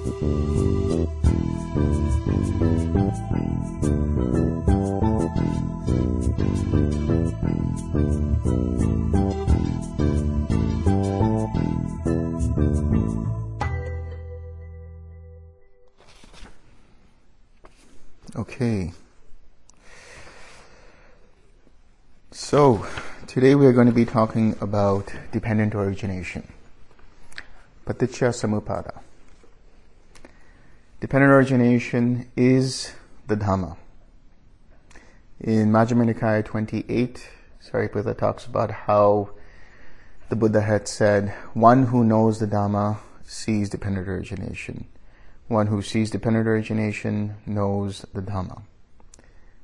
Okay. So, today we are going to be talking about dependent origination. Paticca Samuppada. Dependent origination is the Dhamma. In Majjhima Nikaya 28, Sariputta talks about how the Buddha had said, one who knows the Dhamma sees dependent origination. One who sees dependent origination knows the Dhamma.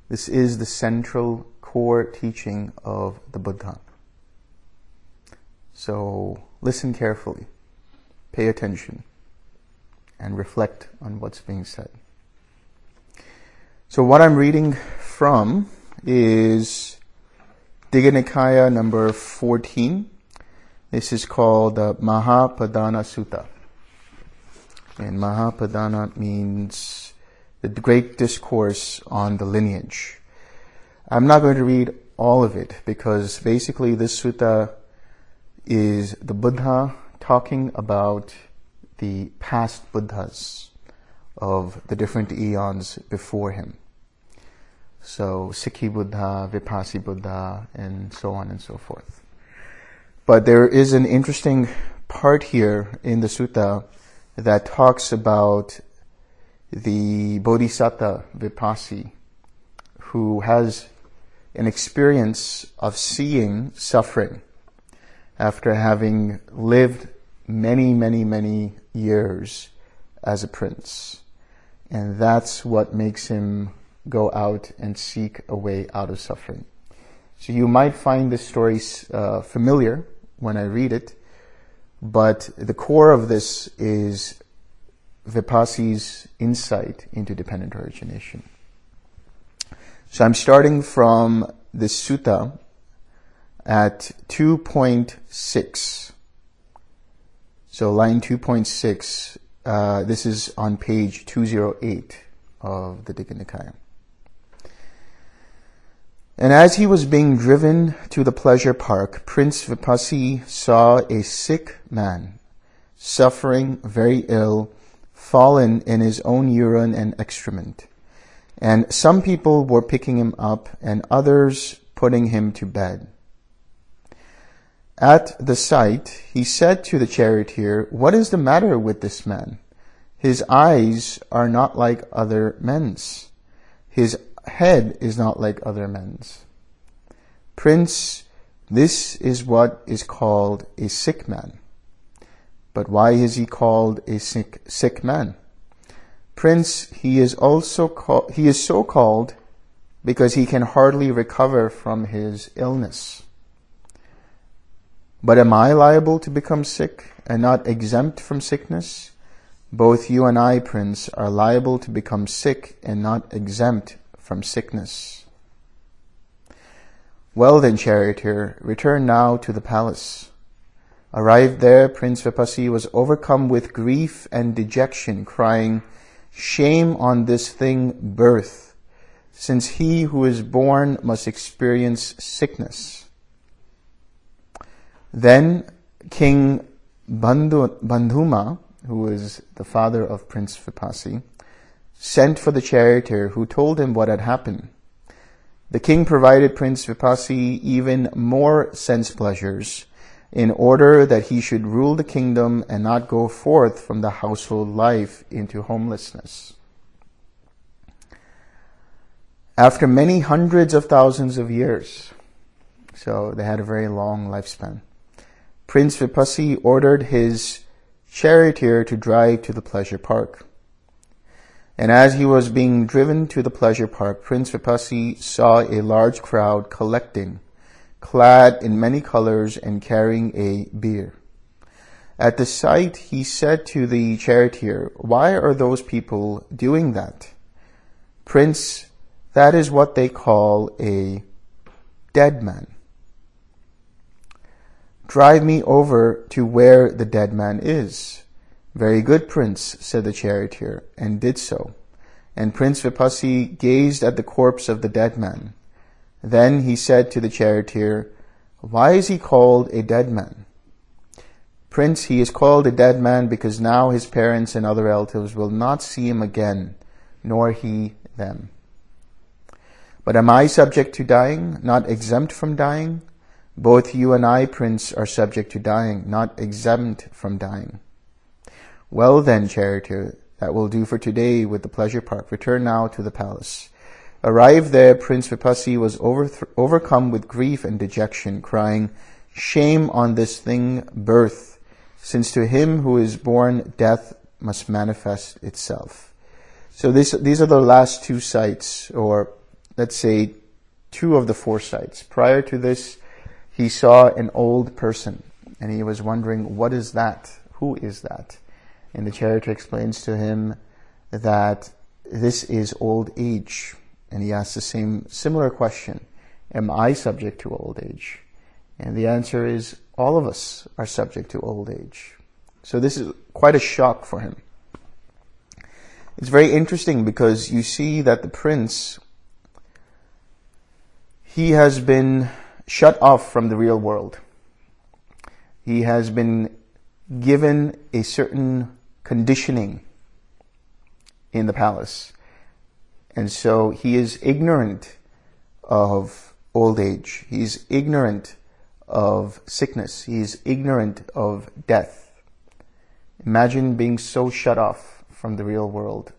This is the central core teaching of the Buddha. So listen carefully, pay attention, and reflect on what's being said. So what I'm reading from is Digha Nikaya number 14. This is called the Mahapadana Sutta. And Mahapadana means the great discourse on the lineage. I'm not going to read all of it because basically this sutta is the Buddha talking about the past Buddhas of the different eons before him. So Sikhi Buddha, Vipassi Buddha, and so on and so forth. But there is an interesting part here in the sutta that talks about the Bodhisatta Vipassi who has an experience of seeing suffering after having lived many, many, many years as a prince. And that's what makes him go out and seek a way out of suffering. So you might find this story uh, familiar when I read it, but the core of this is Vipassi's insight into dependent origination. So I'm starting from the sutta at 2.6. So line 2.6, uh, this is on page 208 of the Digha Nikaya. And as he was being driven to the pleasure park, Prince Vipassi saw a sick man, suffering very ill, fallen in his own urine and excrement. And some people were picking him up and others putting him to bed. At the sight, he said to the charioteer, What is the matter with this man? His eyes are not like other men's. His head is not like other men's. Prince, this is what is called a sick man. But why is he called a sick, sick man? Prince, he is also called, he is so called because he can hardly recover from his illness. But am I liable to become sick and not exempt from sickness? Both you and I, Prince, are liable to become sick and not exempt from sickness. Well then, charioteer, return now to the palace. Arrived there, Prince Vipassi was overcome with grief and dejection, crying, Shame on this thing, birth, since he who is born must experience sickness. Then King Bandhu, Bandhuma, was the father of Prince Vipassi, sent for the charioteer who told him what had happened. The king provided Prince Vipassi even more sense pleasures in order that he should rule the kingdom and not go forth from the household life into homelessness. After many hundreds of thousands of years, so they had a very long lifespan, Prince Vipassi ordered his charioteer to drive to the pleasure park. And as he was being driven to the pleasure park, Prince Vipassi saw a large crowd collecting, clad in many colors and carrying a bier. At the sight, he said to the charioteer, Why are those people doing that? Prince, that is what they call a dead man. Drive me over to where the dead man is. Very good, prince, said the charioteer, and did so. And Prince Vipassi gazed at the corpse of the dead man. Then he said to the charioteer, Why is he called a dead man? Prince, he is called a dead man because now his parents and other relatives will not see him again, nor he them. But am I subject to dying, not exempt from dying? Both you and I, Prince, are subject to dying, not exempt from dying. Well then, charioteer, that will do for today with the pleasure park. Return now to the palace. Arrived there, Prince Vipassi was overcome with grief and dejection, crying, Shame on this thing, birth, since to him who is born death must manifest itself. So this, these are the last two sights, or let's say two of the four sights. Prior to this, he saw an old person, and he was wondering, what is that? Who is that? And the charioteer explains to him that this is old age. And he asks the same, similar question. Am I subject to old age? And the answer is all of us are subject to old age. So this is quite a shock for him. It's very interesting because you see that the prince, he has been shut off from the real world. He has been given a certain conditioning in the palace. And so he is ignorant of old age. He's ignorant of sickness. He's ignorant of death. Imagine being so shut off from the real world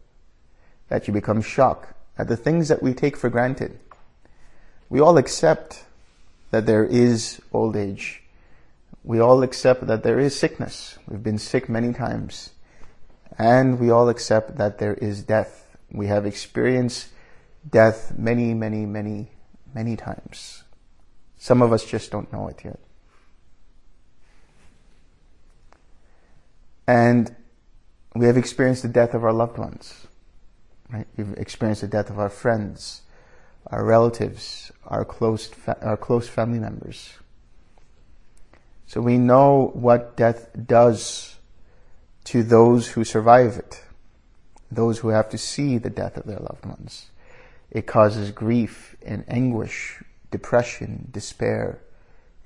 that you become shocked at the things that we take for granted. We all accept that there is old age. We all accept that there is sickness. We've been sick many times. And we all accept that there is death. We have experienced death many, many, many, many times. Some of us just don't know it yet. And we have experienced the death of our loved ones. Right? We've experienced the death of our friends, our relatives, our close, our close family members. So we know what death does to those who survive it, those who have to see the death of their loved ones. It causes grief and anguish, depression, despair,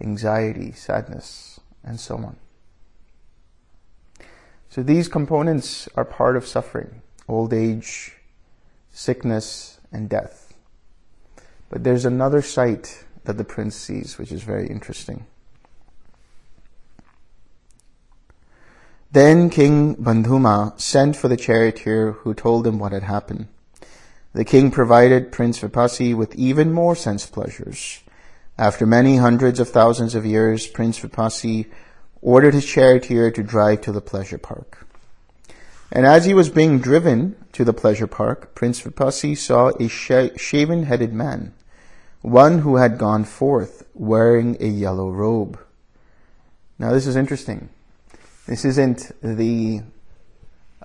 anxiety, sadness, and so on. So these components are part of suffering, old age, sickness, and death. But there's another sight that the prince sees, which is very interesting. Then King Bandhuma sent for the charioteer who told him what had happened. The king provided Prince Vipassi with even more sense pleasures. After many hundreds of thousands of years, Prince Vipassi ordered his charioteer to drive to the pleasure park. And as he was being driven to the pleasure park, Prince Vipassi saw a shaven-headed man, one who had gone forth wearing a yellow robe. Now this is interesting. This isn't the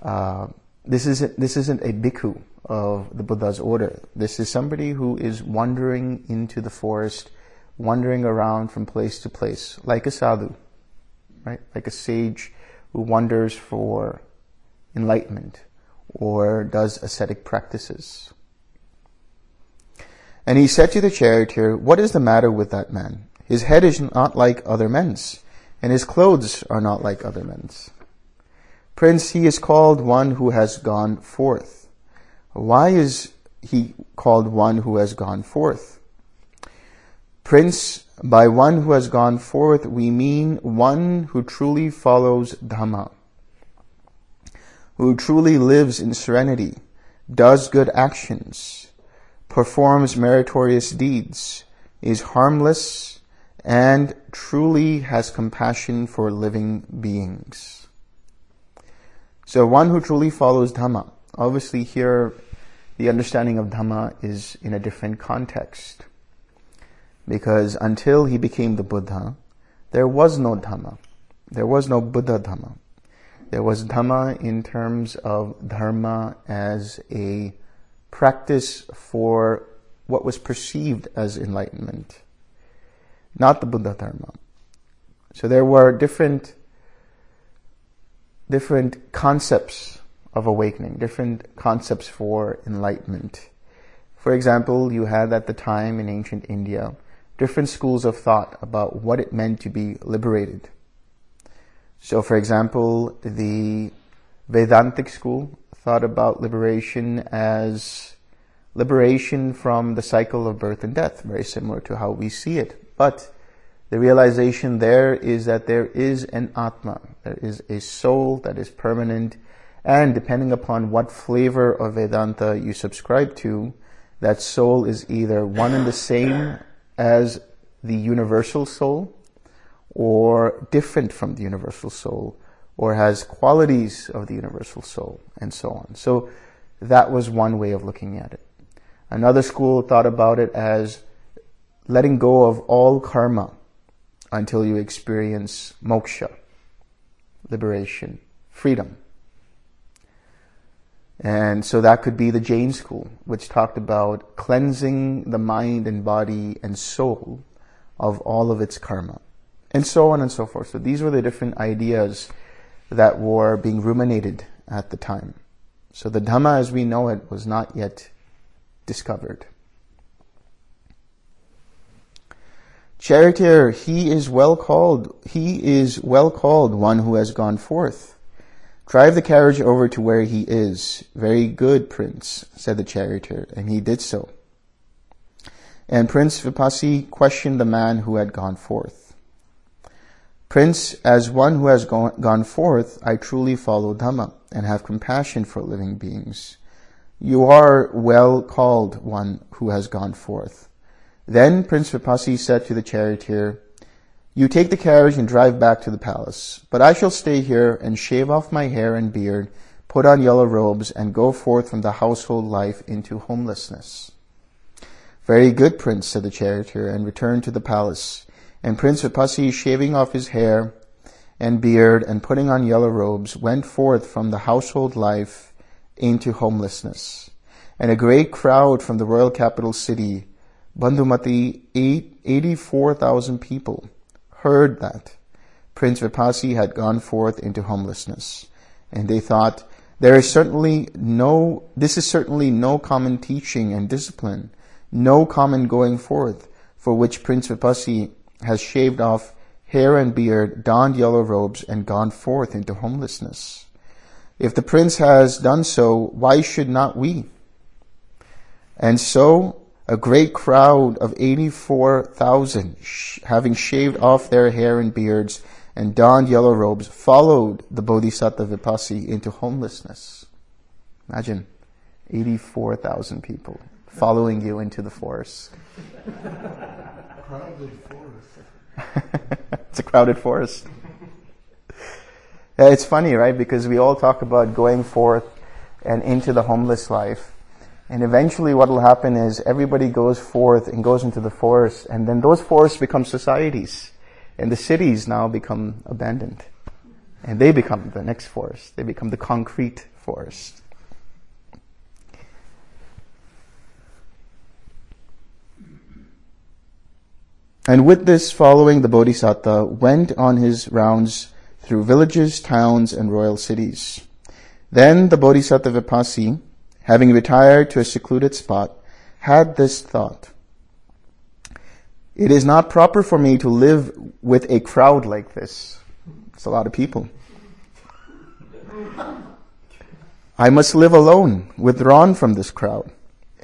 uh, this isn't this isn't a bhikkhu of the Buddha's order. This is somebody who is wandering into the forest, wandering around from place to place, like a sadhu, right? Like a sage who wanders for enlightenment or does ascetic practices. And he said to the charioteer, What is the matter with that man? His head is not like other men's and his clothes are not like other men's. Prince, he is called one who has gone forth. Why is he called one who has gone forth? Prince, by one who has gone forth, we mean one who truly follows Dhamma, who truly lives in serenity, does good actions, performs meritorious deeds, is harmless, and truly has compassion for living beings. So one who truly follows Dhamma, obviously here the understanding of Dhamma is in a different context. Because until he became the Buddha, there was no Dhamma. There was no Buddha Dhamma. There was Dhamma in terms of Dharma as a practice for what was perceived as enlightenment not the Buddha Dharma. So there were different different concepts of awakening, different concepts for enlightenment. For example, you had at the time in ancient India different schools of thought about what it meant to be liberated. So, for example, the Vedantic school thought about liberation as liberation from the cycle of birth and death, very similar to how we see it. But the realization there is that there is an Atma, there is a soul that is permanent, and depending upon what flavor of Vedanta you subscribe to, that soul is either one and the same as the universal soul, or different from the universal soul, or has qualities of the universal soul, and so on. So that was one way of looking at it. Another school thought about it as letting go of all karma until you experience moksha, liberation, freedom. And so that could be the Jain school, which talked about cleansing the mind and body and soul of all of its karma. And so on and so forth. So these were the different ideas that were being ruminated at the time. So the Dhamma as we know it was not yet discovered. Charioteer, he is well called, he is well called one who has gone forth. Drive the carriage over to where he is. Very good, prince, said the charioteer, and he did so. And Prince Vipassi questioned the man who had gone forth. Prince, as one who has gone forth, I truly follow Dhamma and have compassion for living beings. You are well called one who has gone forth. Then Prince Vipassi said to the charioteer, You take the carriage and drive back to the palace, but I shall stay here and shave off my hair and beard, put on yellow robes, and go forth from the household life into homelessness. Very good, prince, said the charioteer, and returned to the palace. And Prince Vipassi, shaving off his hair and beard and putting on yellow robes, went forth from the household life into homelessness. And a great crowd from the royal capital city Bandhumati, 84,000 people, heard that Prince Vipassi had gone forth into homelessness. And they thought, there is certainly no, this is certainly no common teaching and discipline, no common going forth, for which Prince Vipassi has shaved off hair and beard, donned yellow robes, and gone forth into homelessness. If the prince has done so, why should not we? And so a great crowd of 84,000, having shaved off their hair and beards and donned yellow robes, followed the Bodhisattva Vipassi into homelessness. Imagine 84,000 people following you into the forest. crowded forest. it's a crowded forest. It's funny, right? Because we all talk about going forth and into the homeless life. And eventually what will happen is everybody goes forth and goes into the forest and then those forests become societies and the cities now become abandoned. And they become the next forest. They become the concrete forest. And with this following, the Bodhisattva went on his rounds through villages, towns, and royal cities. Then the Bodhisattva Vipassi having retired to a secluded spot, had this thought. It is not proper for me to live with a crowd like this. It's a lot of people. I must live alone, withdrawn from this crowd.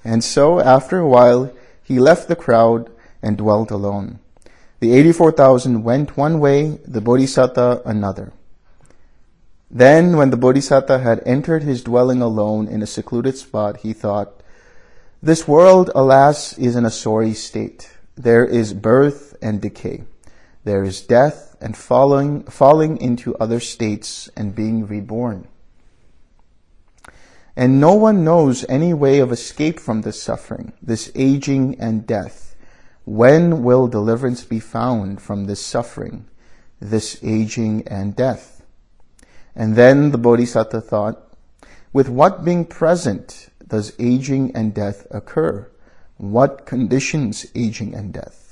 And so, after a while, he left the crowd and dwelt alone. The 84,000 went one way, the Bodhisattva another. Then, when the Bodhisattva had entered his dwelling alone in a secluded spot, he thought, This world, alas, is in a sorry state. There is birth and decay. There is death and falling, falling into other states and being reborn. And no one knows any way of escape from this suffering, this aging and death. When will deliverance be found from this suffering, this aging and death? And then the Bodhisattva thought, with what being present does aging and death occur? What conditions aging and death?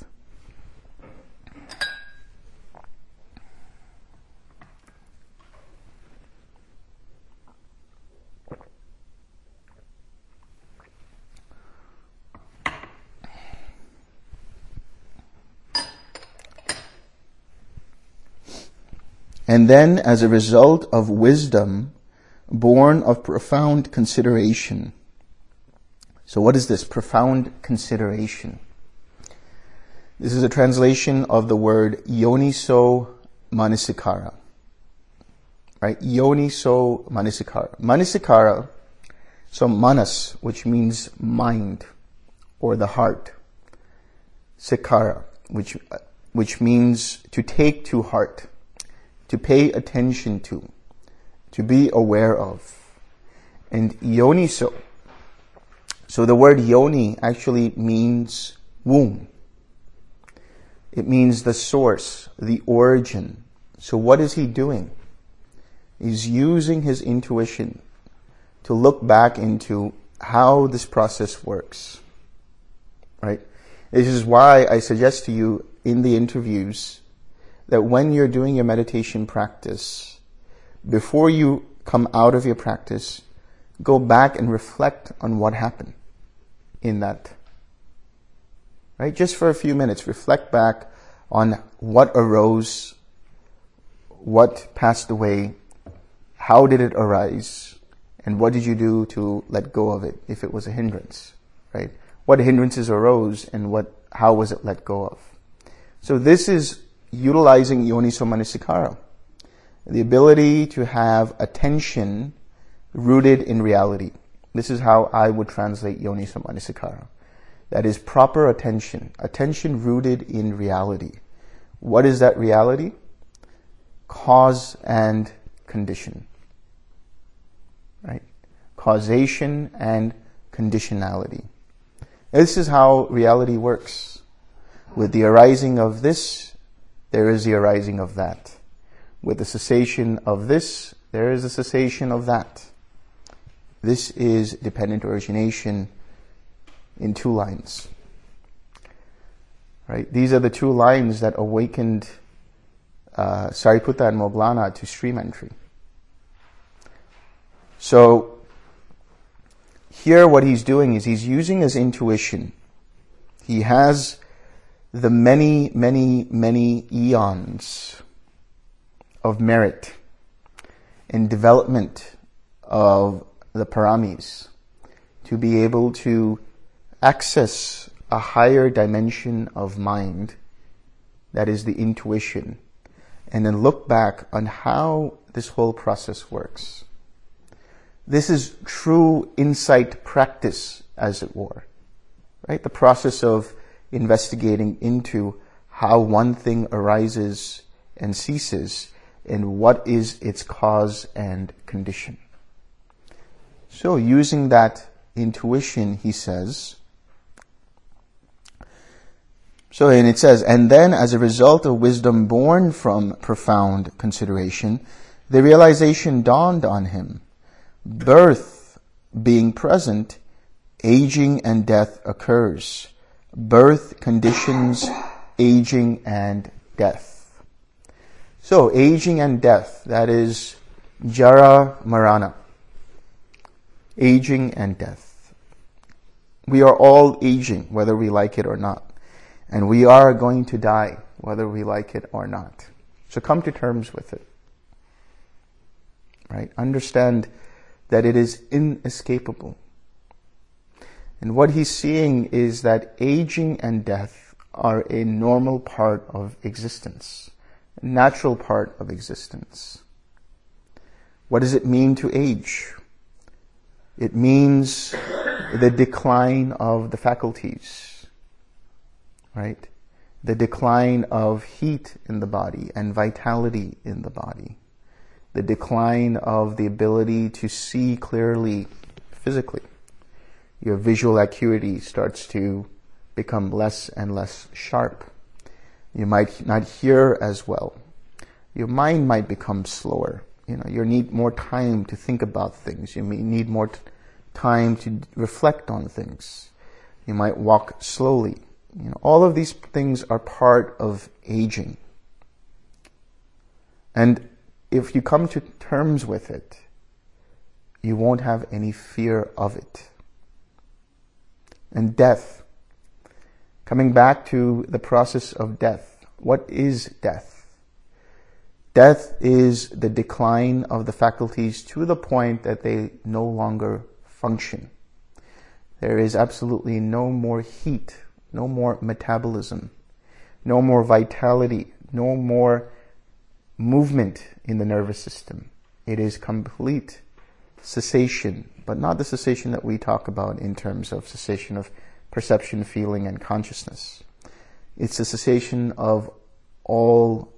And then, as a result of wisdom, born of profound consideration. So what is this? Profound consideration. This is a translation of the word yoniso manasikara. Right? Yoniso manasikara. Manasikara, so manas, which means mind or the heart. Sikara, which, which means to take to heart, to pay attention to, to be aware of. And yoniso. So the word yoni actually means womb. It means the source, the origin. So what is he doing? He's using his intuition to look back into how this process works. Right? This is why I suggest to you in the interviews that when you're doing your meditation practice, before you come out of your practice, go back and reflect on what happened in that right? Just for a few minutes, reflect back on what arose, what passed away, how did it arise, and what did you do to let go of it if it was a hindrance, right? What hindrances arose and what, how was it let go of? So this is utilizing yoniso manasikara, the ability to have attention rooted in reality. This is how I would translate yoniso manasikara. That is proper attention, attention rooted in reality. What is that reality? Cause and condition. Right? Causation and conditionality. This is how reality works. With the arising of this, there is the arising of that. With the cessation of this, there is a cessation of that. This is dependent origination in two lines. Right? These are the two lines that awakened uh, Sariputta and Moggallana to stream entry. So here what he's doing is he's using his intuition. He has the many, many, many eons of merit and development of the paramis to be able to access a higher dimension of mind, that is the intuition, and then look back on how this whole process works. This is true insight practice, as it were, right? The process of investigating into how one thing arises and ceases and what is its cause and condition. So using that intuition, he says, so, and it says, and then as a result of wisdom born from profound consideration, the realization dawned on him. Birth being present, aging and death occurs. Birth conditions aging and death. So, aging and death, that is jara marana. Aging and death. We are all aging, whether we like it or not. And we are going to die, whether we like it or not. So come to terms with it. Right? Understand that it is inescapable. And what he's seeing is that aging and death are a normal part of existence, a natural part of existence. What does it mean to age? It means the decline of the faculties right? The decline of heat in the body and vitality in the body. The decline of the ability to see clearly physically. Your visual acuity starts to become less and less sharp. You might not hear as well. Your mind might become slower. You know, you need more time to think about things. You need more t- time to reflect on things. You might walk slowly. You know, all of these things are part of aging. And if you come to terms with it, you won't have any fear of it. And death. Coming back to the process of death. What is death? Death is the decline of the faculties to the point that they no longer function. There is absolutely no more heat, no more metabolism, no more vitality, no more movement in the nervous system. It is complete cessation, but not the cessation that we talk about in terms of cessation of perception, feeling, and consciousness. It's a cessation of all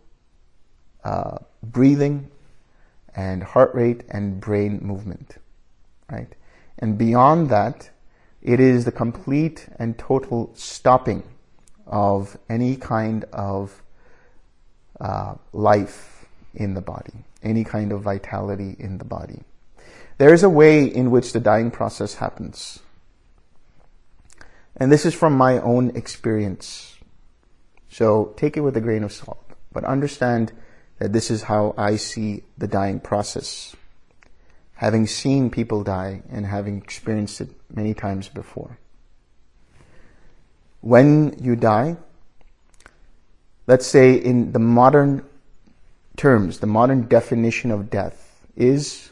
uh, breathing and heart rate and brain movement, right? And beyond that, it is the complete and total stopping of any kind of uh, life in the body, any kind of vitality in the body. There is a way in which the dying process happens. And this is from my own experience. So take it with a grain of salt, but understand that this is how I see the dying process, having seen people die and having experienced it many times before. When you die, let's say in the modern terms, the modern definition of death is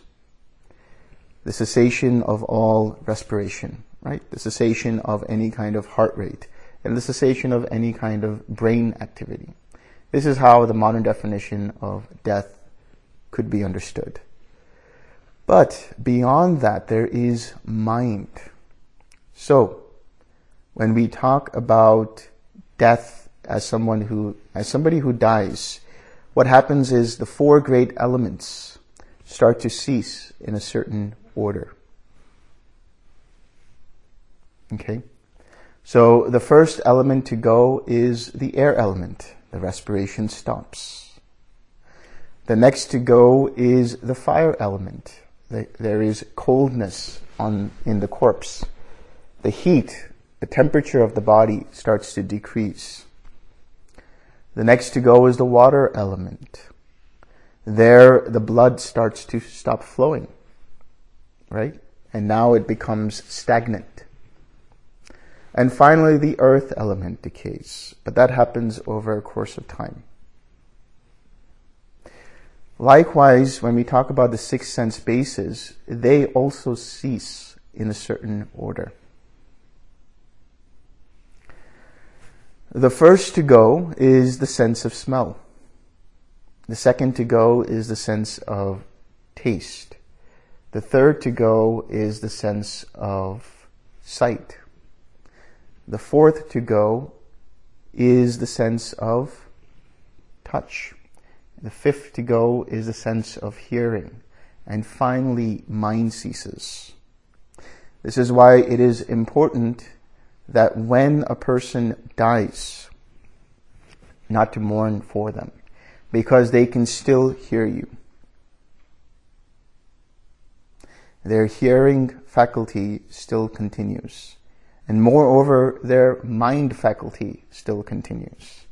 the cessation of all respiration, right? The cessation of any kind of heart rate and the cessation of any kind of brain activity. This is how the modern definition of death could be understood. But beyond that, there is mind. So, when we talk about death as someone who, as somebody who dies, what happens is the four great elements start to cease in a certain order. Okay? So the first element to go is the air element the respiration stops. The next to go is the fire element. There is coldness on, in the corpse. The heat, the temperature of the body starts to decrease. The next to go is the water element. There, the blood starts to stop flowing. Right? And now it becomes stagnant. And finally, the earth element decays, but that happens over a course of time. Likewise, when we talk about the six sense bases, they also cease in a certain order. The first to go is the sense of smell. The second to go is the sense of taste. The third to go is the sense of sight. The fourth to go is the sense of touch. The fifth to go is the sense of hearing. And finally, mind ceases. This is why it is important that when a person dies, not to mourn for them, because they can still hear you. Their hearing faculty still continues. And moreover, their mind faculty still continues.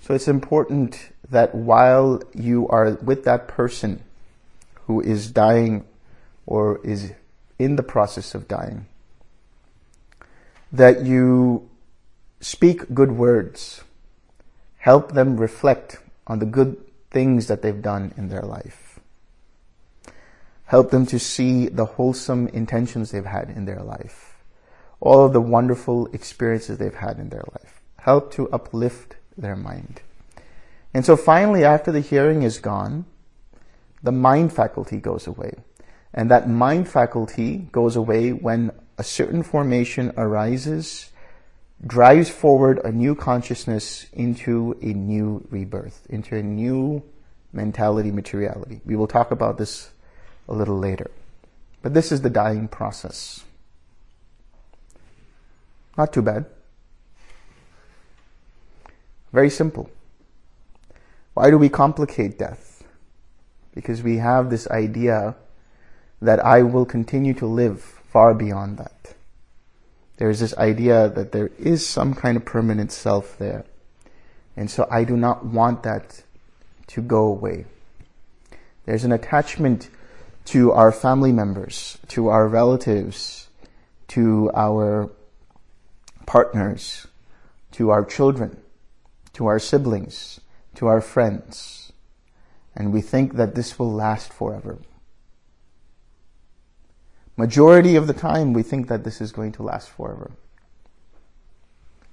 So it's important that while you are with that person who is dying or is in the process of dying, that you speak good words, help them reflect on the good things that they've done in their life. Help them to see the wholesome intentions they've had in their life all of the wonderful experiences they've had in their life. Help to uplift their mind. And so finally, after the hearing is gone, the mind faculty goes away. And that mind faculty goes away when a certain formation arises, drives forward a new consciousness into a new rebirth, into a new mentality, materiality. We will talk about this a little later. But this is the dying process. Not too bad. Very simple. Why do we complicate death? Because we have this idea that I will continue to live far beyond that. There's this idea that there is some kind of permanent self there. And so I do not want that to go away. There's an attachment to our family members, to our relatives, to our partners, to our children, to our siblings, to our friends. And we think that this will last forever. Majority of the time, we think that this is going to last forever.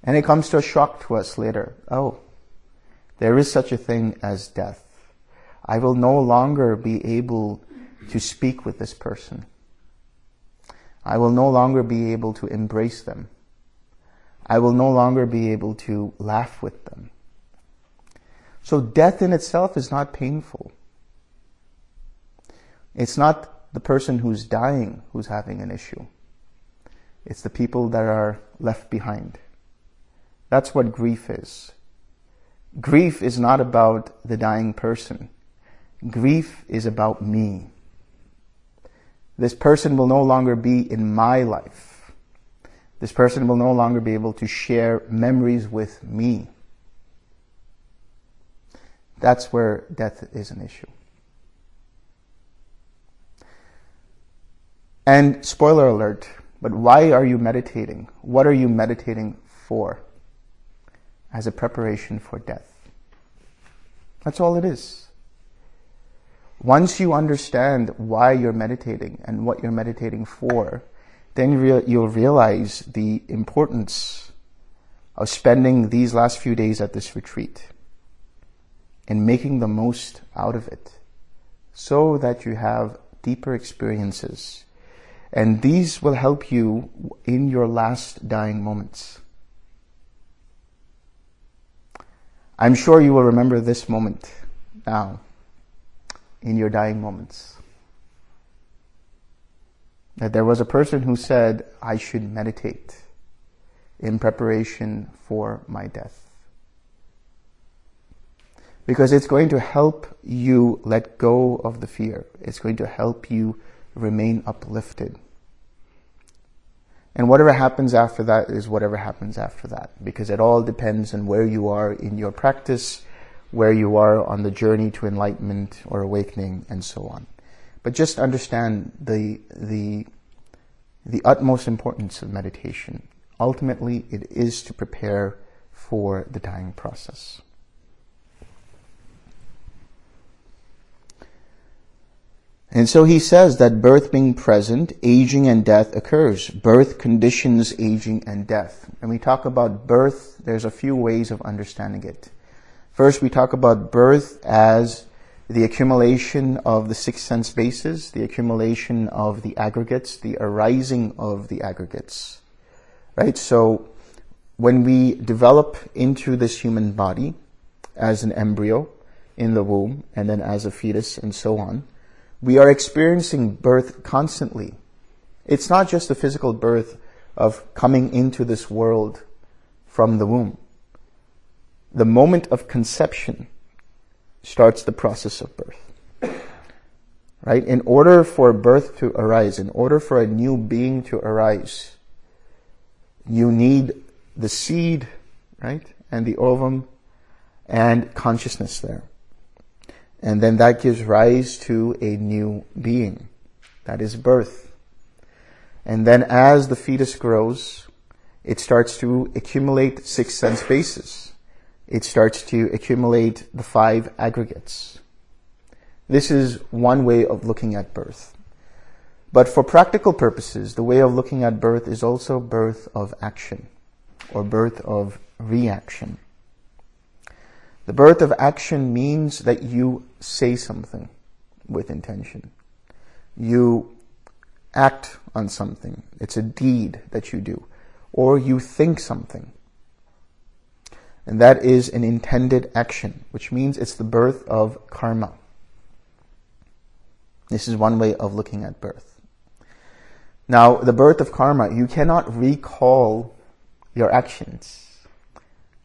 And it comes to a shock to us later. Oh, there is such a thing as death. I will no longer be able to speak with this person. I will no longer be able to embrace them. I will no longer be able to laugh with them. So death in itself is not painful. It's not the person who's dying who's having an issue. It's the people that are left behind. That's what grief is. Grief is not about the dying person. Grief is about me. This person will no longer be in my life. This person will no longer be able to share memories with me. That's where death is an issue. And spoiler alert, but why are you meditating? What are you meditating for? As a preparation for death. That's all it is. Once you understand why you're meditating and what you're meditating for, then you'll realize the importance of spending these last few days at this retreat and making the most out of it so that you have deeper experiences. And these will help you in your last dying moments. I'm sure you will remember this moment now in your dying moments. That there was a person who said, I should meditate in preparation for my death. Because it's going to help you let go of the fear. It's going to help you remain uplifted. And whatever happens after that is whatever happens after that. Because it all depends on where you are in your practice where you are on the journey to enlightenment or awakening and so on. But just understand the, the, the utmost importance of meditation. Ultimately, it is to prepare for the dying process. And so he says that birth being present, aging and death occurs. Birth conditions aging and death. And we talk about birth, there's a few ways of understanding it. First, we talk about birth as the accumulation of the six sense bases, the accumulation of the aggregates, the arising of the aggregates. Right? So, when we develop into this human body as an embryo in the womb and then as a fetus and so on, we are experiencing birth constantly. It's not just the physical birth of coming into this world from the womb the moment of conception starts the process of birth. Right? In order for birth to arise, in order for a new being to arise, you need the seed, right? And the ovum and consciousness there. And then that gives rise to a new being. That is birth. And then as the fetus grows, it starts to accumulate six sense bases it starts to accumulate the five aggregates. This is one way of looking at birth. But for practical purposes, the way of looking at birth is also birth of action or birth of reaction. The birth of action means that you say something with intention. You act on something. It's a deed that you do. Or you think something. And that is an intended action, which means it's the birth of karma. This is one way of looking at birth. Now, the birth of karma, you cannot recall your actions.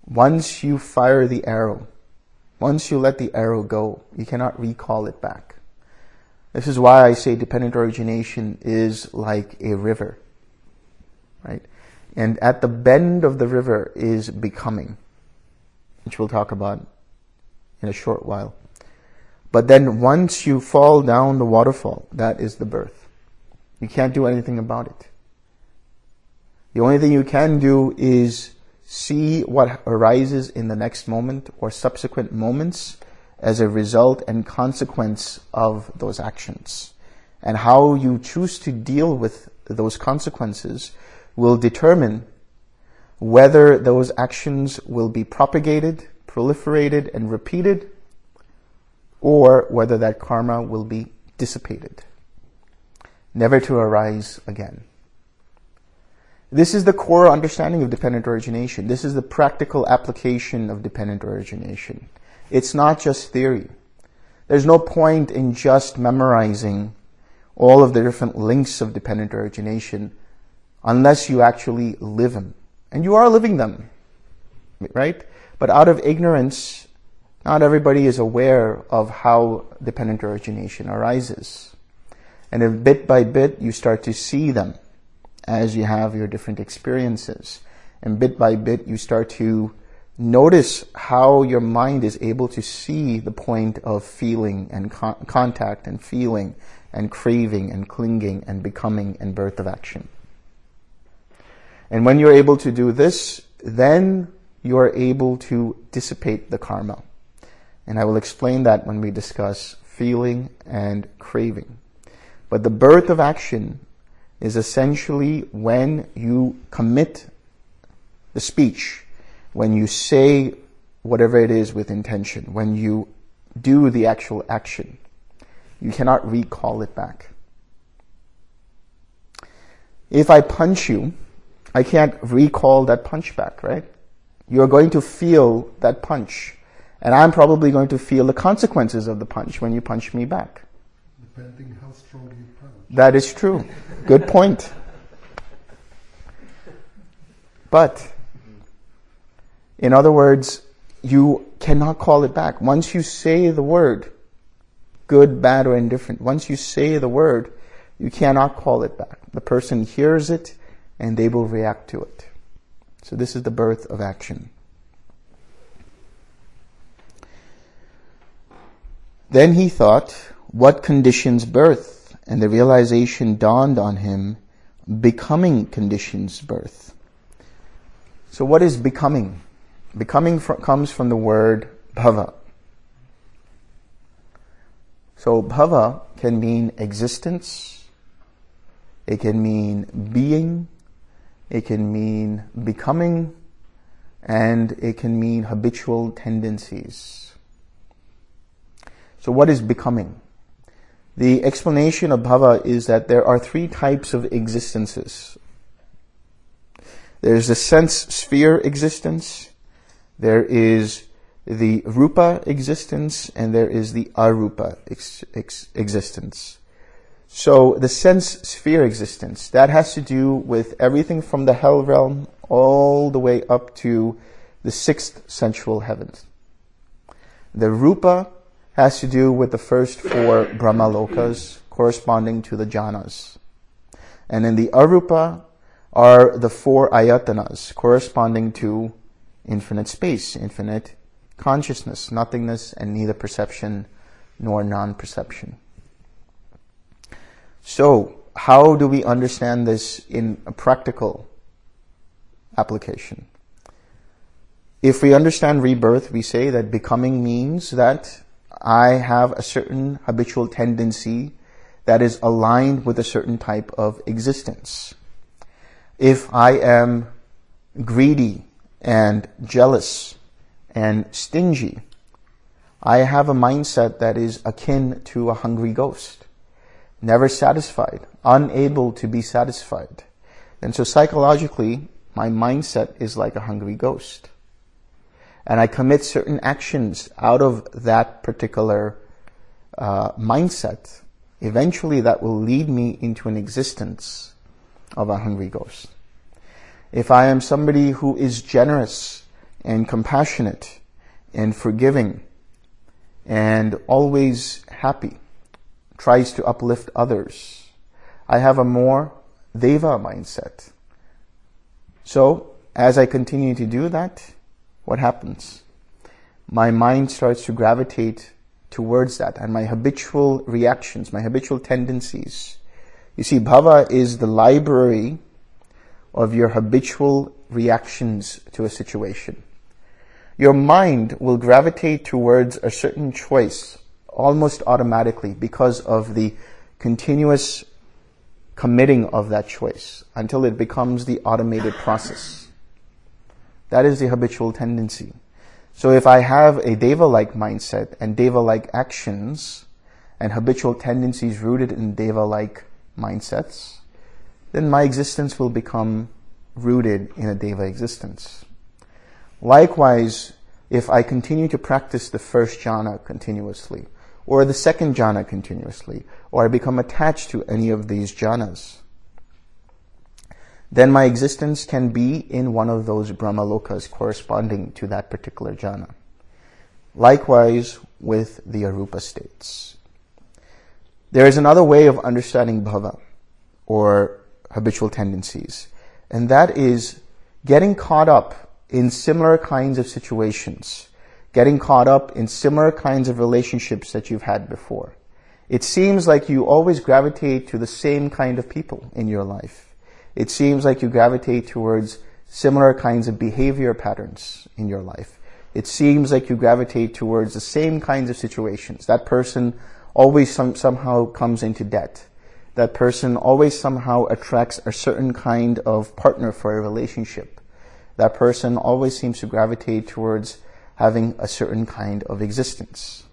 Once you fire the arrow, once you let the arrow go, you cannot recall it back. This is why I say dependent origination is like a river, right? And at the bend of the river is becoming which we'll talk about in a short while. But then once you fall down the waterfall, that is the birth. You can't do anything about it. The only thing you can do is see what arises in the next moment or subsequent moments as a result and consequence of those actions. And how you choose to deal with those consequences will determine whether those actions will be propagated, proliferated, and repeated, or whether that karma will be dissipated, never to arise again. This is the core understanding of dependent origination. This is the practical application of dependent origination. It's not just theory. There's no point in just memorizing all of the different links of dependent origination unless you actually live them. And you are living them, right? But out of ignorance, not everybody is aware of how dependent origination arises. And if bit by bit you start to see them as you have your different experiences, and bit by bit you start to notice how your mind is able to see the point of feeling and con- contact and feeling and craving and clinging and becoming and birth of action. And when you're able to do this, then you are able to dissipate the karma. And I will explain that when we discuss feeling and craving. But the birth of action is essentially when you commit the speech, when you say whatever it is with intention, when you do the actual action. You cannot recall it back. If I punch you, I can't recall that punch back, right? You're going to feel that punch. And I'm probably going to feel the consequences of the punch when you punch me back. Depending how strong you punch. That is true. Good point. But, in other words, you cannot call it back. Once you say the word, good, bad, or indifferent, once you say the word, you cannot call it back. The person hears it and they will react to it. So this is the birth of action. Then he thought, what conditions birth? And the realization dawned on him, becoming conditions birth. So what is becoming? Becoming comes from the word bhava. So bhava can mean existence, it can mean being, it can mean becoming, and it can mean habitual tendencies. So what is becoming? The explanation of bhava is that there are three types of existences. There's the sense sphere existence, there is the rupa existence, and there is the arupa ex- ex- existence. So the sense sphere existence, that has to do with everything from the hell realm all the way up to the sixth sensual heavens. The rupa has to do with the first four brahmalokas corresponding to the jhanas. And in the arupa are the four ayatanas corresponding to infinite space, infinite consciousness, nothingness, and neither perception nor non-perception. So, how do we understand this in a practical application? If we understand rebirth, we say that becoming means that I have a certain habitual tendency that is aligned with a certain type of existence. If I am greedy and jealous and stingy, I have a mindset that is akin to a hungry ghost never satisfied, unable to be satisfied. And so psychologically, my mindset is like a hungry ghost. And I commit certain actions out of that particular uh, mindset. Eventually that will lead me into an existence of a hungry ghost. If I am somebody who is generous and compassionate and forgiving and always happy, tries to uplift others. I have a more deva mindset. So, as I continue to do that, what happens? My mind starts to gravitate towards that and my habitual reactions, my habitual tendencies. You see, bhava is the library of your habitual reactions to a situation. your mind will gravitate towards a certain choice almost automatically because of the continuous committing of that choice until it becomes the automated process. That is the habitual tendency. So if I have a deva-like mindset and deva-like actions and habitual tendencies rooted in deva-like mindsets, then my existence will become rooted in a deva existence. Likewise, if I continue to practice the first jhana continuously, or the second jhana continuously, or I become attached to any of these jhanas, then my existence can be in one of those brahmalokas corresponding to that particular jhana. Likewise with the arupa states. There is another way of understanding bhava, or habitual tendencies, and that is getting caught up in similar kinds of situations, getting caught up in similar kinds of relationships that you've had before. It seems like you always gravitate to the same kind of people in your life. It seems like you gravitate towards similar kinds of behavior patterns in your life. It seems like you gravitate towards the same kinds of situations. That person always some, somehow comes into debt. That person always somehow attracts a certain kind of partner for a relationship. That person always seems to gravitate towards having a certain kind of existence.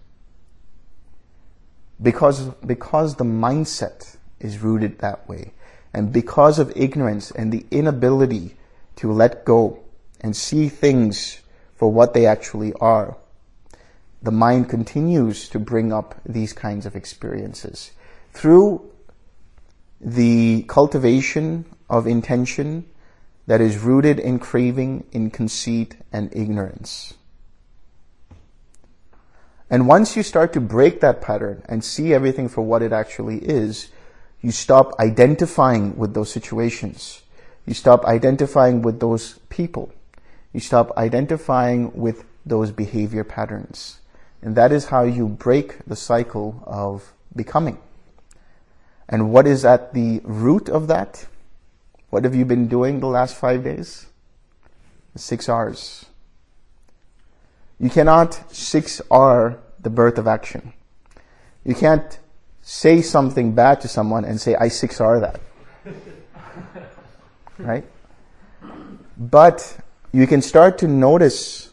Because, because the mindset is rooted that way, and because of ignorance and the inability to let go and see things for what they actually are, the mind continues to bring up these kinds of experiences. Through the cultivation of intention that is rooted in craving, in conceit, and ignorance. And once you start to break that pattern and see everything for what it actually is, you stop identifying with those situations. You stop identifying with those people. You stop identifying with those behavior patterns. And that is how you break the cycle of becoming. And what is at the root of that? What have you been doing the last five days? Six R's. You cannot 6R the birth of action. You can't say something bad to someone and say, I 6R that. right? But you can start to notice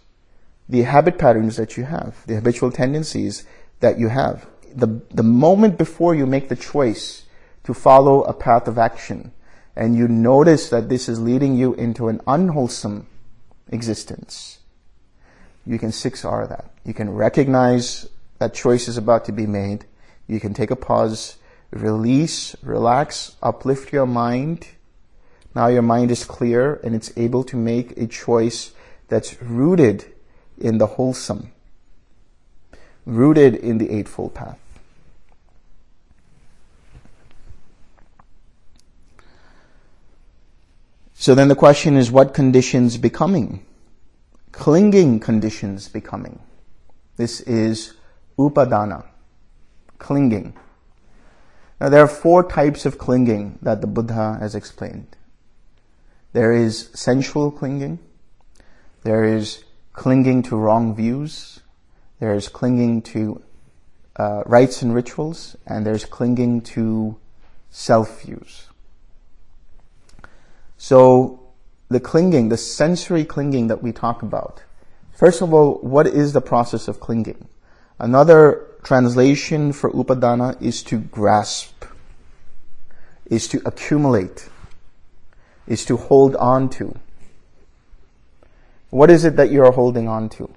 the habit patterns that you have, the habitual tendencies that you have. The, the moment before you make the choice to follow a path of action and you notice that this is leading you into an unwholesome existence, you can 6R that. You can recognize that choice is about to be made. You can take a pause, release, relax, uplift your mind. Now your mind is clear and it's able to make a choice that's rooted in the wholesome, rooted in the Eightfold Path. So then the question is what conditions becoming? Clinging conditions becoming. This is upadana, clinging. Now there are four types of clinging that the Buddha has explained. There is sensual clinging. There is clinging to wrong views. There's clinging to uh, rites and rituals, and there's clinging to self views. So the clinging, the sensory clinging that we talk about. First of all, what is the process of clinging? Another translation for upadana is to grasp, is to accumulate, is to hold on to. What is it that you're holding on to?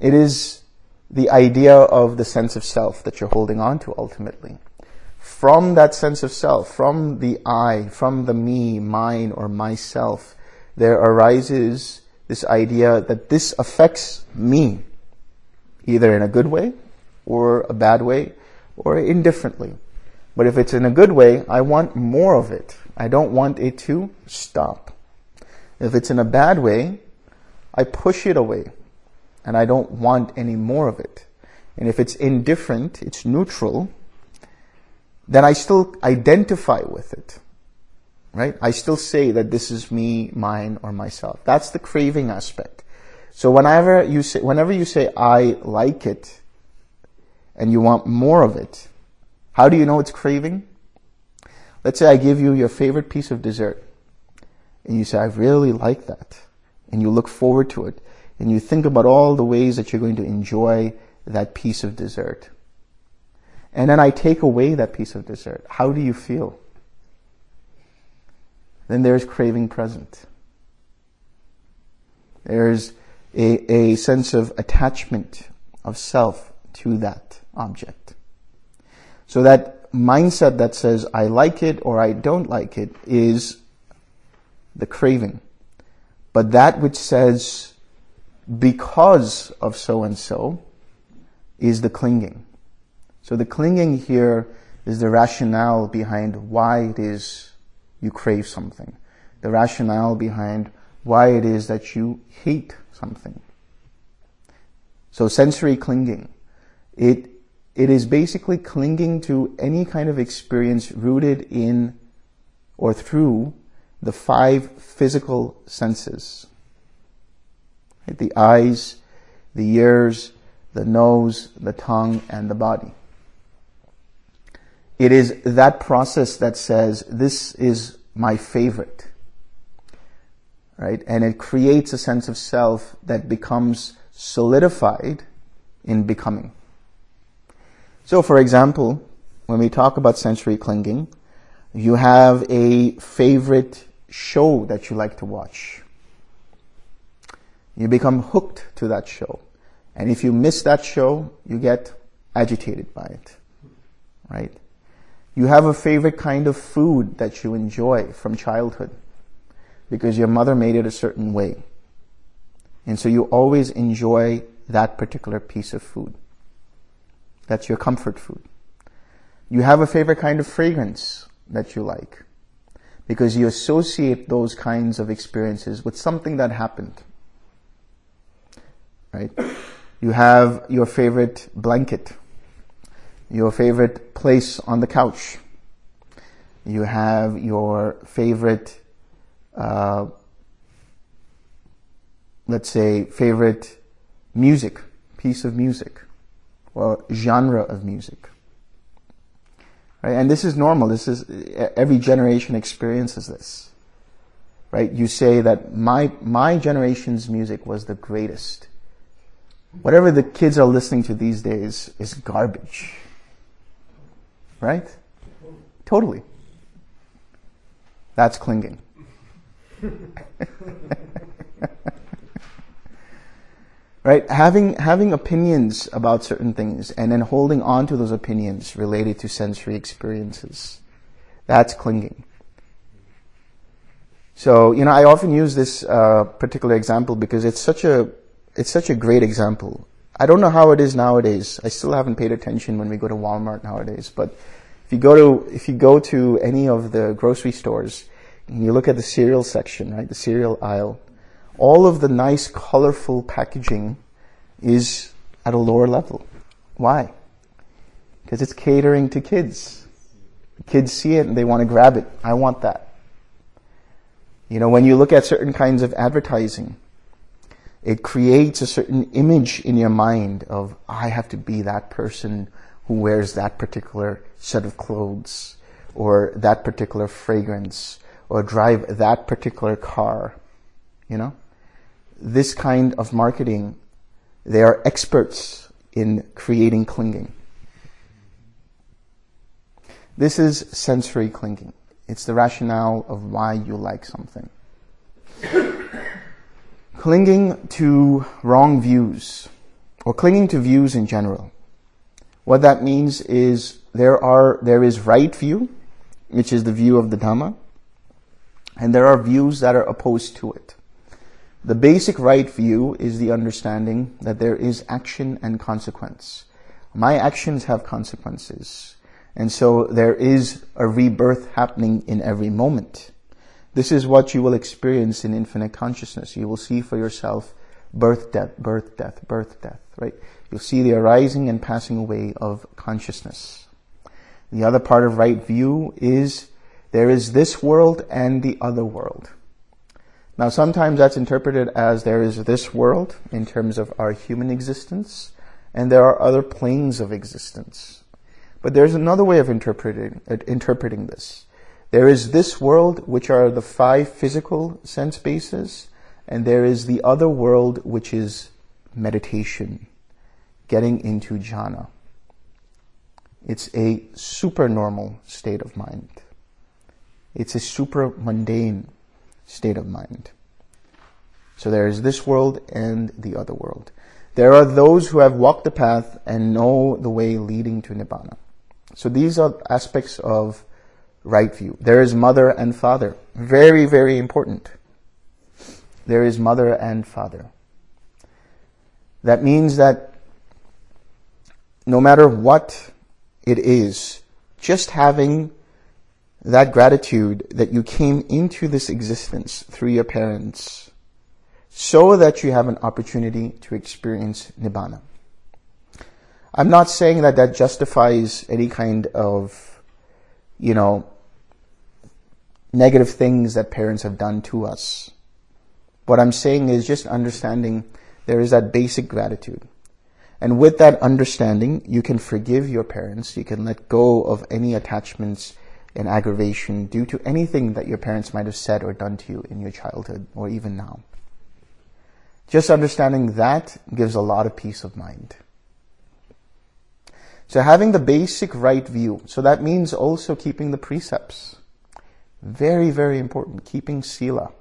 It is the idea of the sense of self that you're holding on to ultimately. From that sense of self, from the I, from the me, mine, or myself, there arises this idea that this affects me, either in a good way, or a bad way, or indifferently. But if it's in a good way, I want more of it. I don't want it to stop. If it's in a bad way, I push it away and I don't want any more of it. And if it's indifferent, it's neutral, then I still identify with it. Right? I still say that this is me, mine, or myself. That's the craving aspect. So whenever you say, whenever you say, I like it, and you want more of it, how do you know it's craving? Let's say I give you your favorite piece of dessert, and you say, I really like that, and you look forward to it, and you think about all the ways that you're going to enjoy that piece of dessert. And then I take away that piece of dessert. How do you feel? Then there's craving present. There's a, a sense of attachment of self to that object. So that mindset that says I like it or I don't like it is the craving. But that which says because of so and so is the clinging. So the clinging here is the rationale behind why it is you crave something. The rationale behind why it is that you hate something. So sensory clinging. It, it is basically clinging to any kind of experience rooted in or through the five physical senses. The eyes, the ears, the nose, the tongue, and the body. It is that process that says, this is my favorite. Right? And it creates a sense of self that becomes solidified in becoming. So for example, when we talk about sensory clinging, you have a favorite show that you like to watch. You become hooked to that show. And if you miss that show, you get agitated by it. Right? You have a favorite kind of food that you enjoy from childhood because your mother made it a certain way. And so you always enjoy that particular piece of food. That's your comfort food. You have a favorite kind of fragrance that you like because you associate those kinds of experiences with something that happened. Right? You have your favorite blanket, your favorite place on the couch. You have your favorite, uh, let's say, favorite music, piece of music, or genre of music. Right? And this is normal. This is, every generation experiences this. Right? You say that my, my generation's music was the greatest. Whatever the kids are listening to these days is garbage. Right? Totally. That's clinging. right? Having, having opinions about certain things and then holding on to those opinions related to sensory experiences. That's clinging. So, you know, I often use this uh, particular example because it's such a it's such a great example. I don't know how it is nowadays. I still haven't paid attention when we go to Walmart nowadays, but if you go to, if you go to any of the grocery stores and you look at the cereal section, right, the cereal aisle, all of the nice colorful packaging is at a lower level. Why? Because it's catering to kids. Kids see it and they want to grab it. I want that. You know, when you look at certain kinds of advertising, it creates a certain image in your mind of, I have to be that person who wears that particular set of clothes or that particular fragrance or drive that particular car. You know? This kind of marketing, they are experts in creating clinging. This is sensory clinging. It's the rationale of why you like something clinging to wrong views or clinging to views in general. What that means is there are, there is right view, which is the view of the Dhamma, and there are views that are opposed to it. The basic right view is the understanding that there is action and consequence. My actions have consequences. And so there is a rebirth happening in every moment. This is what you will experience in infinite consciousness. You will see for yourself birth, death, birth, death, birth, death, right? You'll see the arising and passing away of consciousness. The other part of right view is there is this world and the other world. Now sometimes that's interpreted as there is this world in terms of our human existence, and there are other planes of existence. But there's another way of interpreting, uh, interpreting this. There is this world, which are the five physical sense bases, and there is the other world, which is meditation, getting into jhana. It's a supernormal state of mind. It's a super mundane state of mind. So there is this world and the other world. There are those who have walked the path and know the way leading to Nibbana. So these are aspects of right view. There is mother and father. Very, very important. There is mother and father. That means that no matter what it is, just having that gratitude that you came into this existence through your parents so that you have an opportunity to experience Nibbana. I'm not saying that that justifies any kind of, you know, negative things that parents have done to us. What I'm saying is just understanding there is that basic gratitude. And with that understanding, you can forgive your parents. You can let go of any attachments and aggravation due to anything that your parents might have said or done to you in your childhood or even now. Just understanding that gives a lot of peace of mind. So having the basic right view, so that means also keeping the precepts. Very, very important. Keeping sila.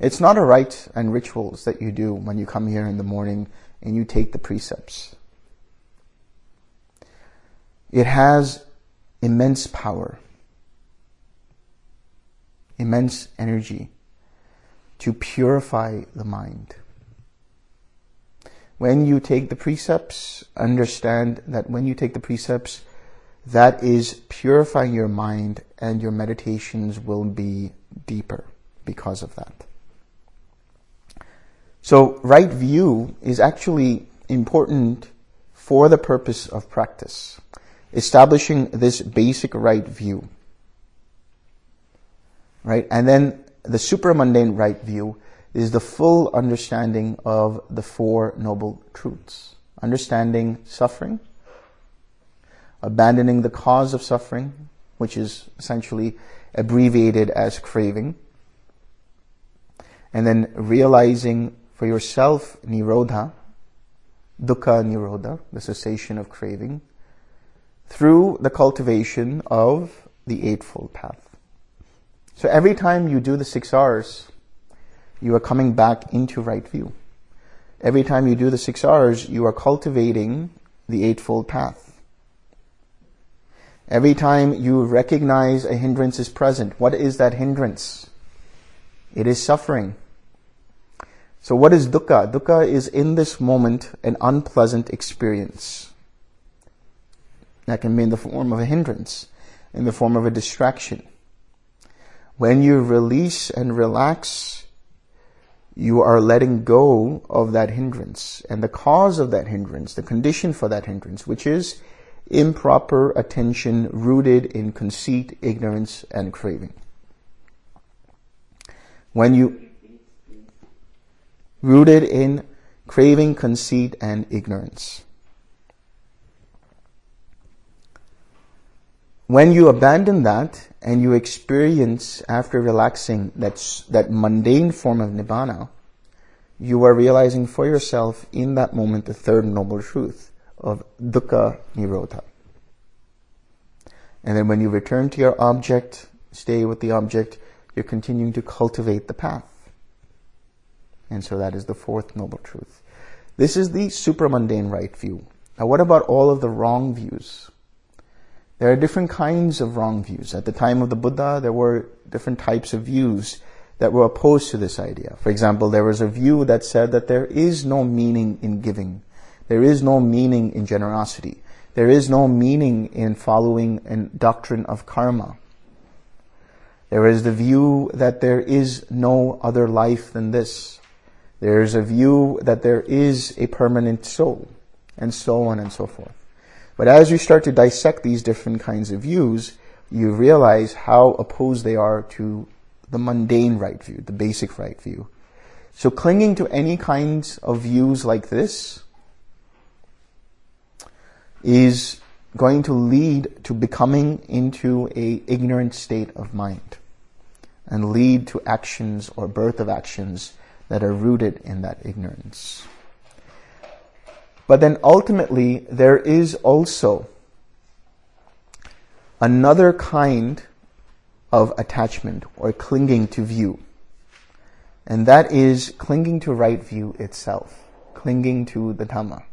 It's not a rite and rituals that you do when you come here in the morning and you take the precepts. It has immense power, immense energy to purify the mind. When you take the precepts, understand that when you take the precepts, that is purifying your mind and your meditations will be deeper because of that. So right view is actually important for the purpose of practice establishing this basic right view. Right? And then the supramundane right view is the full understanding of the Four Noble Truths. Understanding suffering, abandoning the cause of suffering, which is essentially abbreviated as craving, and then realizing for yourself nirodha, dukkha nirodha, the cessation of craving, through the cultivation of the Eightfold Path. So every time you do the six R's, you are coming back into right view. Every time you do the six R's, you are cultivating the Eightfold Path. Every time you recognize a hindrance is present, what is that hindrance? It is suffering. So what is dukkha? Dukkha is in this moment an unpleasant experience. That can be in the form of a hindrance, in the form of a distraction. When you release and relax, you are letting go of that hindrance and the cause of that hindrance, the condition for that hindrance, which is improper attention rooted in conceit, ignorance, and craving. When you rooted in craving, conceit, and ignorance. When you abandon that and you experience after relaxing that, that mundane form of nibbana, you are realizing for yourself in that moment the third noble truth of dukkha nirodha. And then when you return to your object, stay with the object, you're continuing to cultivate the path. And so that is the fourth noble truth. This is the supramundane right view. Now what about all of the wrong views? There are different kinds of wrong views. At the time of the Buddha, there were different types of views that were opposed to this idea. For example, there was a view that said that there is no meaning in giving. There is no meaning in generosity. There is no meaning in following a doctrine of karma. There is the view that there is no other life than this. There is a view that there is a permanent soul, and so on and so forth. But as you start to dissect these different kinds of views, you realize how opposed they are to the mundane right view, the basic right view. So clinging to any kinds of views like this is going to lead to becoming into a ignorant state of mind and lead to actions or birth of actions that are rooted in that ignorance. But then ultimately there is also another kind of attachment or clinging to view. And that is clinging to right view itself, clinging to the Dhamma.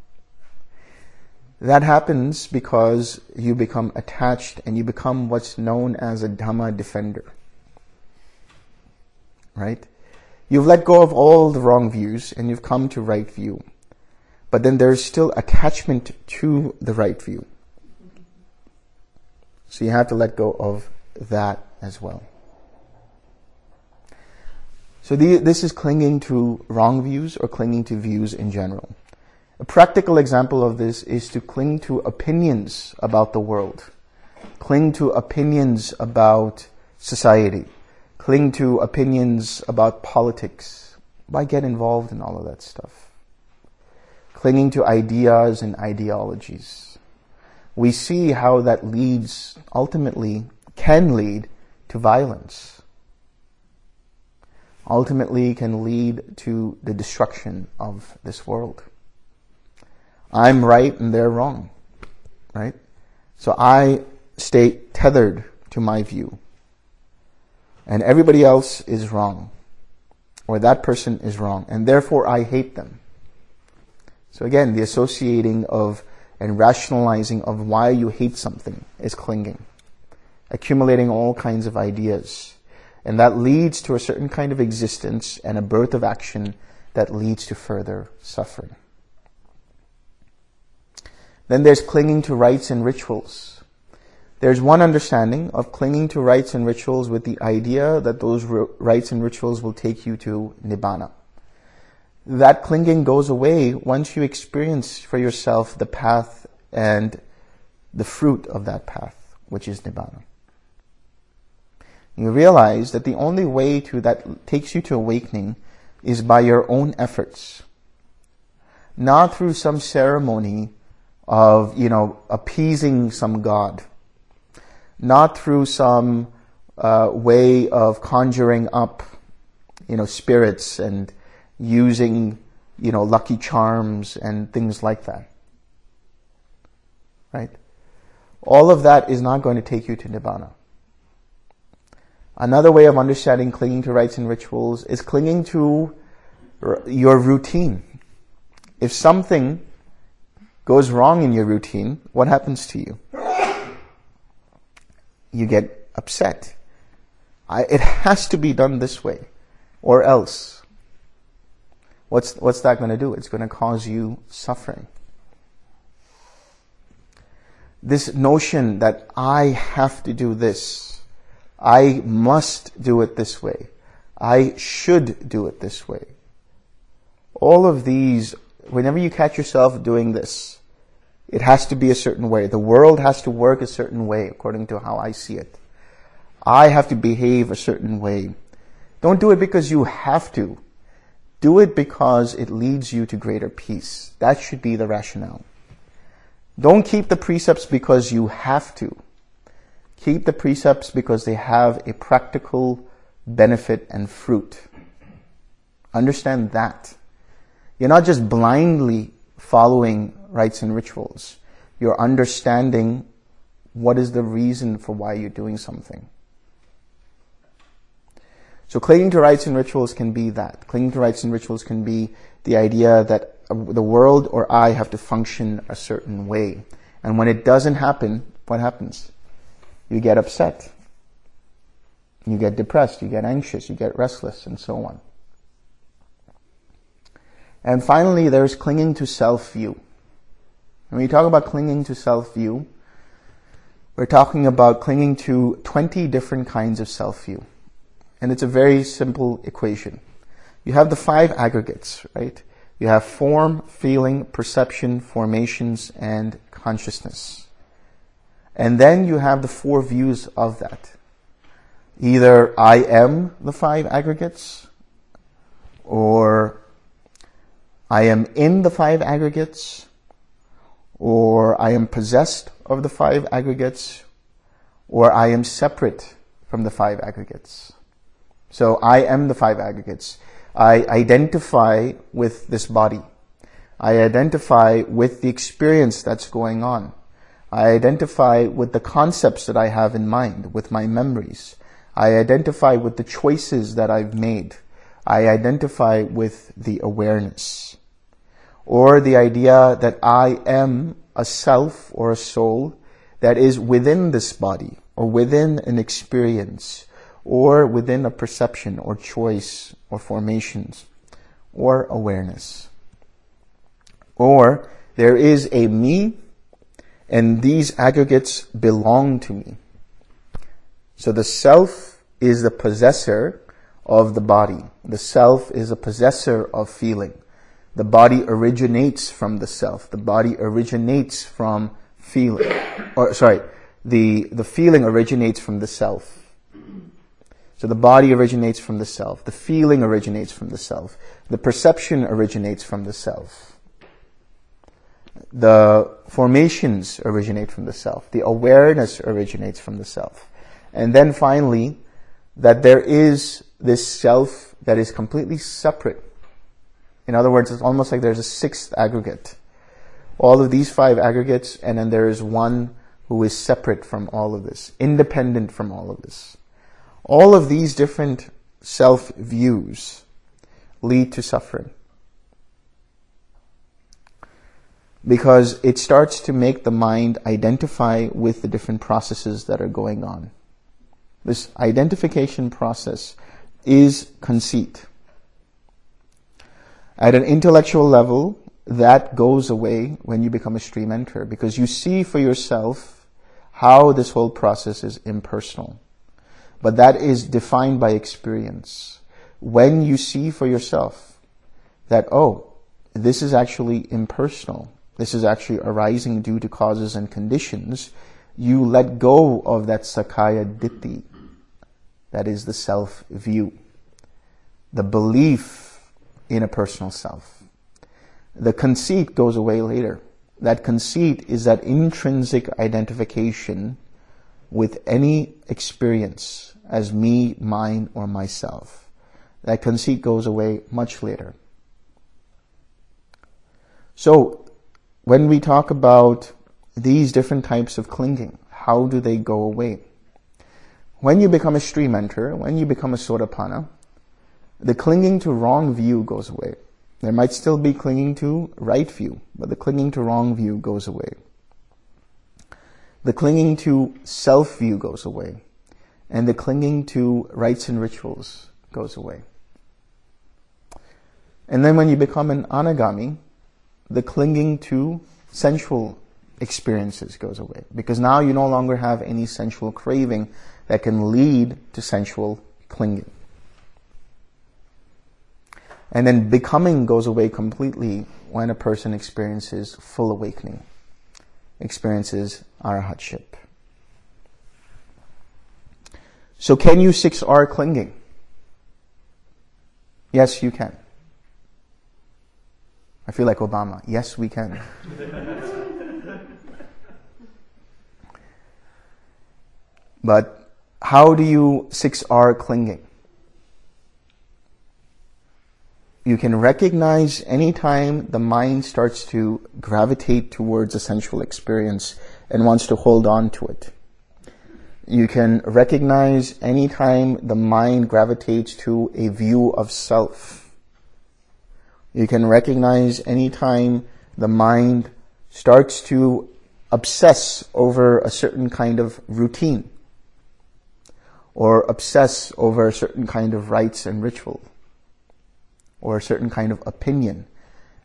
That happens because you become attached and you become what's known as a Dhamma defender. Right? You've let go of all the wrong views and you've come to right view. But then there's still attachment to the right view. So you have to let go of that as well. So the, this is clinging to wrong views or clinging to views in general. A practical example of this is to cling to opinions about the world, cling to opinions about society, cling to opinions about politics. Why get involved in all of that stuff? Clinging to ideas and ideologies. We see how that leads, ultimately, can lead to violence. Ultimately can lead to the destruction of this world. I'm right and they're wrong. Right? So I stay tethered to my view. And everybody else is wrong. Or that person is wrong. And therefore I hate them. So again, the associating of and rationalizing of why you hate something is clinging. Accumulating all kinds of ideas. And that leads to a certain kind of existence and a birth of action that leads to further suffering. Then there's clinging to rites and rituals. There's one understanding of clinging to rites and rituals with the idea that those rites and rituals will take you to Nibbana. That clinging goes away once you experience for yourself the path and the fruit of that path, which is Nibbana. You realize that the only way to that takes you to awakening is by your own efforts. Not through some ceremony of, you know, appeasing some god. Not through some uh, way of conjuring up, you know, spirits and using, you know, lucky charms and things like that. Right? All of that is not going to take you to Nibbana. Another way of understanding clinging to rites and rituals is clinging to your routine. If something goes wrong in your routine, what happens to you? You get upset. I, it has to be done this way, or else. What's, what's that going to do? It's going to cause you suffering. This notion that I have to do this, I must do it this way, I should do it this way. All of these, whenever you catch yourself doing this, it has to be a certain way. The world has to work a certain way according to how I see it. I have to behave a certain way. Don't do it because you have to. Do it because it leads you to greater peace. That should be the rationale. Don't keep the precepts because you have to. Keep the precepts because they have a practical benefit and fruit. Understand that. You're not just blindly following rites and rituals. You're understanding what is the reason for why you're doing something. So clinging to rites and rituals can be that. Clinging to rites and rituals can be the idea that the world or I have to function a certain way. And when it doesn't happen, what happens? You get upset. You get depressed, you get anxious, you get restless, and so on. And finally, there's clinging to self-view. When we talk about clinging to self-view, we're talking about clinging to 20 different kinds of self-view. And it's a very simple equation. You have the five aggregates, right? You have form, feeling, perception, formations, and consciousness. And then you have the four views of that. Either I am the five aggregates, or I am in the five aggregates, or I am possessed of the five aggregates, or I am separate from the five aggregates. So I am the five aggregates. I identify with this body. I identify with the experience that's going on. I identify with the concepts that I have in mind, with my memories. I identify with the choices that I've made. I identify with the awareness. Or the idea that I am a self or a soul that is within this body or within an experience or within a perception or choice or formations or awareness. Or there is a me and these aggregates belong to me. So the self is the possessor of the body. The self is a possessor of feeling. The body originates from the self. The body originates from feeling. Or sorry, the, the feeling originates from the self. So the body originates from the self. The feeling originates from the self. The perception originates from the self. The formations originate from the self. The awareness originates from the self. And then finally, that there is this self that is completely separate. In other words, it's almost like there's a sixth aggregate. All of these five aggregates, and then there is one who is separate from all of this, independent from all of this. All of these different self views lead to suffering. Because it starts to make the mind identify with the different processes that are going on. This identification process is conceit. At an intellectual level, that goes away when you become a stream enterer because you see for yourself how this whole process is impersonal. But that is defined by experience. When you see for yourself that, oh, this is actually impersonal, this is actually arising due to causes and conditions, you let go of that Sakkaya Ditthi. That is the self view. The belief in a personal self. The conceit goes away later. That conceit is that intrinsic identification with any experience as me, mine, or myself. That conceit goes away much later. So, when we talk about these different types of clinging, how do they go away? When you become a stream enterer, when you become a sotapanna, the clinging to wrong view goes away. There might still be clinging to right view, but the clinging to wrong view goes away. The clinging to self view goes away and the clinging to rites and rituals goes away. And then when you become an anagami, the clinging to sensual experiences goes away because now you no longer have any sensual craving that can lead to sensual clinging. And then becoming goes away completely when a person experiences full awakening, experiences arahatship. So can you 6R clinging? Yes, you can. I feel like Obama. Yes, we can. but how do you 6R clinging? You can recognize anytime the mind starts to gravitate towards a sensual experience and wants to hold on to it. You can recognize anytime the mind gravitates to a view of self. You can recognize anytime the mind starts to obsess over a certain kind of routine or obsess over a certain kind of rites and ritual or a certain kind of opinion.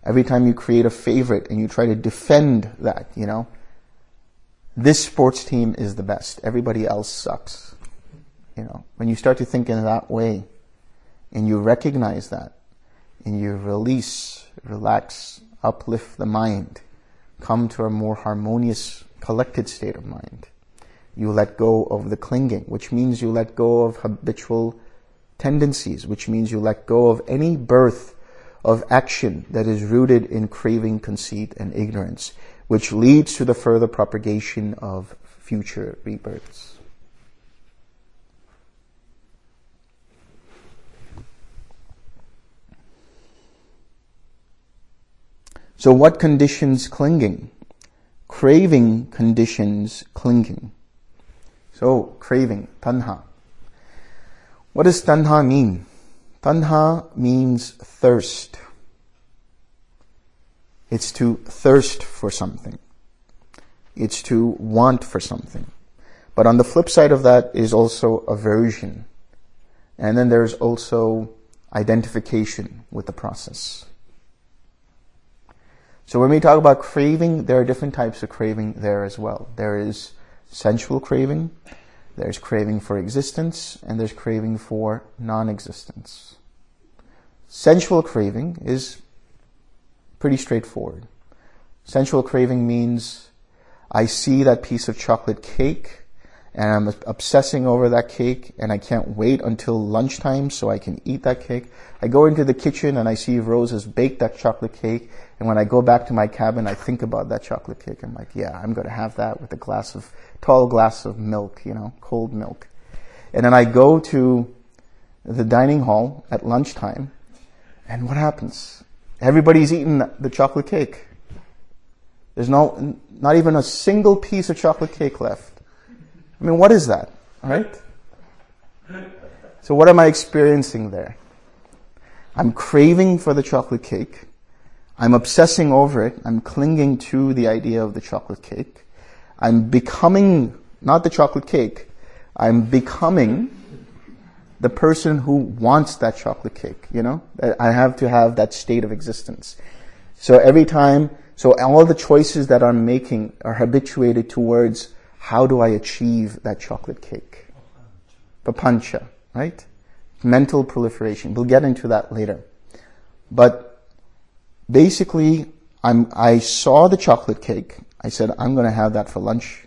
Every time you create a favorite and you try to defend that, you know, this sports team is the best. Everybody else sucks. You know, when you start to think in that way and you recognize that and you release, relax, uplift the mind, come to a more harmonious, collected state of mind, You let go of the clinging, which means you let go of habitual tendencies, which means you let go of any birth of action that is rooted in craving, conceit, and ignorance, which leads to the further propagation of future rebirths. So what conditions clinging? Craving conditions clinging. So craving, tanha. What does tanha mean? Tanha means thirst. It's to thirst for something. It's to want for something. But on the flip side of that is also aversion. And then there's also identification with the process. So when we talk about craving, there are different types of craving there as well. There is sensual craving, there's craving for existence, and there's craving for non-existence. Sensual craving is pretty straightforward. Sensual craving means I see that piece of chocolate cake and I'm obsessing over that cake and I can't wait until lunchtime so I can eat that cake. I go into the kitchen and I see Rose has baked that chocolate cake and when I go back to my cabin I think about that chocolate cake. I'm like, yeah, I'm going to have that with a glass of, tall glass of milk, you know, cold milk. And then I go to the dining hall at lunchtime and what happens? Everybody's eating the chocolate cake. There's no, not even a single piece of chocolate cake left. I mean, what is that? Right? So what am I experiencing there? I'm craving for the chocolate cake. I'm obsessing over it. I'm clinging to the idea of the chocolate cake. I'm becoming, not the chocolate cake, I'm becoming the person who wants that chocolate cake, you know? I have to have that state of existence. So every time, so all the choices that I'm making are habituated towards how do I achieve that chocolate cake? Papancha, right? Mental proliferation. We'll get into that later. But basically, I'm, I saw the chocolate cake. I said, I'm going to have that for lunch,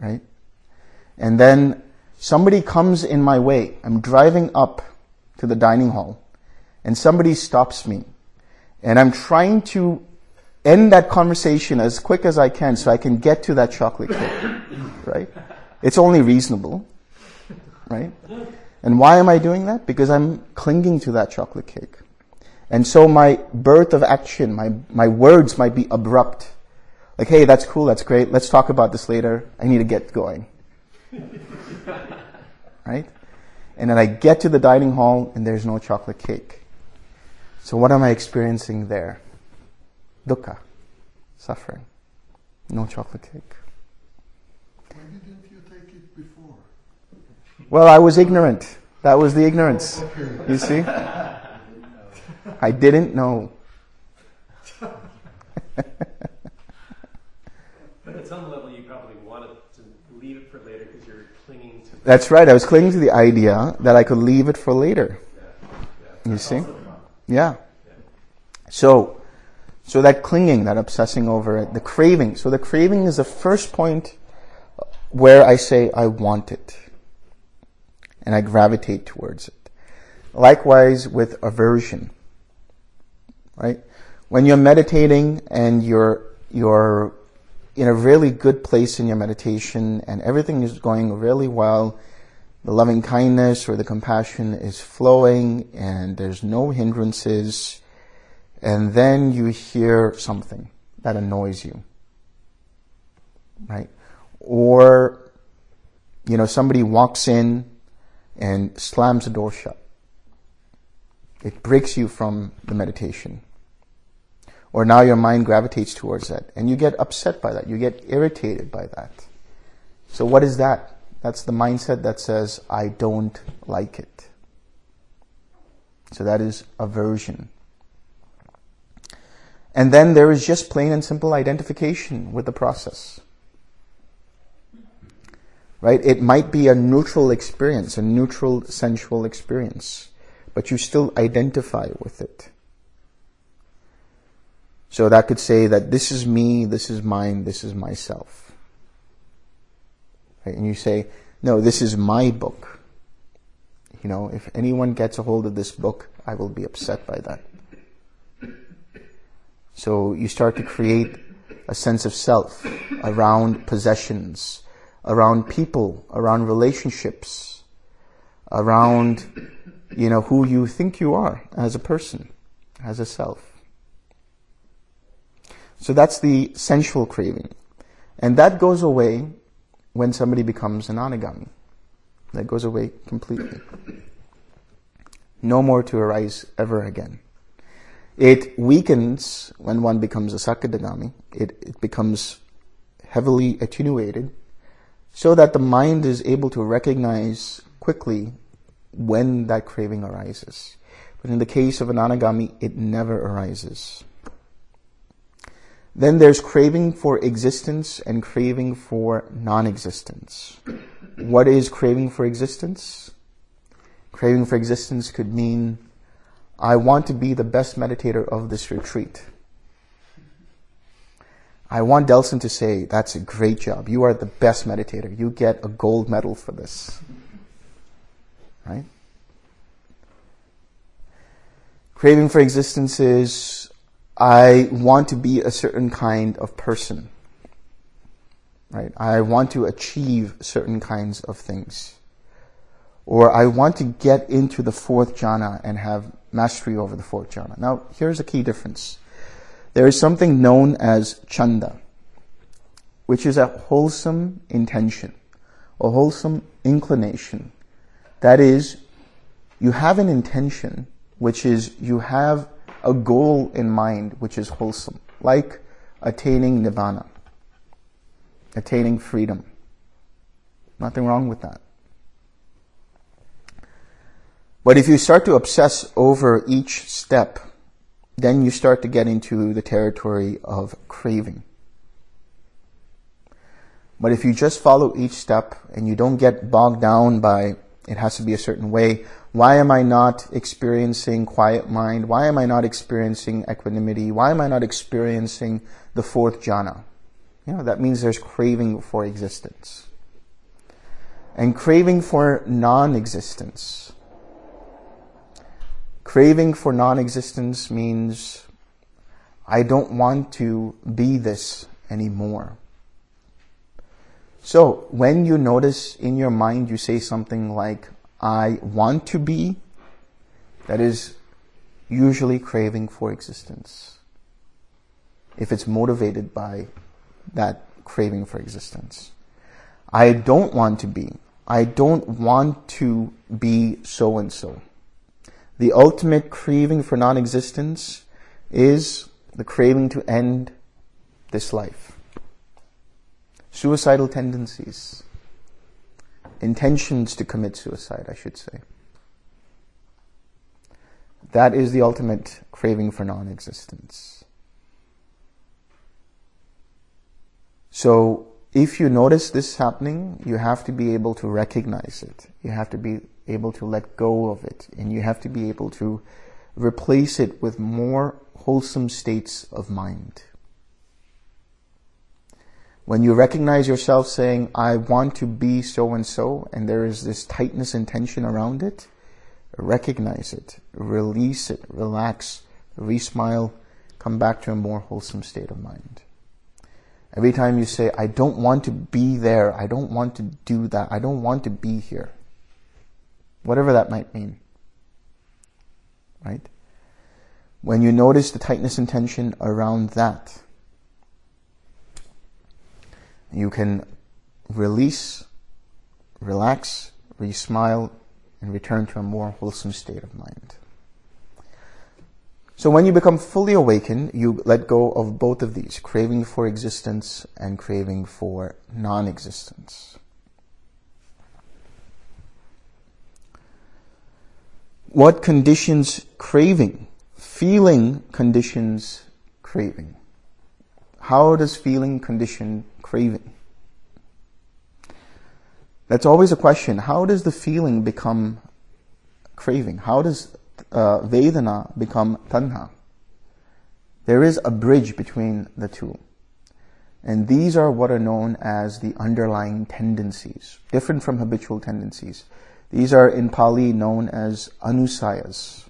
right? And then somebody comes in my way. I'm driving up to the dining hall and somebody stops me and I'm trying to end that conversation as quick as I can so I can get to that chocolate cake, right? It's only reasonable, right? And why am I doing that? Because I'm clinging to that chocolate cake. And so my birth of action, my, my words might be abrupt. Like, hey, that's cool, that's great, let's talk about this later, I need to get going. right? And then I get to the dining hall and there's no chocolate cake. So what am I experiencing there? dukkha, suffering. No chocolate cake. Why didn't you take it before? Well, I was ignorant. That was the ignorance. Oh, okay. You see? I didn't know. at some level, you probably wanted to leave it for later because you're clinging to. That's right. I was clinging to the idea that I could leave it for later. Yeah. Yeah. You see? Yeah. So, so that clinging, that obsessing over it, the craving. So the craving is the first point where I say I want it. And I gravitate towards it. Likewise with aversion. Right? When you're meditating and you're, you're in a really good place in your meditation and everything is going really well, the loving kindness or the compassion is flowing and there's no hindrances, and then you hear something that annoys you, right? Or, you know, somebody walks in and slams the door shut. It breaks you from the meditation. Or now your mind gravitates towards that and you get upset by that. You get irritated by that. So what is that? That's the mindset that says, I don't like it. So that is aversion. And then there is just plain and simple identification with the process. Right? It might be a neutral experience, a neutral sensual experience, but you still identify with it. So that could say that this is me, this is mine, this is myself. Okay, and you say, no, this is my book. You know, if anyone gets a hold of this book, I will be upset by that. So you start to create a sense of self around possessions, around people, around relationships, around, you know, who you think you are as a person, as a self. So that's the sensual craving. And that goes away when somebody becomes an anagami. That goes away completely. No more to arise ever again. It weakens when one becomes a sakadagami. It, it becomes heavily attenuated so that the mind is able to recognize quickly when that craving arises. But in the case of an anagami, it never arises. Then there's craving for existence and craving for non-existence. What is craving for existence? Craving for existence could mean, I want to be the best meditator of this retreat. I want Delson to say, that's a great job. You are the best meditator. You get a gold medal for this. Right? Craving for existence is, I want to be a certain kind of person. Right? I want to achieve certain kinds of things. Or I want to get into the fourth jhana and have mastery over the fourth jhana. Now, here's a key difference. There is something known as chanda, which is a wholesome intention, a wholesome inclination. That is, you have an intention, which is you have a goal in mind which is wholesome, like attaining nibbana, attaining freedom. Nothing wrong with that. But if you start to obsess over each step, then you start to get into the territory of craving. But if you just follow each step and you don't get bogged down by it has to be a certain way, why am I not experiencing quiet mind? Why am I not experiencing equanimity? Why am I not experiencing the fourth jhana? You know, that means there's craving for existence. And craving for non-existence. Craving for non-existence means I don't want to be this anymore. So when you notice in your mind, you say something like, I want to be, that is usually craving for existence. If it's motivated by that craving for existence. I don't want to be. I don't want to be so and so. The ultimate craving for non-existence is the craving to end this life. Suicidal tendencies intentions to commit suicide, I should say. That is the ultimate craving for non-existence. So if you notice this happening, you have to be able to recognize it. You have to be able to let go of it. And you have to be able to replace it with more wholesome states of mind. When you recognize yourself saying, I want to be so and so, and there is this tightness and tension around it, recognize it, release it, relax, re-smile, come back to a more wholesome state of mind. Every time you say, I don't want to be there, I don't want to do that, I don't want to be here. Whatever that might mean. Right? When you notice the tightness and tension around that, you can release, relax, re-smile, and return to a more wholesome state of mind. So when you become fully awakened, you let go of both of these, craving for existence and craving for non-existence. What conditions craving? Feeling conditions craving. How does feeling condition craving? That's always a question. How does the feeling become craving? How does uh, Vedana become Tanha? There is a bridge between the two. And these are what are known as the underlying tendencies, different from habitual tendencies. These are in Pali known as anusayas.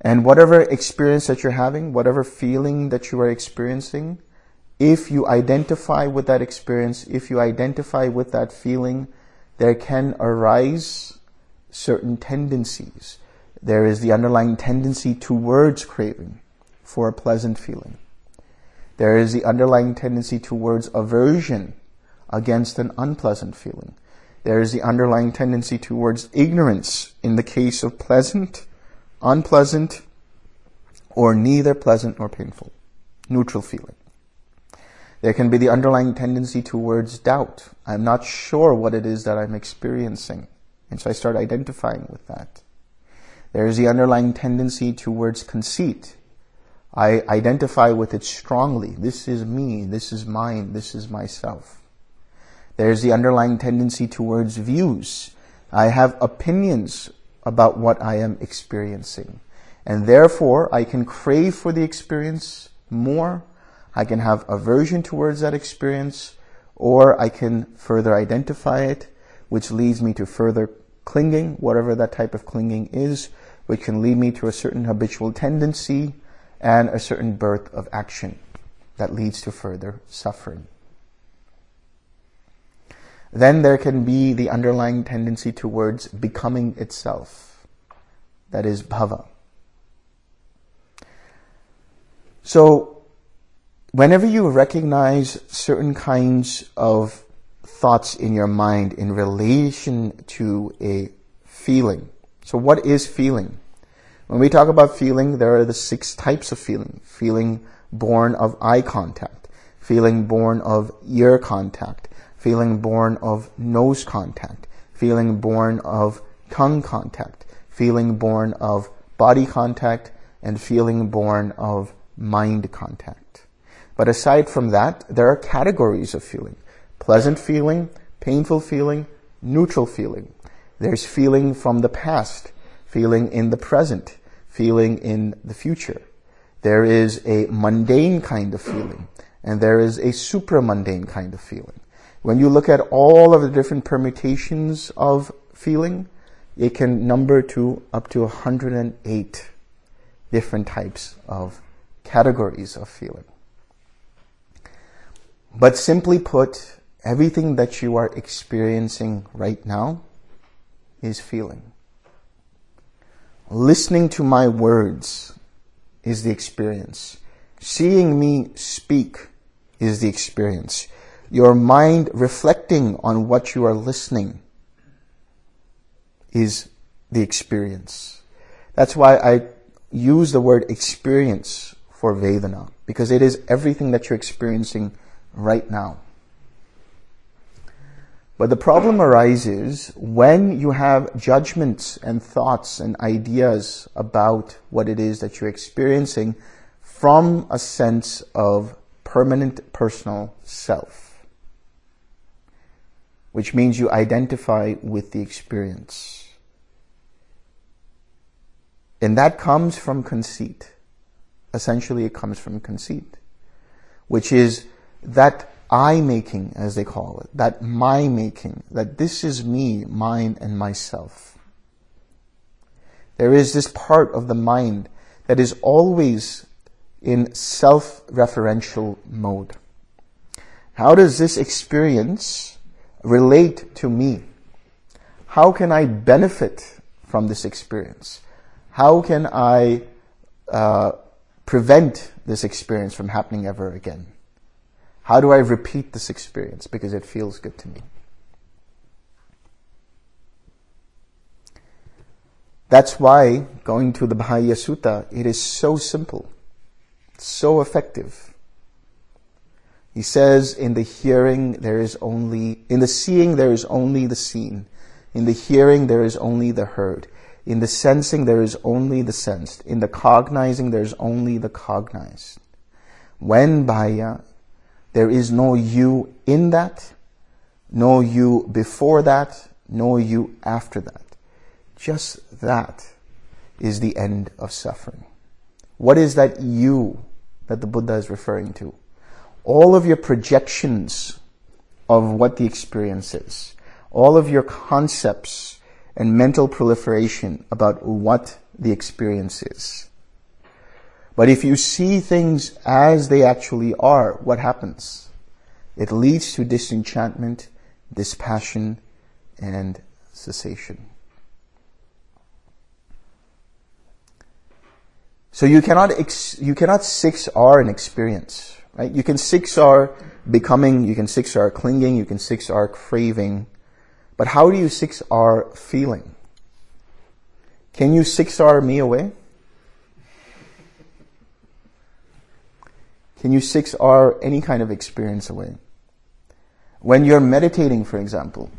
And whatever experience that you're having, whatever feeling that you are experiencing, if you identify with that experience, if you identify with that feeling, there can arise certain tendencies. There is the underlying tendency towards craving for a pleasant feeling. There is the underlying tendency towards aversion against an unpleasant feeling. There is the underlying tendency towards ignorance in the case of pleasant, unpleasant, or neither pleasant nor painful, neutral feeling. There can be the underlying tendency towards doubt. I'm not sure what it is that I'm experiencing. And so I start identifying with that. There is the underlying tendency towards conceit. I identify with it strongly. This is me. This is mine. This is myself. There's the underlying tendency towards views. I have opinions about what I am experiencing. And therefore, I can crave for the experience more I can have aversion towards that experience, or I can further identify it, which leads me to further clinging, whatever that type of clinging is, which can lead me to a certain habitual tendency and a certain birth of action that leads to further suffering. Then there can be the underlying tendency towards becoming itself. That is bhava. So whenever you recognize certain kinds of thoughts in your mind in relation to a feeling. So what is feeling? When we talk about feeling, there are the six types of feeling. Feeling born of eye contact, feeling born of ear contact, feeling born of nose contact, feeling born of tongue contact, feeling born of body contact, and feeling born of mind contact. But aside from that, there are categories of feeling. Pleasant feeling, painful feeling, neutral feeling. There's feeling from the past, feeling in the present, feeling in the future. There is a mundane kind of feeling, and there is a supramundane kind of feeling. When you look at all of the different permutations of feeling, it can number to up to 108 different types of categories of feeling. But simply put, everything that you are experiencing right now is feeling. Listening to my words is the experience. Seeing me speak is the experience. Your mind reflecting on what you are listening is the experience. That's why I use the word experience for Vedana, because it is everything that you're experiencing right now. But the problem arises when you have judgments and thoughts and ideas about what it is that you're experiencing from a sense of permanent personal self, which means you identify with the experience. And that comes from conceit. Essentially, it comes from conceit, which is that I making, as they call it, that my making, that this is me, mine, and myself. There is this part of the mind that is always in self-referential mode. How does this experience relate to me? How can I benefit from this experience? How can I uh, prevent this experience from happening ever again? How do I repeat this experience because it feels good to me? That's why going to the Bahiya Sutta, it is so simple, so effective. He says, in the hearing there is only, in the seeing there is only the seen. In the hearing there is only the heard. In the sensing there is only the sensed. In the cognizing there is only the cognized. When Bahiya there is no you in that, no you before that, no you after that. Just that is the end of suffering. What is that you that the Buddha is referring to? all of your projections of what the experience is, all of your concepts and mental proliferation about what the experience is. But if you see things as they actually are, what happens? It leads to disenchantment, dispassion, and cessation. So you cannot ex- you cannot 6R an experience, right? You can 6R becoming, you can 6R clinging, you can 6R craving, but how do you 6R feeling? Can you 6R me away? Can you 6R any kind of experience away? When you're meditating, for example,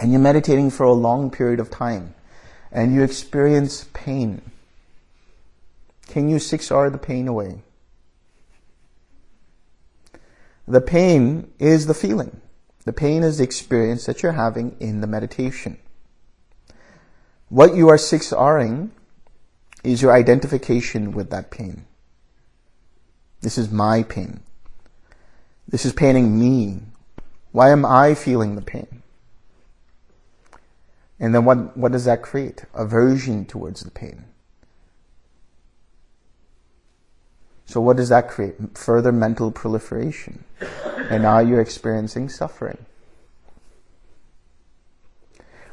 and you're meditating for a long period of time, and you experience pain, can you 6R the pain away? The pain is the feeling. The pain is the experience that you're having in the meditation. What you are 6Ring is your identification with that pain. This is my pain. This is paining me. Why am I feeling the pain? And then what, what does that create? Aversion towards the pain. So what does that create? Further mental proliferation. And now you're experiencing suffering.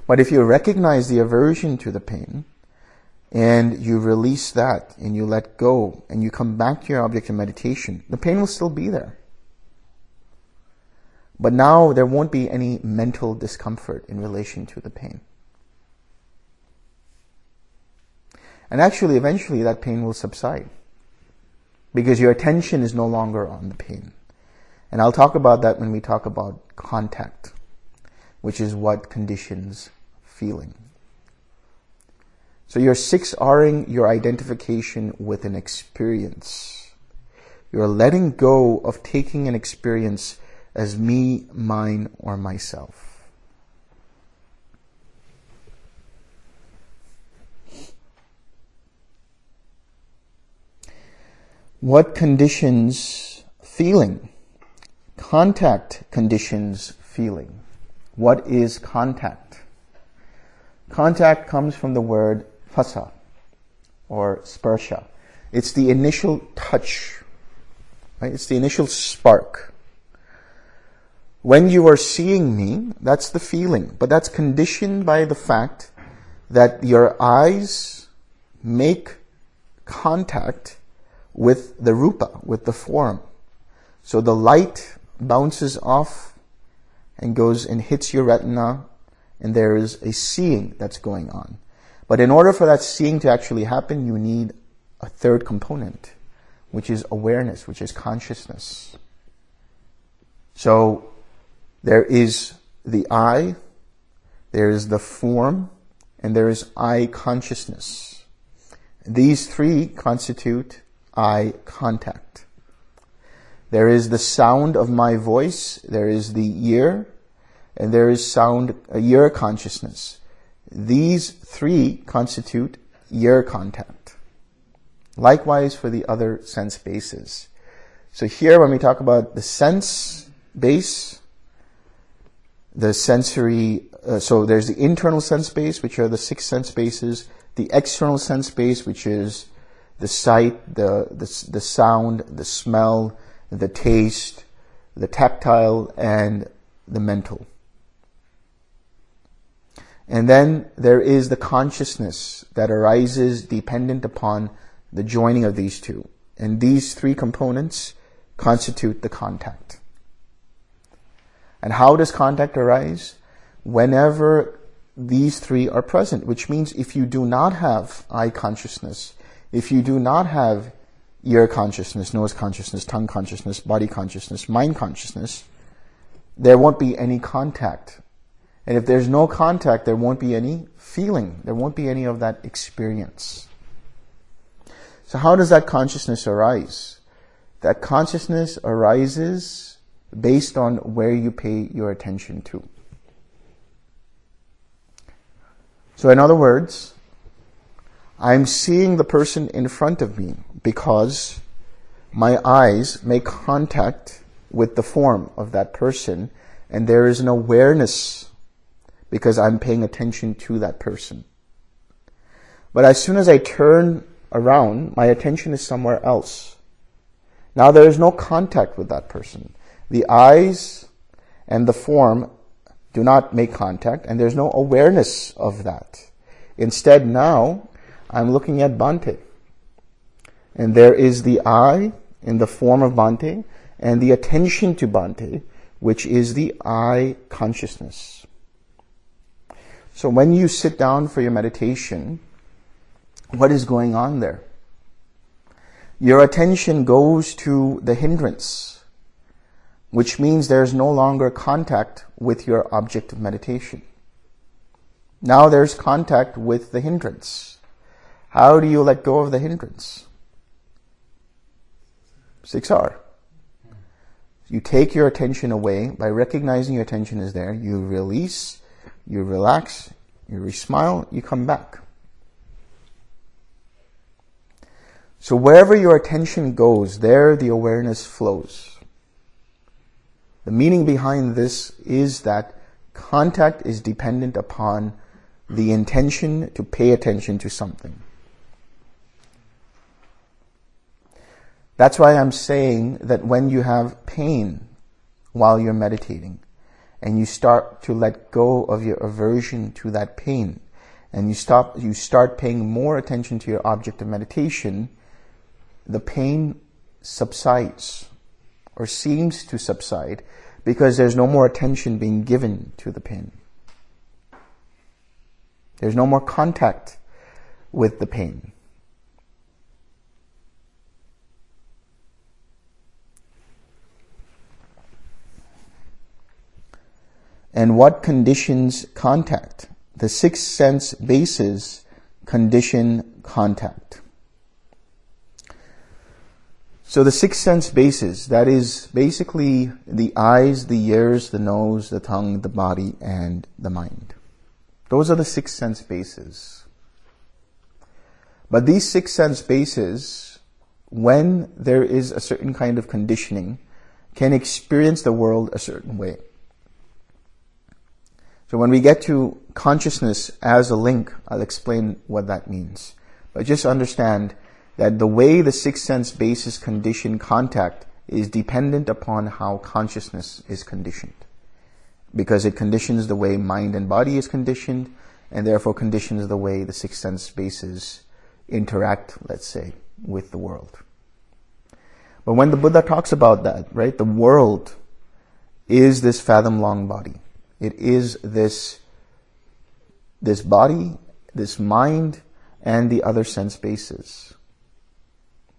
But if you recognize the aversion to the pain, and you release that and you let go and you come back to your object of meditation, the pain will still be there. But now there won't be any mental discomfort in relation to the pain. And actually, eventually that pain will subside because your attention is no longer on the pain. And I'll talk about that when we talk about contact, which is what conditions feeling. So you're 6Ring your identification with an experience. You're letting go of taking an experience as me, mine, or myself. What conditions feeling? Contact conditions feeling. What is contact? Contact comes from the word phassa or sparsha. It's the initial touch, right? It's the initial spark. When you are seeing me, that's the feeling, but that's conditioned by the fact that your eyes make contact with the rupa, with the form. So the light bounces off and goes and hits your retina and there is a seeing that's going on. But in order for that seeing to actually happen, you need a third component, which is awareness, which is consciousness. So there is the eye, there is the form, and there is eye consciousness. These three constitute eye contact. There is the sound of my voice, there is the ear, and there is sound, ear consciousness. These three constitute ear content. Likewise for the other sense bases. So here when we talk about the sense base, the sensory, uh, so there's the internal sense base, which are the six sense bases, the external sense base, which is the sight, the, the, the sound, the smell, the taste, the tactile, and the mental. And then there is the consciousness that arises dependent upon the joining of these two. And these three components constitute the contact. And how does contact arise? Whenever these three are present, which means if you do not have eye consciousness, if you do not have ear consciousness, nose consciousness, tongue consciousness, body consciousness, mind consciousness, there won't be any contact and if there's no contact, there won't be any feeling. There won't be any of that experience. So how does that consciousness arise? That consciousness arises based on where you pay your attention to. So in other words, I'm seeing the person in front of me because my eyes make contact with the form of that person and there is an awareness because I'm paying attention to that person. But as soon as I turn around, my attention is somewhere else. Now there is no contact with that person. The eyes and the form do not make contact and there's no awareness of that. Instead now, I'm looking at Bhante. And there is the eye in the form of Bhante and the attention to Bhante, which is the eye consciousness. So when you sit down for your meditation, what is going on there? Your attention goes to the hindrance, which means there's no longer contact with your object of meditation. Now there's contact with the hindrance. How do you let go of the hindrance? 6R. You take your attention away by recognizing your attention is there. You release, you relax, you re smile, you come back. So wherever your attention goes, there the awareness flows. The meaning behind this is that contact is dependent upon the intention to pay attention to something. That's why I'm saying that when you have pain while you're meditating and you start to let go of your aversion to that pain and you stop, you start paying more attention to your object of meditation, the pain subsides or seems to subside because there's no more attention being given to the pain. There's no more contact with the pain. And what conditions contact. The six sense bases condition contact. So the six sense bases, that is basically the eyes, the ears, the nose, the tongue, the body, and the mind. Those are the six sense bases. But these six sense bases, when there is a certain kind of conditioning, can experience the world a certain way. So when we get to consciousness as a link, I'll explain what that means. But just understand that the way the sixth sense bases condition contact is dependent upon how consciousness is conditioned. Because it conditions the way mind and body is conditioned, and therefore conditions the way the sixth sense bases interact, let's say, with the world. But when the Buddha talks about that, right, the world is this fathom long body. It is this, this body, this mind, and the other sense bases.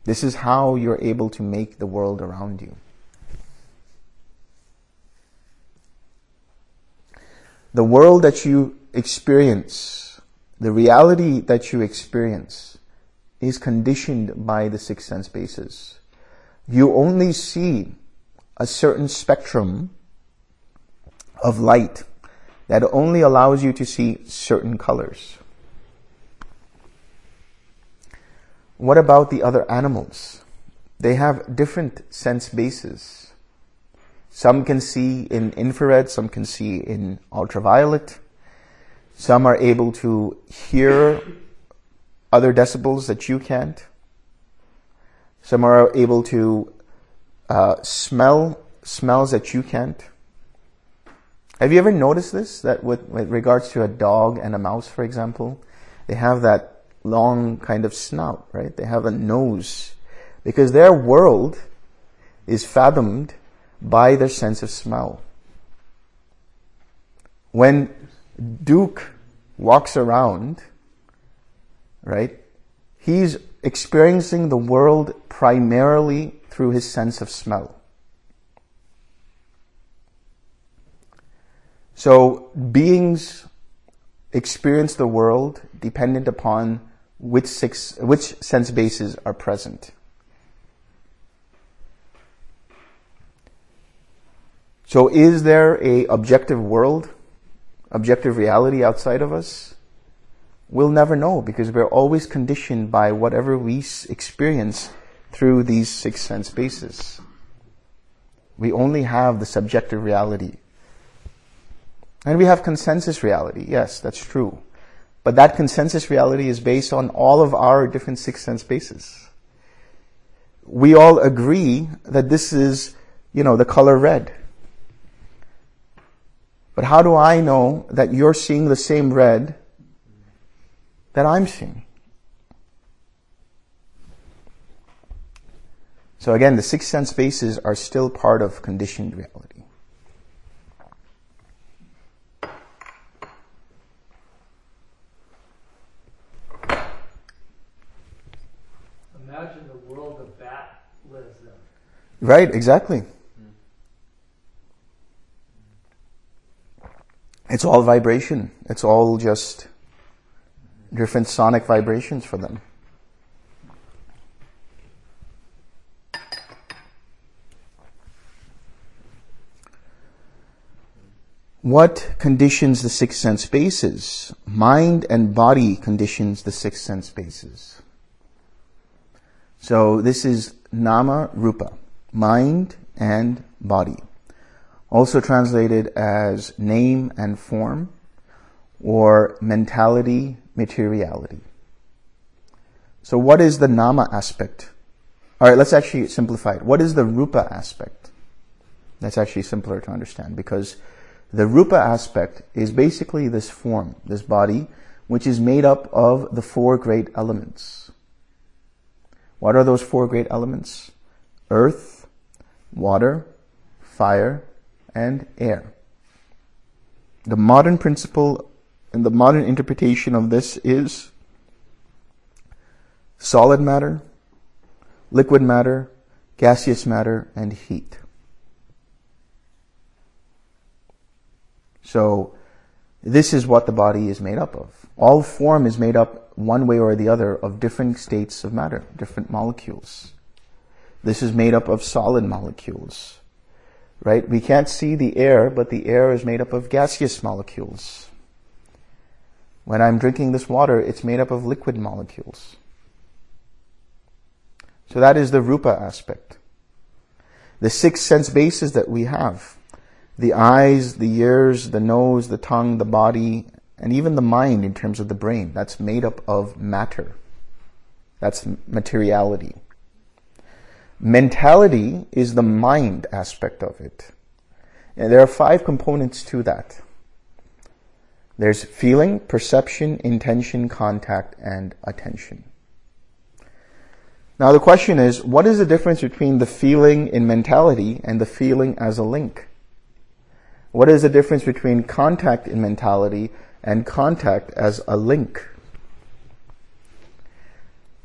This is how you're able to make the world around you. The world that you experience, the reality that you experience is conditioned by the six sense bases. You only see a certain spectrum of light that only allows you to see certain colors. What about the other animals? They have different sense bases. Some can see in infrared, some can see in ultraviolet. Some are able to hear other decibels that you can't. Some are able to uh, smell smells that you can't. Have you ever noticed this? That with, with regards to a dog and a mouse, for example, they have that long kind of snout, right? They have a nose because their world is fathomed by their sense of smell. When Duke walks around, right, he's experiencing the world primarily through his sense of smell. So beings experience the world dependent upon which six, which sense bases are present. So is there a objective world, objective reality outside of us? We'll never know because we're always conditioned by whatever we experience through these six sense bases. We only have the subjective reality. And we have consensus reality. Yes, that's true. But that consensus reality is based on all of our different six sense bases. We all agree that this is, you know, the color red. But how do I know that you're seeing the same red that I'm seeing? So again, the six sense bases are still part of conditioned reality. Imagine the world of that lives then. Right, exactly. It's all vibration. It's all just different sonic vibrations for them. What conditions the six sense bases? Mind and body conditions the six sense bases. So this is nama rupa, mind and body. Also translated as name and form or mentality, materiality. So what is the nama aspect? Alright, let's actually simplify it. What is the rupa aspect? That's actually simpler to understand because the rupa aspect is basically this form, this body, which is made up of the four great elements. What are those four great elements? Earth, water, fire, and air. The modern principle and the modern interpretation of this is solid matter, liquid matter, gaseous matter, and heat. So this is what the body is made up of. All form is made up one way or the other of different states of matter, different molecules. This is made up of solid molecules, right? We can't see the air, but the air is made up of gaseous molecules. When I'm drinking this water, it's made up of liquid molecules. So that is the rupa aspect. The six sense bases that we have the eyes, the ears, the nose, the tongue, the body, and even the mind in terms of the brain. That's made up of matter. That's materiality. Mentality is the mind aspect of it. And there are five components to that. There's feeling, perception, intention, contact, and attention. Now the question is, what is the difference between the feeling in mentality and the feeling as a link? What is the difference between contact in mentality and contact as a link?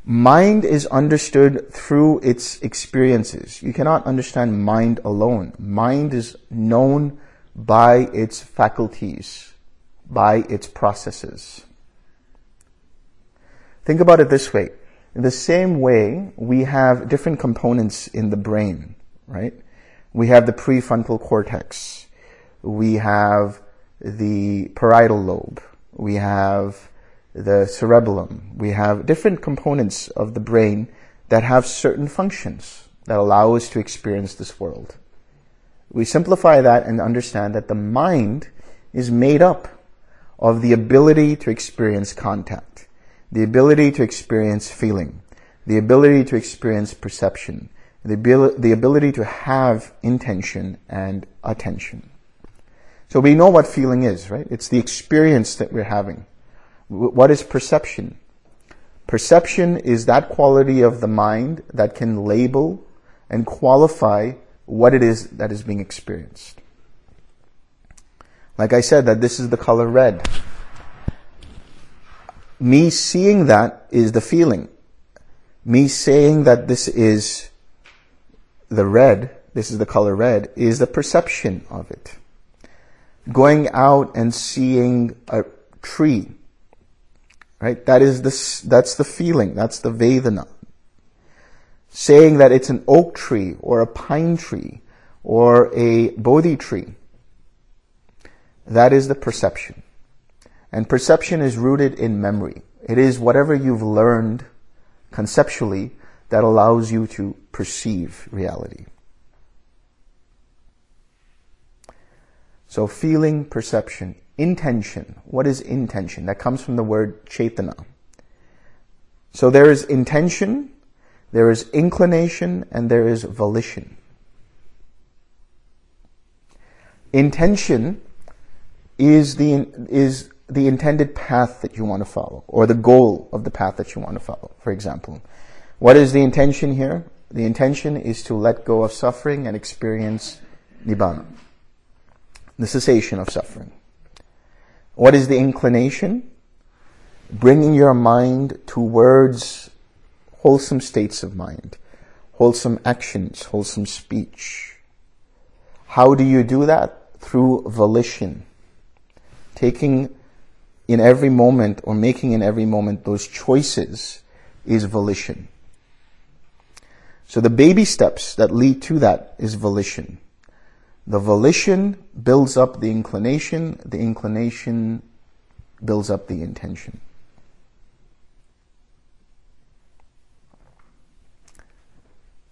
Mind is understood through its experiences. You cannot understand mind alone. Mind is known by its faculties, by its processes. Think about it this way. In the same way, we have different components in the brain, right? We have the prefrontal cortex we have the parietal lobe, we have the cerebellum, we have different components of the brain that have certain functions that allow us to experience this world. We simplify that and understand that the mind is made up of the ability to experience contact, the ability to experience feeling, the ability to experience perception, the, abil- the ability to have intention and attention. So we know what feeling is, right? It's the experience that we're having. What is perception? Perception is that quality of the mind that can label and qualify what it is that is being experienced. Like I said, that this is the color red. Me seeing that is the feeling. Me saying that this is the red, this is the color red, is the perception of it going out and seeing a tree, right? That is the, that's the feeling, that's the Vedana. Saying that it's an oak tree or a pine tree or a Bodhi tree, that is the perception. And perception is rooted in memory. It is whatever you've learned conceptually that allows you to perceive reality. So feeling, perception, intention. What is intention? That comes from the word chetana. So there is intention, there is inclination, and there is volition. Intention is the, is the intended path that you want to follow, or the goal of the path that you want to follow, for example. What is the intention here? The intention is to let go of suffering and experience nibbana the cessation of suffering. What is the inclination? Bringing your mind towards wholesome states of mind, wholesome actions, wholesome speech. How do you do that? Through volition. Taking in every moment or making in every moment those choices is volition. So the baby steps that lead to that is volition. The volition builds up the inclination, the inclination builds up the intention.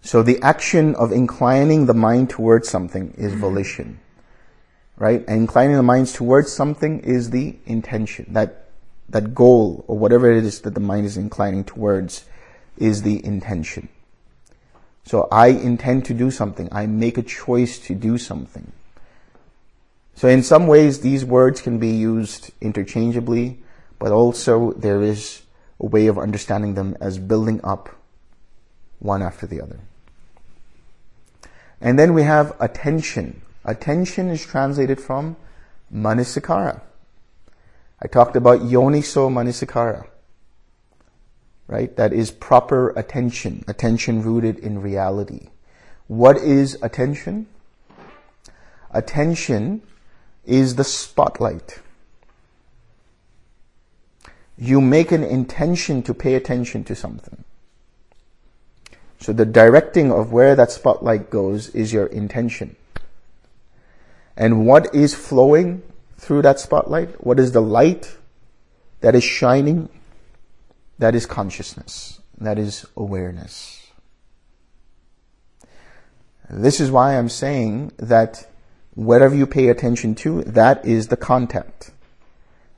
So the action of inclining the mind towards something is volition. Right? And inclining the mind towards something is the intention. That, that goal or whatever it is that the mind is inclining towards is the intention. So I intend to do something. I make a choice to do something. So in some ways, these words can be used interchangeably, but also there is a way of understanding them as building up one after the other. And then we have attention. Attention is translated from manasikara. I talked about yoniso manasikara right? That is proper attention, attention rooted in reality. What is attention? Attention is the spotlight. You make an intention to pay attention to something. So the directing of where that spotlight goes is your intention. And what is flowing through that spotlight? What is the light that is shining that is consciousness. That is awareness. This is why I'm saying that whatever you pay attention to, that is the contact.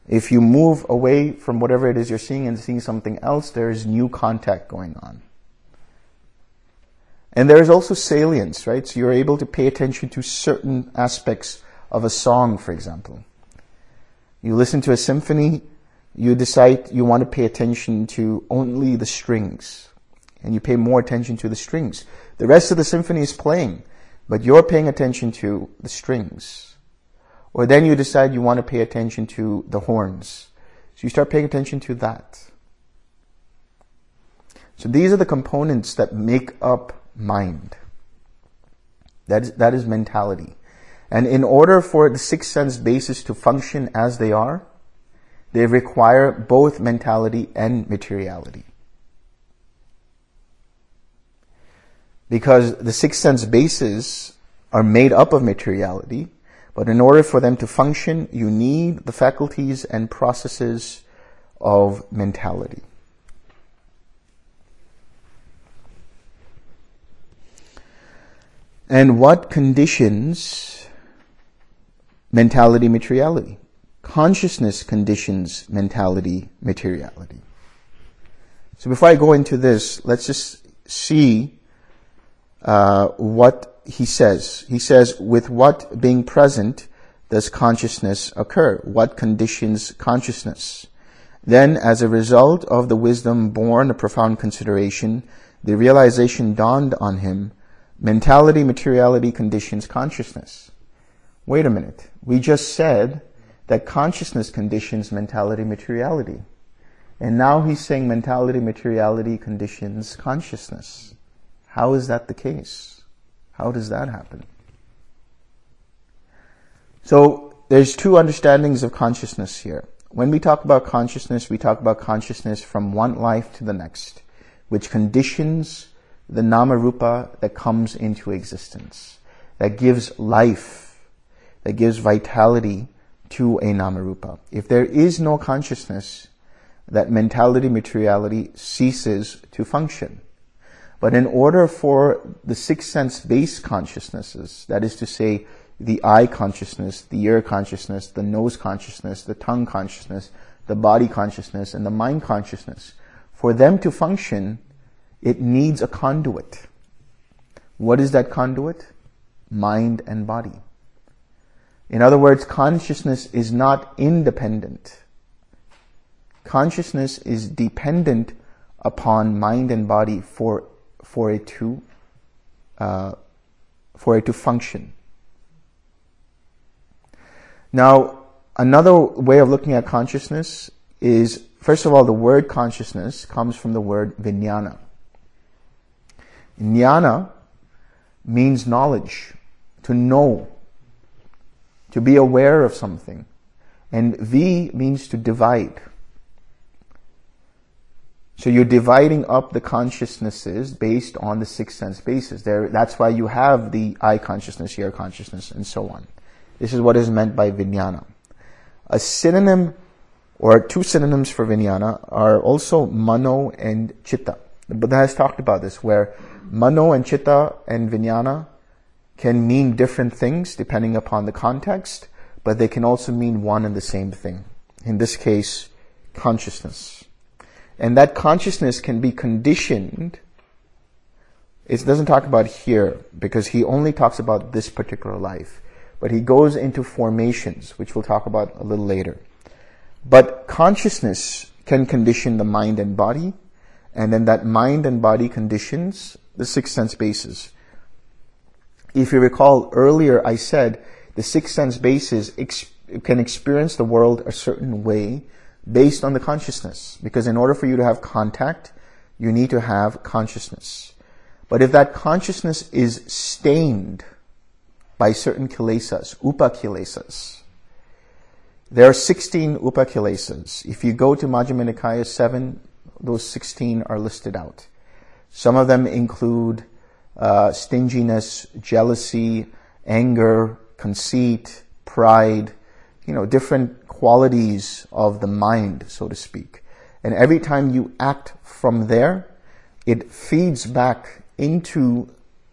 If you move away from whatever it is you're seeing and seeing something else, there is new contact going on. And there is also salience, right? So you're able to pay attention to certain aspects of a song, for example. You listen to a symphony, you decide you want to pay attention to only the strings and you pay more attention to the strings. The rest of the symphony is playing, but you're paying attention to the strings. Or then you decide you want to pay attention to the horns. So you start paying attention to that. So these are the components that make up mind. That is, that is mentality. And in order for the six sense bases to function as they are, they require both mentality and materiality. Because the six sense bases are made up of materiality, but in order for them to function, you need the faculties and processes of mentality. And what conditions mentality materiality? Consciousness conditions mentality, materiality. So before I go into this, let's just see uh, what he says. He says, with what being present does consciousness occur? What conditions consciousness? Then, as a result of the wisdom born of profound consideration, the realization dawned on him, mentality, materiality conditions consciousness. Wait a minute. We just said that consciousness conditions mentality materiality. And now he's saying mentality materiality conditions consciousness. How is that the case? How does that happen? So there's two understandings of consciousness here. When we talk about consciousness, we talk about consciousness from one life to the next, which conditions the nama rupa that comes into existence, that gives life, that gives vitality to a namarupa. If there is no consciousness, that mentality, materiality ceases to function. But in order for the six sense based consciousnesses, that is to say, the eye consciousness, the ear consciousness, the nose consciousness, the tongue consciousness, the body consciousness, and the mind consciousness, for them to function, it needs a conduit. What is that conduit? Mind and body. In other words, consciousness is not independent. Consciousness is dependent upon mind and body for, for it to, uh, for it to function. Now, another way of looking at consciousness is, first of all, the word consciousness comes from the word vijnana. Jnana means knowledge, to know, to be aware of something. And V means to divide. So you're dividing up the consciousnesses based on the six sense bases. There, that's why you have the eye consciousness, ear consciousness, and so on. This is what is meant by vijnana. A synonym or two synonyms for vijnana are also mano and chitta. The Buddha has talked about this where mano and chitta and vijnana can mean different things depending upon the context, but they can also mean one and the same thing. In this case, consciousness. And that consciousness can be conditioned. It doesn't talk about here because he only talks about this particular life but he goes into formations, which we'll talk about a little later. But consciousness can condition the mind and body, and then that mind and body conditions the six sense bases. If you recall earlier, I said the six sense bases ex- can experience the world a certain way based on the consciousness. Because in order for you to have contact, you need to have consciousness. But if that consciousness is stained by certain kilesas, upakilesas. There are 16 upakilesas. If you go to Majjhima Nikaya 7, those 16 are listed out. Some of them include uh, stinginess, jealousy, anger, conceit, pride, you know, different qualities of the mind, so to speak. And every time you act from there, it feeds back into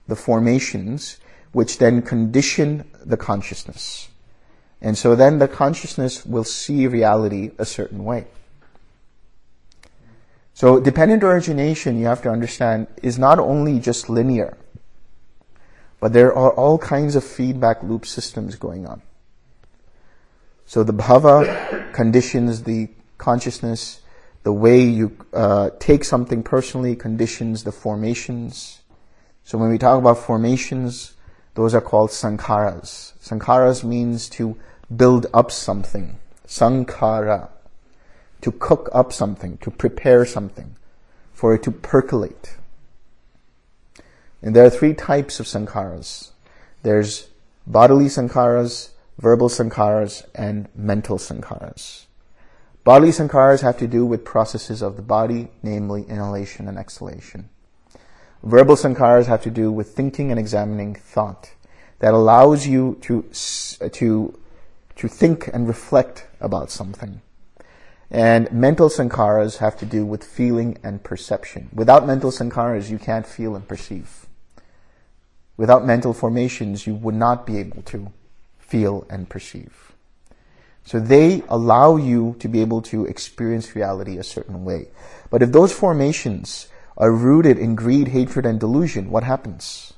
the formations which then condition the consciousness. And so then the consciousness will see reality a certain way. So dependent origination, you have to understand, is not only just linear, but there are all kinds of feedback loop systems going on. So the bhava conditions the consciousness, the way you uh, take something personally conditions the formations. So when we talk about formations, those are called sankharas. Sankharas means to build up something. Sankhara. To cook up something, to prepare something, for it to percolate. And there are three types of sankharas. There's bodily sankharas, verbal sankharas, and mental sankharas. Bodily sankharas have to do with processes of the body, namely inhalation and exhalation. Verbal sankharas have to do with thinking and examining thought that allows you to, to, to think and reflect about something. And mental sankharas have to do with feeling and perception. Without mental sankharas, you can't feel and perceive. Without mental formations, you would not be able to feel and perceive. So they allow you to be able to experience reality a certain way. But if those formations are rooted in greed, hatred, and delusion, what happens?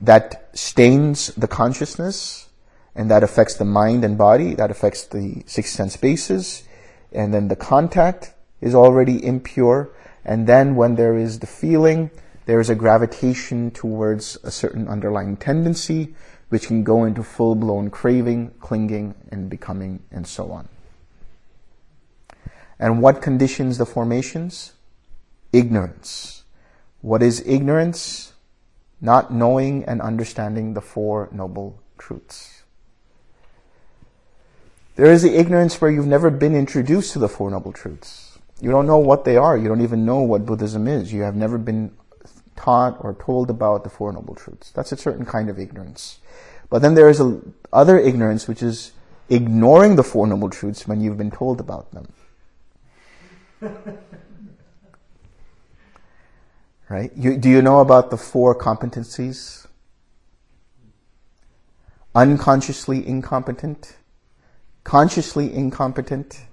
That stains the consciousness, and that affects the mind and body, that affects the six sense bases, and then the contact is already impure, and then when there is the feeling, there is a gravitation towards a certain underlying tendency, which can go into full-blown craving, clinging, and becoming, and so on. And what conditions the formations? ignorance. What is ignorance? Not knowing and understanding the Four Noble Truths. There is the ignorance where you've never been introduced to the Four Noble Truths. You don't know what they are. You don't even know what Buddhism is. You have never been taught or told about the Four Noble Truths. That's a certain kind of ignorance. But then there is a other ignorance which is ignoring the Four Noble Truths when you've been told about them. Right? You, do you know about the four competencies? Unconsciously incompetent, consciously incompetent,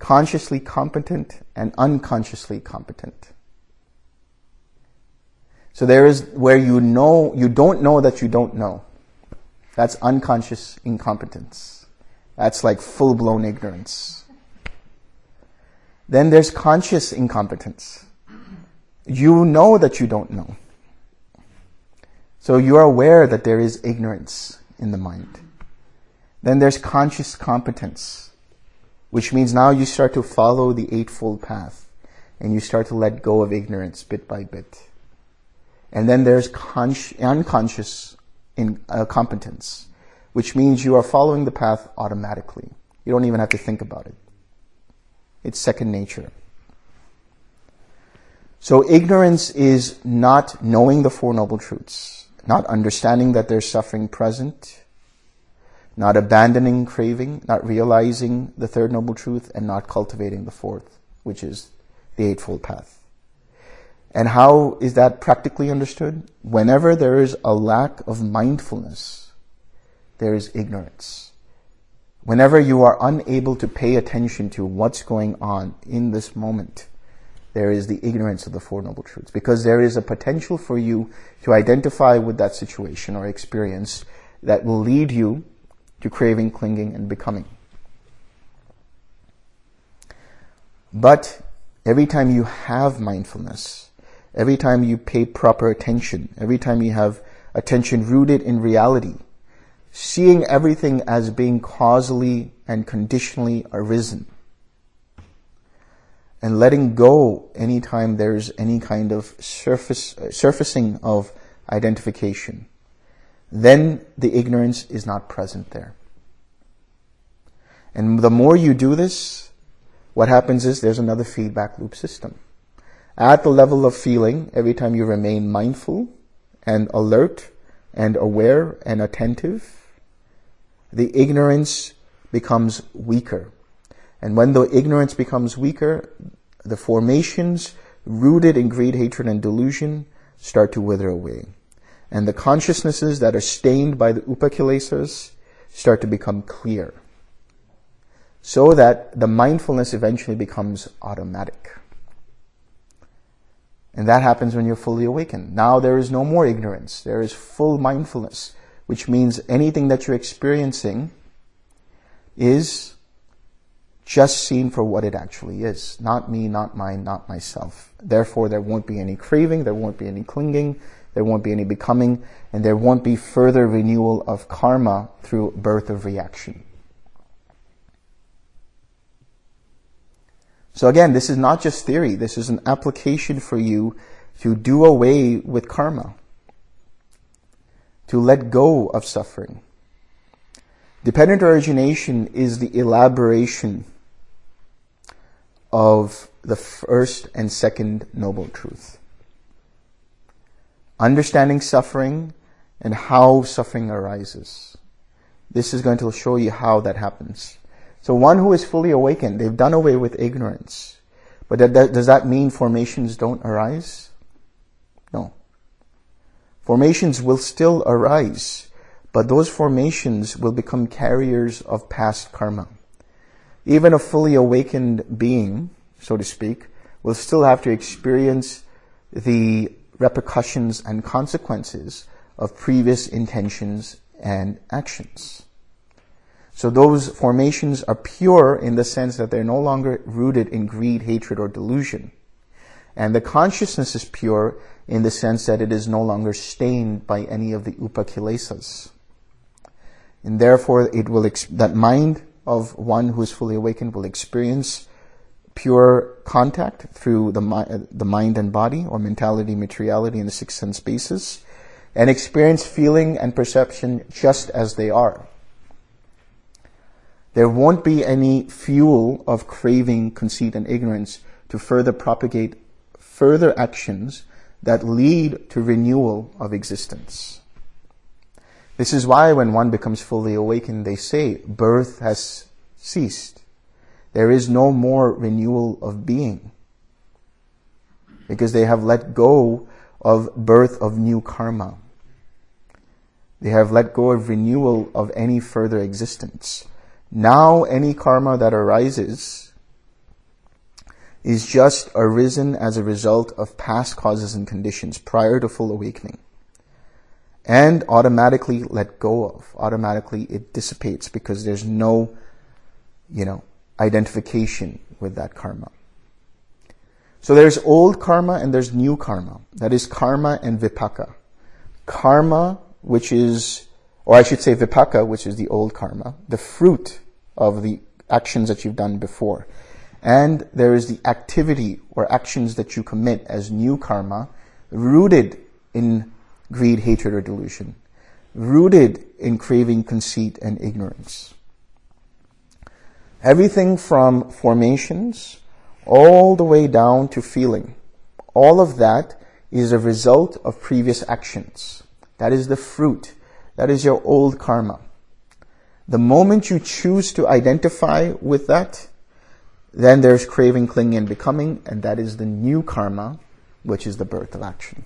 consciously competent, and unconsciously competent. So there is where you know, you don't know that you don't know. That's unconscious incompetence. That's like full blown ignorance. Then there's conscious incompetence. You know that you don't know. So you are aware that there is ignorance in the mind. Then there's conscious competence, which means now you start to follow the Eightfold Path and you start to let go of ignorance bit by bit. And then there's unconscious in, uh, competence, which means you are following the path automatically. You don't even have to think about it. It's second nature. So ignorance is not knowing the Four Noble Truths, not understanding that there's suffering present, not abandoning craving, not realizing the Third Noble Truth, and not cultivating the fourth, which is the Eightfold Path. And how is that practically understood? Whenever there is a lack of mindfulness, there is ignorance. Whenever you are unable to pay attention to what's going on in this moment, there is the ignorance of the Four Noble Truths. Because there is a potential for you to identify with that situation or experience that will lead you to craving, clinging, and becoming. But every time you have mindfulness, Every time you pay proper attention, every time you have attention rooted in reality, seeing everything as being causally and conditionally arisen, and letting go anytime there's any kind of surface, surfacing of identification, then the ignorance is not present there. And the more you do this, what happens is there's another feedback loop system. At the level of feeling, every time you remain mindful and alert and aware and attentive, the ignorance becomes weaker. And when the ignorance becomes weaker, the formations rooted in greed, hatred, and delusion start to wither away. And the consciousnesses that are stained by the upakilesas start to become clear. So that the mindfulness eventually becomes automatic. And that happens when you're fully awakened. Now there is no more ignorance. There is full mindfulness, which means anything that you're experiencing is just seen for what it actually is. Not me, not mine, not myself. Therefore, there won't be any craving, there won't be any clinging, there won't be any becoming, and there won't be further renewal of karma through birth of reaction. So again, this is not just theory. This is an application for you to do away with karma. To let go of suffering. Dependent origination is the elaboration of the first and second noble truth. Understanding suffering and how suffering arises. This is going to show you how that happens. So one who is fully awakened, they've done away with ignorance. But that, that, does that mean formations don't arise? No. Formations will still arise, but those formations will become carriers of past karma. Even a fully awakened being, so to speak, will still have to experience the repercussions and consequences of previous intentions and actions. So those formations are pure in the sense that they're no longer rooted in greed, hatred, or delusion. And the consciousness is pure in the sense that it is no longer stained by any of the upakilesas. And therefore it will, that mind of one who is fully awakened will experience pure contact through the, uh, the mind and body or mentality, materiality, and the six sense bases and experience feeling and perception just as they are there won't be any fuel of craving, conceit, and ignorance to further propagate further actions that lead to renewal of existence. This is why when one becomes fully awakened, they say birth has ceased. There is no more renewal of being. because they have let go of birth of new karma. They have let go of renewal of any further existence. Now any karma that arises is just arisen as a result of past causes and conditions prior to full awakening. And automatically let go of. Automatically it dissipates because there's no, you know, identification with that karma. So there's old karma and there's new karma. That is karma and vipaka. Karma which is, or I should say vipaka, which is the old karma, the fruit of the actions that you've done before. And there is the activity or actions that you commit as new karma, rooted in greed, hatred, or delusion, rooted in craving, conceit, and ignorance. Everything from formations all the way down to feeling. All of that is a result of previous actions. That is the fruit. That is your old karma. The moment you choose to identify with that, then there's craving, clinging, and becoming, and that is the new karma, which is the birth of action.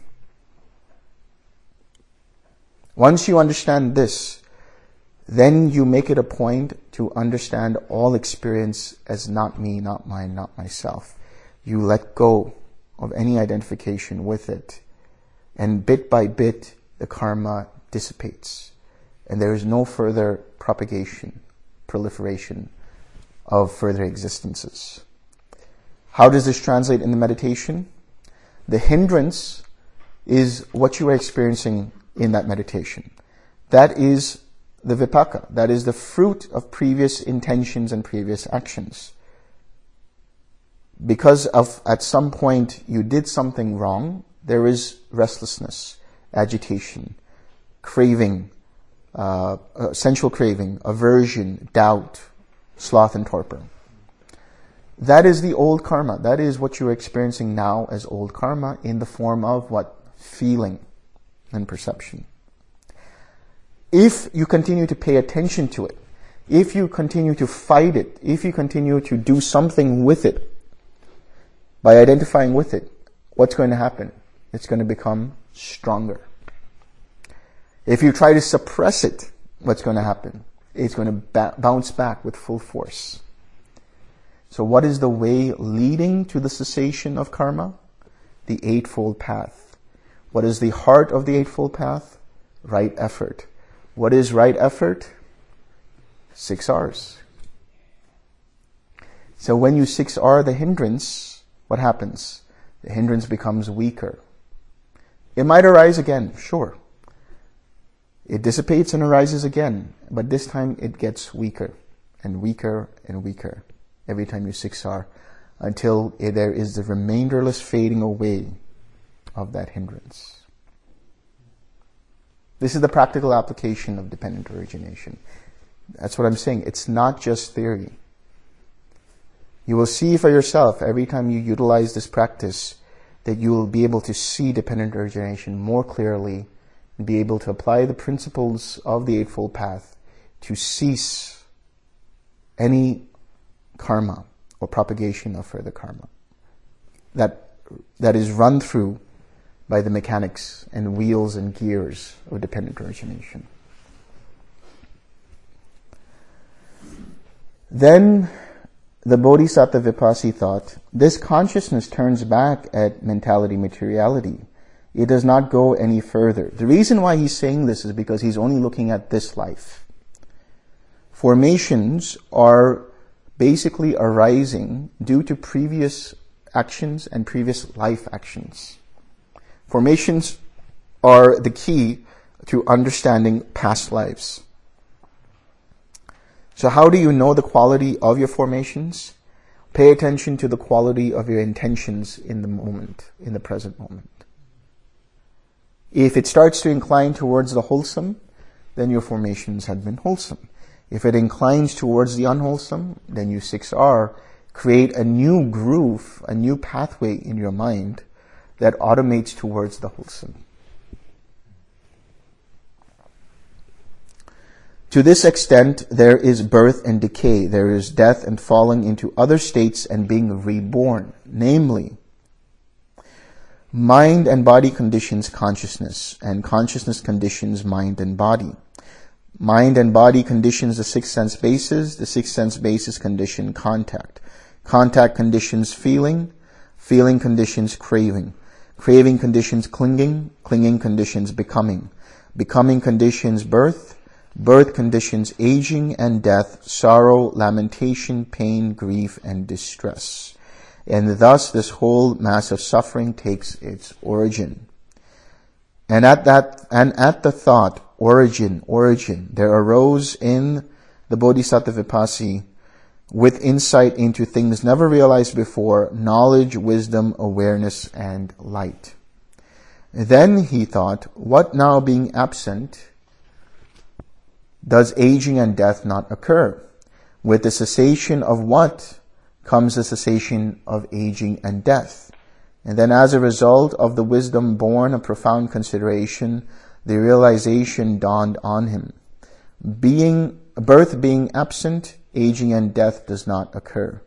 Once you understand this, then you make it a point to understand all experience as not me, not mine, not myself. You let go of any identification with it. And bit by bit, the karma dissipates and there is no further propagation, proliferation of further existences. How does this translate in the meditation? The hindrance is what you are experiencing in that meditation. That is the vipaka. That is the fruit of previous intentions and previous actions. Because of, at some point you did something wrong, there is restlessness agitation, craving, uh, uh, sensual craving, aversion, doubt, sloth, and torpor. That is the old karma. That is what you're experiencing now as old karma in the form of what? Feeling and perception. If you continue to pay attention to it, if you continue to fight it, if you continue to do something with it, by identifying with it, what's going to happen? It's going to become stronger. If you try to suppress it, what's going to happen? It's going to ba- bounce back with full force. So what is the way leading to the cessation of karma? The Eightfold Path. What is the heart of the Eightfold Path? Right effort. What is right effort? Six R's. So when you six R the hindrance, what happens? The hindrance becomes weaker. It might arise again, sure. It dissipates and arises again, but this time it gets weaker and weaker and weaker every time you six R until there is the remainderless fading away of that hindrance. This is the practical application of dependent origination. That's what I'm saying. It's not just theory. You will see for yourself every time you utilize this practice that you will be able to see dependent origination more clearly and be able to apply the principles of the Eightfold Path to cease any karma or propagation of further karma that, that is run through by the mechanics and wheels and gears of dependent origination. Then the Bodhisattva Vipassi thought, this consciousness turns back at mentality materiality. It does not go any further. The reason why he's saying this is because he's only looking at this life. Formations are basically arising due to previous actions and previous life actions. Formations are the key to understanding past lives. So how do you know the quality of your formations? Pay attention to the quality of your intentions in the moment, in the present moment. If it starts to incline towards the wholesome, then your formations have been wholesome. If it inclines towards the unwholesome, then you 6R create a new groove, a new pathway in your mind that automates towards the wholesome. To this extent, there is birth and decay, there is death and falling into other states and being reborn. Namely, Mind and body conditions consciousness, and consciousness conditions mind and body. Mind and body conditions the six sense bases, the six sense bases condition contact. Contact conditions feeling, feeling conditions craving. Craving conditions clinging, clinging conditions becoming. Becoming conditions birth, birth conditions aging and death, sorrow, lamentation, pain, grief, and distress. And thus this whole mass of suffering takes its origin. And at that, and at the thought, origin, origin, there arose in the Bodhisattva Vipassi with insight into things never realized before, knowledge, wisdom, awareness, and light. Then he thought, what now being absent, does aging and death not occur? With the cessation of what comes the cessation of aging and death. And then as a result of the wisdom born of profound consideration, the realization dawned on him. Being, birth being absent, aging and death does not occur.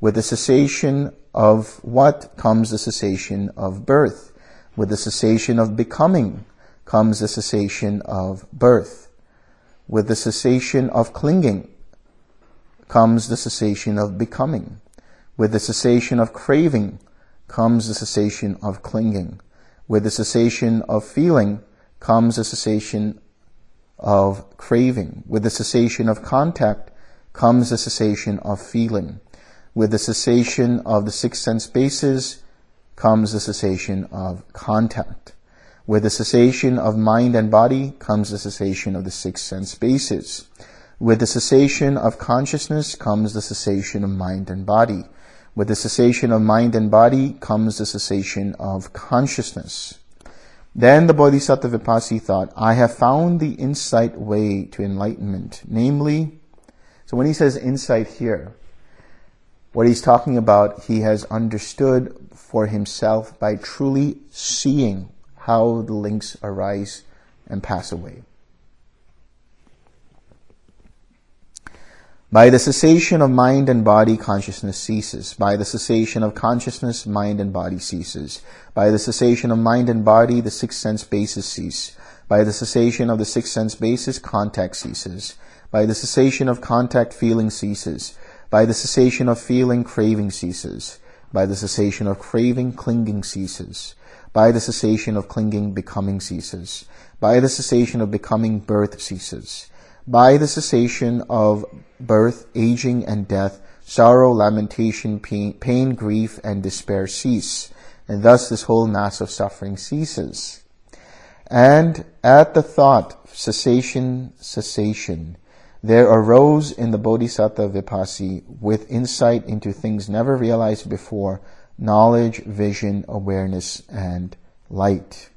With the cessation of what comes the cessation of birth. With the cessation of becoming comes the cessation of birth. With the cessation of clinging comes the cessation of becoming. With the cessation of craving comes the cessation of clinging. With the cessation of feeling comes the cessation of craving. With the cessation of contact comes the cessation of feeling. With the cessation of the six sense bases comes the cessation of contact. With the cessation of mind and body comes the cessation of the six sense bases. With the cessation of consciousness comes the cessation of mind and body. With the cessation of mind and body comes the cessation of consciousness. Then the Bodhisattva Vipassi thought, I have found the insight way to enlightenment. Namely, so when he says insight here, what he's talking about, he has understood for himself by truly seeing how the links arise and pass away. By the cessation of mind and body, consciousness ceases. By the cessation of consciousness, mind and body ceases. By the cessation of mind and body, the six sense bases cease. By the cessation of the six sense bases, contact ceases. By the cessation of contact, feeling ceases. By the cessation of feeling, craving ceases. By the cessation of craving, clinging ceases. By the cessation of clinging, becoming ceases. By the cessation of becoming, birth ceases by the cessation of birth, aging, and death, sorrow, lamentation, pain, grief, and despair cease. And thus this whole mass of suffering ceases. And at the thought, cessation, cessation, there arose in the Bodhisattva Vipassi, with insight into things never realized before, knowledge, vision, awareness, and light.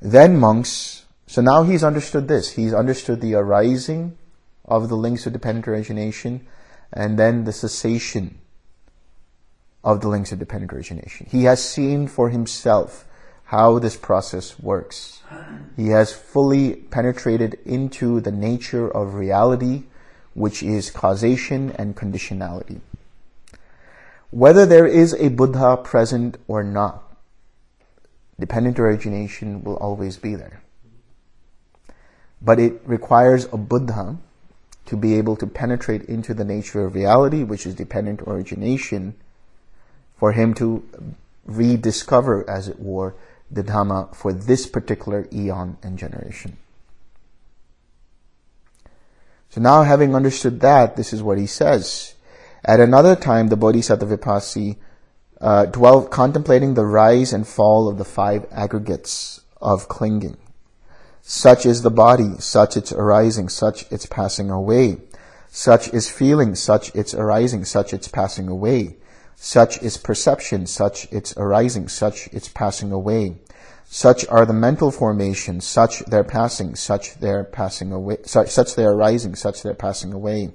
Then monks, so now he's understood this. He's understood the arising of the links of dependent origination and then the cessation of the links of dependent origination. He has seen for himself how this process works. He has fully penetrated into the nature of reality, which is causation and conditionality. Whether there is a Buddha present or not, dependent origination will always be there. But it requires a Buddha to be able to penetrate into the nature of reality, which is dependent origination, for him to rediscover, as it were, the Dhamma for this particular eon and generation. So now having understood that, this is what he says. At another time, the Bodhisattva Vipassi uh, dwelt contemplating the rise and fall of the five aggregates of clinging. Such is the body, such its arising, such its passing away. Such is feeling, such its arising, such its passing away. Such is perception, such its arising, such its passing away. Such are the mental formations, such their passing, such their passing away, such, such their arising, such their passing away.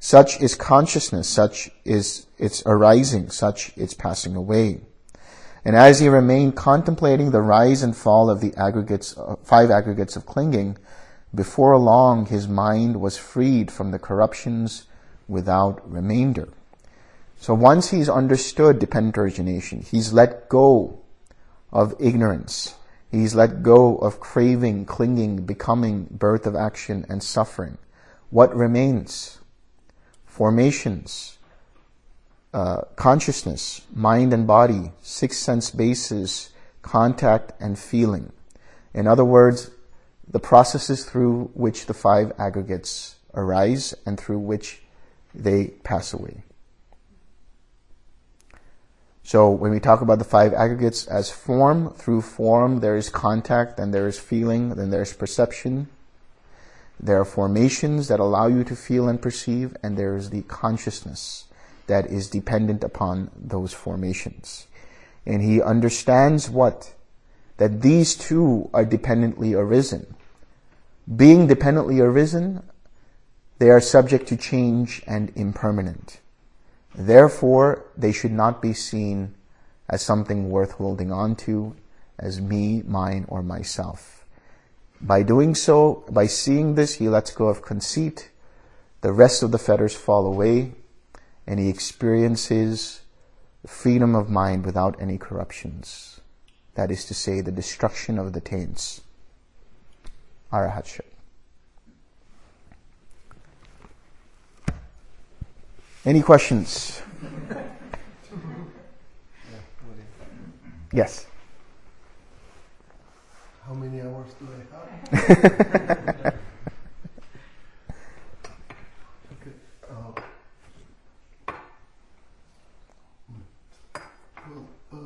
Such is consciousness, such is its arising, such its passing away. And as he remained contemplating the rise and fall of the aggregates, five aggregates of clinging, before long his mind was freed from the corruptions without remainder. So once he's understood dependent origination, he's let go of ignorance. He's let go of craving, clinging, becoming, birth of action, and suffering. What remains? Formations, uh, consciousness, mind and body, six sense bases, contact and feeling. In other words, the processes through which the five aggregates arise and through which they pass away. So when we talk about the five aggregates as form, through form there is contact, then there is feeling, then there's perception. There are formations that allow you to feel and perceive, and there is the consciousness that is dependent upon those formations. And he understands what? That these two are dependently arisen. Being dependently arisen, they are subject to change and impermanent. Therefore, they should not be seen as something worth holding on to, as me, mine, or myself. By doing so, by seeing this, he lets go of conceit, the rest of the fetters fall away, and he experiences freedom of mind without any corruptions. That is to say, the destruction of the taints. Arahatship. Any questions? Yes. How many hours do I have? okay. Uh, well, uh,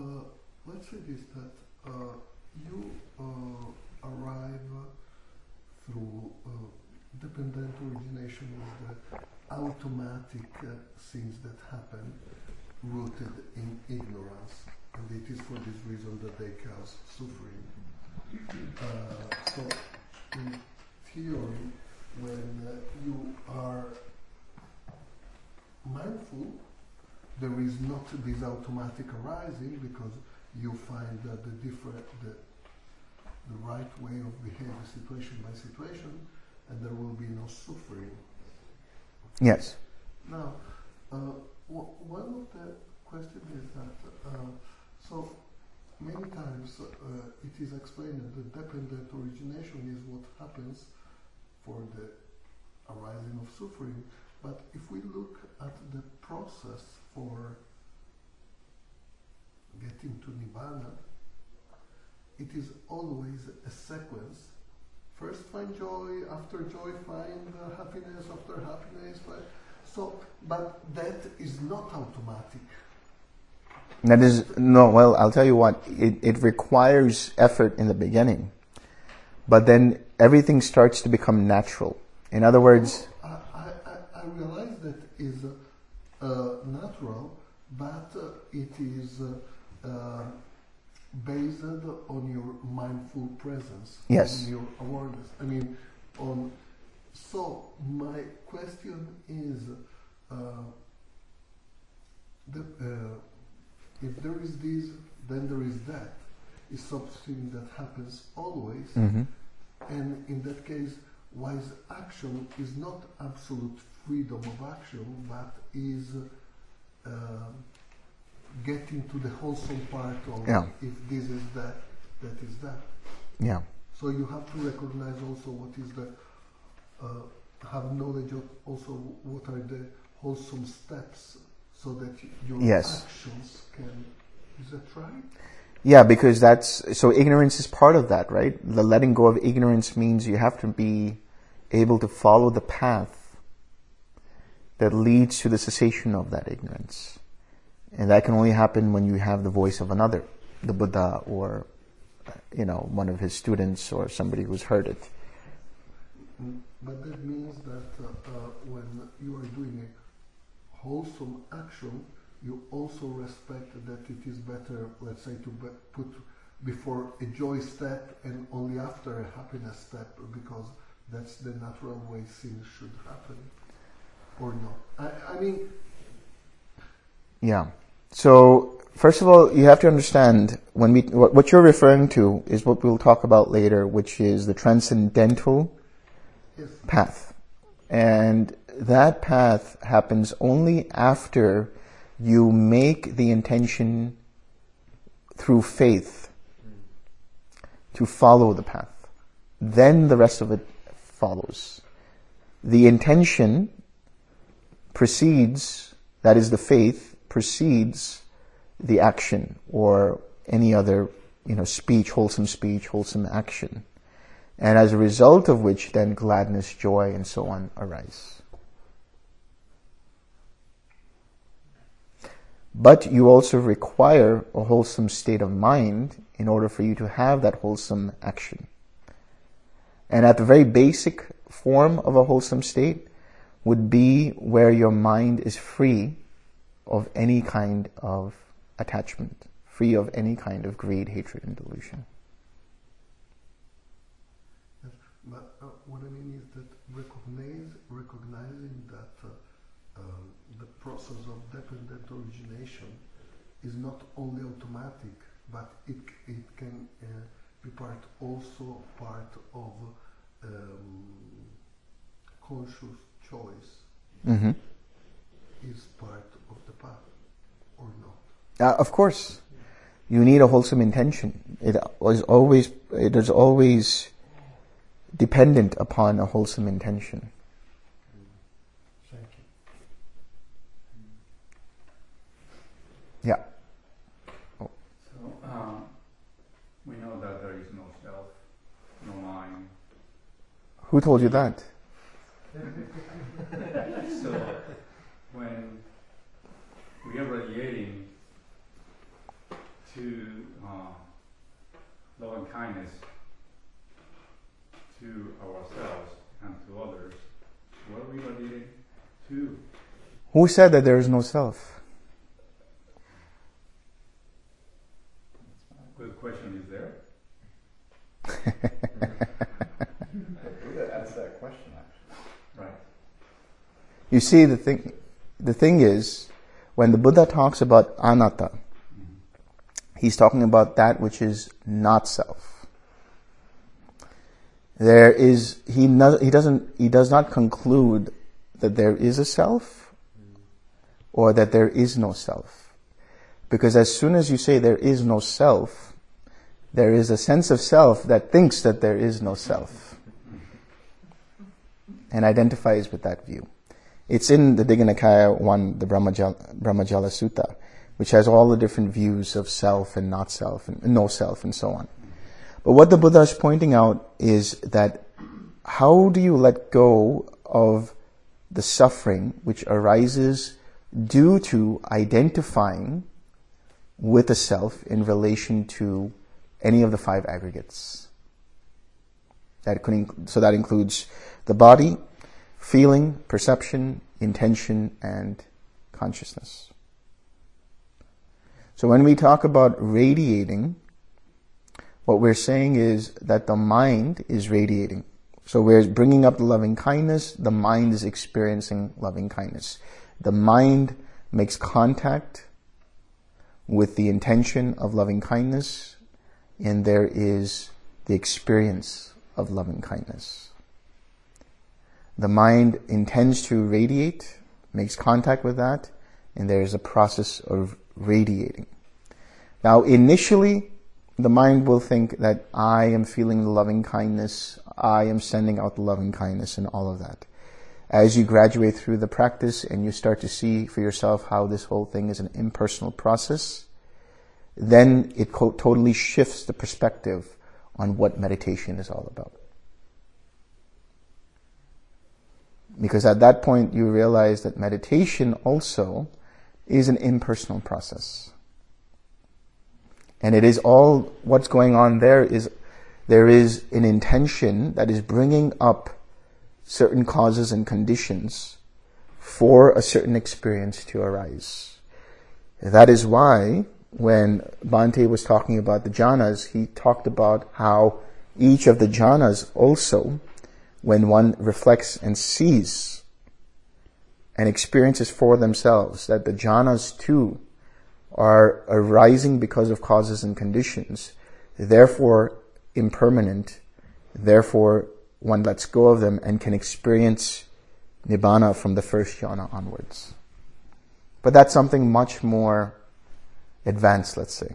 let's say this that uh, you uh, arrive through uh, dependent origination is the automatic uh, things that happen rooted in ignorance and it is for this reason that they cause suffering. Uh, so, in theory, when uh, you are mindful, there is not this automatic arising because you find that the different, the, the right way of behaving situation by situation, and there will be no suffering. Yes. Now, uh, one of the questions is that uh, so many times uh, it is explained that the dependent origination is what happens for the arising of suffering. But if we look at the process for getting to Nibbana, it is always a sequence. First find joy, after joy find uh, happiness, after happiness find. So, but that is not automatic. That is, no, well, I'll tell you what, it, it requires effort in the beginning. But then everything starts to become natural. In other words, I, I, I- realize that is uh, uh, natural, but uh, it is uh, uh, based on your mindful presence, Yes. on your awareness. I mean, on. So my question is, uh, the, uh, if there is this, then there is that. Is something that happens always. mhm, And in that case, wise action is not absolute freedom of action, but is uh, getting to the wholesome part of Yeah. if this is that, that is that. yeah, So you have to recognize also what is the, uh, have knowledge of also what are the wholesome steps so that your Yes. actions can, is that right? yeah, because that's, so ignorance is part of that, right? The letting go of ignorance means you have to be able to follow the path that leads to the cessation of that ignorance. And that can only happen when you have the voice of another, the Buddha or, you know, one of his students or somebody who's heard it. But that means that uh, uh, when you are doing a wholesome action, you also respect that it is better, let's say, to be- put before a joy step and only after a happiness step, because that's the natural way things should happen, or not. I, I mean, Yeah. So first of all, you have to understand when we what, what you're referring to is what we'll talk about later, which is the transcendental yes, path, and that path happens only after you make the intention through faith to follow the path. Then the rest of it follows. The intention precedes, that is the faith, precedes the action or any other, you know, speech, wholesome speech, wholesome action. And as a result of which then gladness, joy, and so on arise. But you also require a wholesome state of mind in order for you to have that wholesome action. And at the very basic form of a wholesome state would be where your mind is free of any kind of attachment, free of any kind of greed, hatred, and delusion. Yes, but uh, what I mean is that recognize, recognizing that uh, um, the process of dependent origination is not only automatic, but it, it can uh, be part also part of um, conscious choice Mm-hmm. is part of the path or not. Uh, of course, you need a wholesome intention. It was always, it is always dependent upon a wholesome intention. Thank you. Yeah. So um, we know that there is no self, no mind. Who told you that? So when we are radiating to uh, love and kindness to ourselves and to others, what are we radiating to? Who said that there is no self? Good question is there. Buddha asked that question actually. Right. You see, the thing, the thing is, when the Buddha talks about anatta, he's talking about that which is not self. There is, he, no, he doesn't, he does not conclude that there is a self or that there is no self. Because as soon as you say there is no self, there is a sense of self that thinks that there is no self and identifies with that view. It's in the Digha Nikaya 1, the Brahmajala, Brahmajala Sutta, which has all the different views of self and not self and no self and so on. But what the Buddha is pointing out is that how do you let go of the suffering which arises due to identifying with the self in relation to any of the five aggregates? That could inc- so that includes the body, feeling, perception, intention, and consciousness. So when we talk about radiating, what we're saying is that the mind is radiating. So we're bringing up the loving kindness, the mind is experiencing loving kindness. The mind makes contact with the intention of loving kindness, and there is the experience of loving kindness. The mind intends to radiate, makes contact with that, and there is a process of radiating. Now, initially, the mind will think that I am feeling the loving kindness, I am sending out the loving kindness, and all of that. As you graduate through the practice and you start to see for yourself how this whole thing is an impersonal process, then it totally shifts the perspective on what meditation is all about. Because at that point you realize that meditation also is an impersonal process. And it is all, what's going on there is, there is an intention that is bringing up certain causes and conditions for a certain experience to arise. That is why when Bhante was talking about the jhanas, he talked about how each of the jhanas also, when one reflects and sees and experiences for themselves that the jhanas too are arising because of causes and conditions, therefore impermanent, therefore one lets go of them and can experience nibbana from the first jhana onwards. But that's something much more advanced, let's say.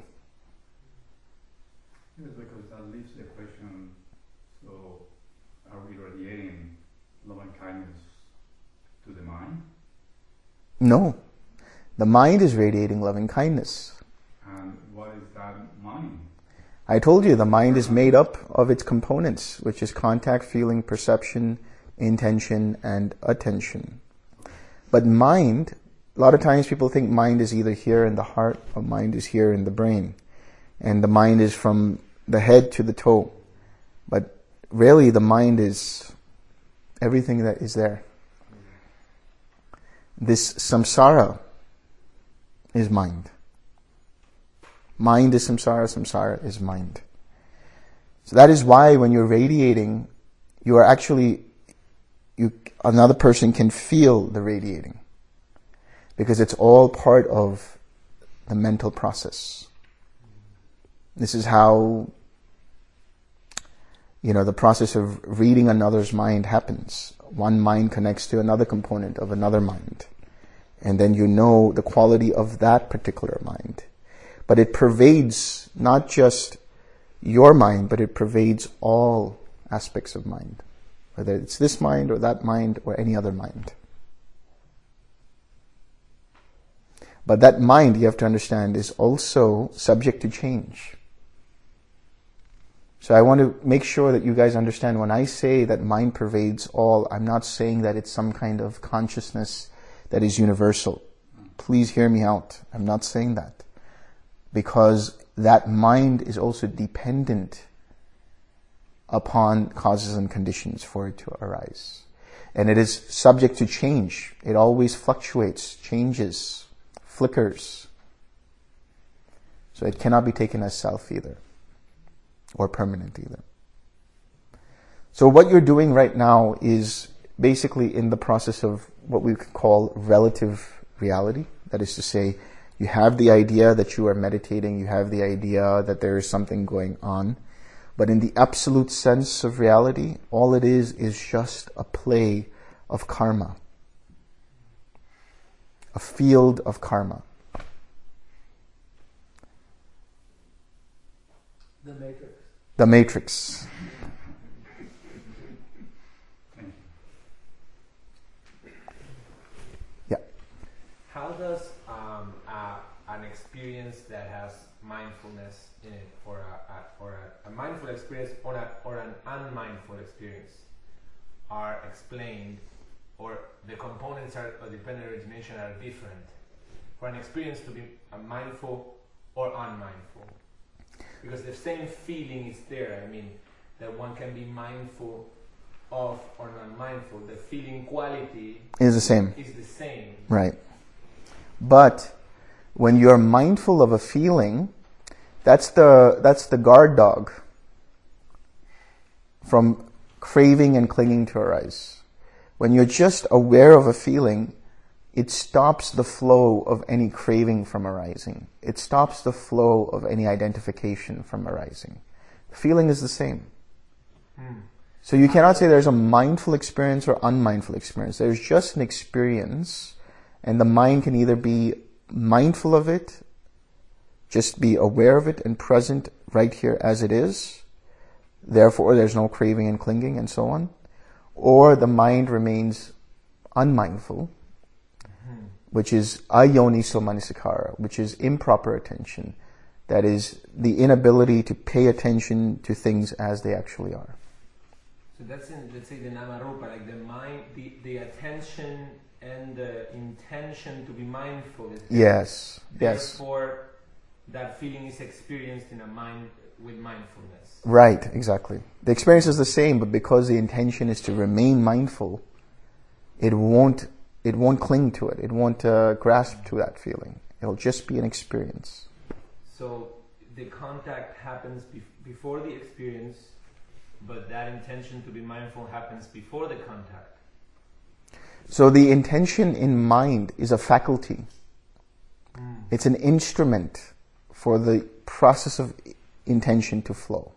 Yes, because that leaves the No. The mind is radiating loving kindness. And what is that mind? I told you the mind is made up of its components, which is contact, feeling, perception, intention, and attention. But mind, a lot of times people think mind is either here in the heart or mind is here in the brain. And the mind is from the head to the toe. But really the mind is everything that is there. This samsara is mind. Mind is samsara, samsara is mind. So that is why when you're radiating, you are actually, you, another person can feel the radiating. Because it's all part of the mental process. This is how, you know, the process of reading another's mind happens. One mind connects to another component of another mind. And then you know the quality of that particular mind. But it pervades not just your mind, but it pervades all aspects of mind. Whether it's this mind or that mind or any other mind. But that mind, you have to understand, is also subject to change. So I want to make sure that you guys understand when I say that mind pervades all, I'm not saying that it's some kind of consciousness that is universal. Please hear me out. I'm not saying that. Because that mind is also dependent upon causes and conditions for it to arise. And it is subject to change. It always fluctuates, changes, flickers. So it cannot be taken as self either, or permanent either. So what you're doing right now is basically in the process of what we could call relative reality. That is to say, you have the idea that you are meditating, you have the idea that there is something going on. But in the absolute sense of reality, all it is is just a play of karma. A field of karma. The. The matrix. Yeah. How does um, an experience that has mindfulness in it, or a, a or a, a, mindful experience, or a, or an unmindful experience, are explained, or the components are, of dependent origination are different for an experience to be mindful or unmindful? Because the same feeling is there. I mean, that one can be mindful of or not mindful. The feeling quality is the same. Is the same. Right. But when you're mindful of a feeling, that's the, that's the guard dog from craving and clinging to arise. When you're just aware of a feeling, it stops the flow of any craving from arising. It stops the flow of any identification from arising. The feeling is the same. Mm. So you cannot say there's a mindful experience or unmindful experience. There's just an experience and the mind can either be mindful of it, just be aware of it and present right here as it is. Therefore, there's no craving and clinging and so on. Or the mind remains unmindful. Which is ayoniso manasikara, which is improper attention. That is the inability to pay attention to things as they actually are. So that's in, let's say, the namarupa, like the mind, the, the attention and the intention to be mindful. Yes. Yes. Therefore, that feeling is experienced in a mind with mindfulness. Right. Exactly. The experience is the same, but because the intention is to remain mindful, it won't. It won't cling to it. It won't uh, grasp to that feeling. It'll just be an experience. So the contact happens be- before the experience, but that intention to be mindful happens before the contact. So the intention in mind is a faculty. Mm. It's an instrument for the process of intention to flow.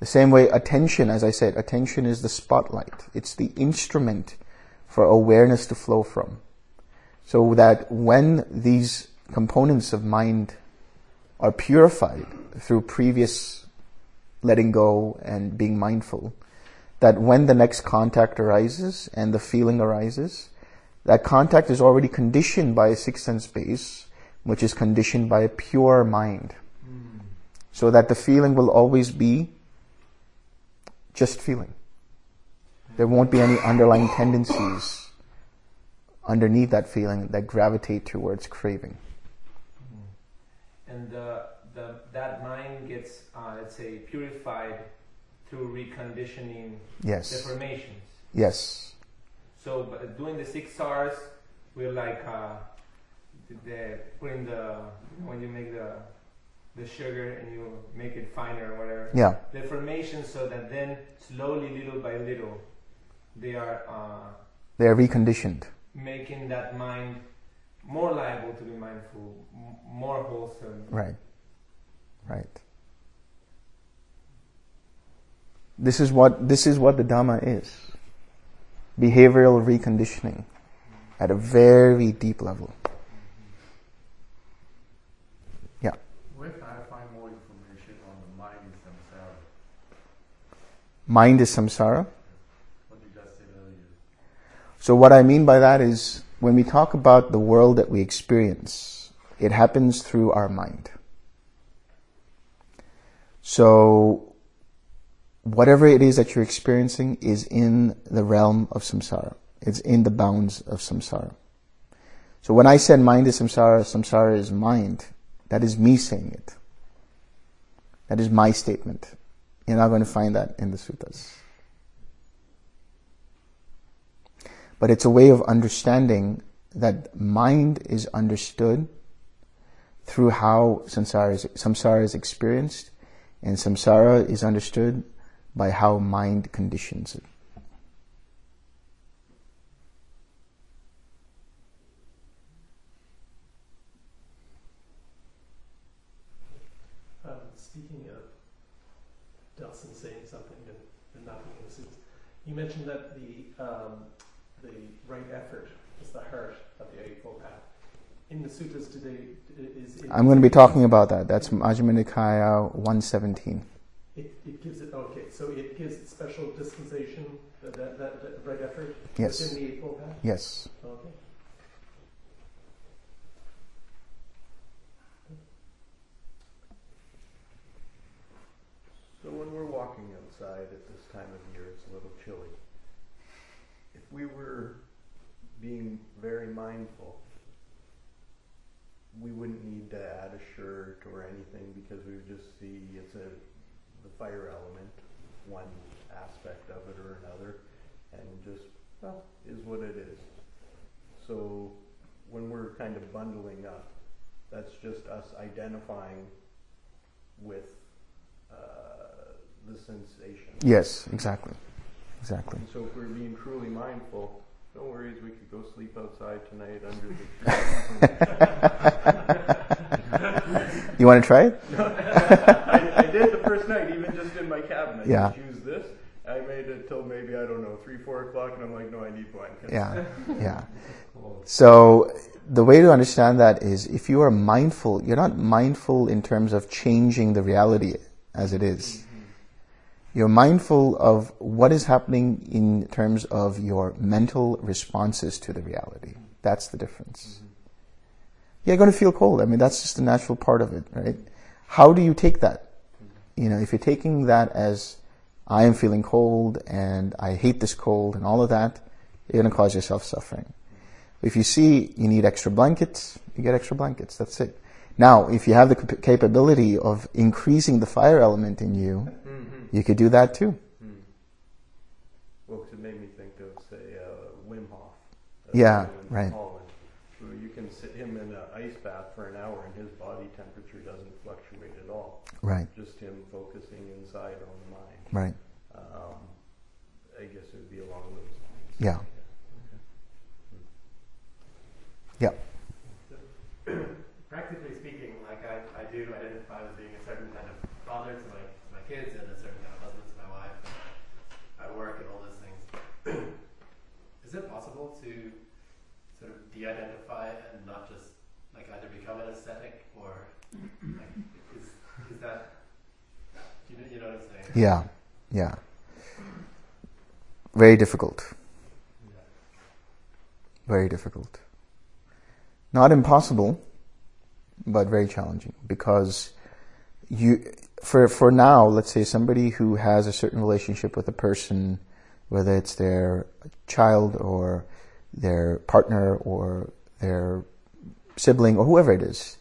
The same way attention, as I said, attention is the spotlight. It's the instrument for awareness to flow from. So that when these components of mind are purified through previous letting go and being mindful, that when the next contact arises and the feeling arises, that contact is already conditioned by a sixth sense base, which is conditioned by a pure mind. Hmm. So that the feeling will always be just feeling. There won't be any underlying tendencies underneath that feeling that gravitate towards craving. And the, the, that mind gets, uh, let's say, purified through reconditioning Yes. deformations. Yes. So doing the six R's, we're like uh, the, the putting the when you make the the sugar and you make it finer or whatever. Yeah. Deformations, so that then slowly, little by little, they are uh, They are reconditioned. making that mind more liable to be mindful, m- more wholesome. Right. Right. This is what this is what the Dhamma is. Behavioral reconditioning at a very deep level. Yeah. Where can I find more information on the mind is samsara? Mind is samsara. What you just said earlier. So what I mean by that is when we talk about the world that we experience, it happens through our mind. So whatever it is that you're experiencing is in the realm of samsara. It's in the bounds of samsara. So when I said mind is samsara, samsara is mind, that is me saying it. That is my statement. You're not going to find that in the suttas. But it's a way of understanding that mind is understood through how samsara is, samsara is experienced, and samsara is understood by how mind conditions it. Um, speaking of Delson saying something and, not being in the suttas, you mentioned that the um, right effort is the heart of the Eightfold Path. In the suttas today, is I'm going to be talking about that. That's Majjhima Nikaya 117. It, it gives it okay, so it gives it special dispensation that that, that, that right effort Yes. within the Eightfold Path. Yes. Okay. So when we're walking outside at this time of year, it's a little chilly. If we were being very mindful, we wouldn't need to add a shirt or anything because we would just see it's a the fire element, one aspect of it or another, and just well is what it is. So when we're kind of bundling up, that's just us identifying with uh, the sensation. Yes, exactly. Exactly. And so if we're being truly mindful, no worries, we could go sleep outside tonight under the tree. You want to try it? I, I did the first night, even just in my cabin. I Yeah. used this. I made it till maybe, I don't know, 3, 4 o'clock, and I'm like, no, I need blankets. Yeah. Yeah. So the way to understand that is if you are mindful, you're not mindful in terms of changing the reality as it is. You're mindful of what is happening in terms of your mental responses to the reality. That's the difference. You're going to feel cold. I mean, that's just a natural part of it, right? How do you take that? You know, if you're taking that as I am feeling cold and I hate this cold and all of that, you're going to cause yourself suffering. If you see you need extra blankets, you get extra blankets. That's it. Now, if you have the capability of increasing the fire element in you, Mhm. You could do that too. Hmm. Well, 'cause it made me think of, say, uh, Wim Hof. uh, Yeah, right. Holland. You can sit him in an ice bath for an hour and his body temperature doesn't fluctuate at all. Right, Just him focusing inside on the mind. right. Um, I guess it would be along those lines. Yeah. Practically speaking, like I, I do identify as being a certain kind of father to my, to my kids and a certain kind of husband to my wife at work and all those things. is it possible to sort of de-identify and not just like either become an ascetic or like, is, is that you know, you know what I'm saying? Yeah, yeah. Very difficult. Very difficult. Not impossible, but very challenging because you, for, for now, let's say somebody who has a certain relationship with a person, whether it's their child or their partner or their sibling or whoever it is,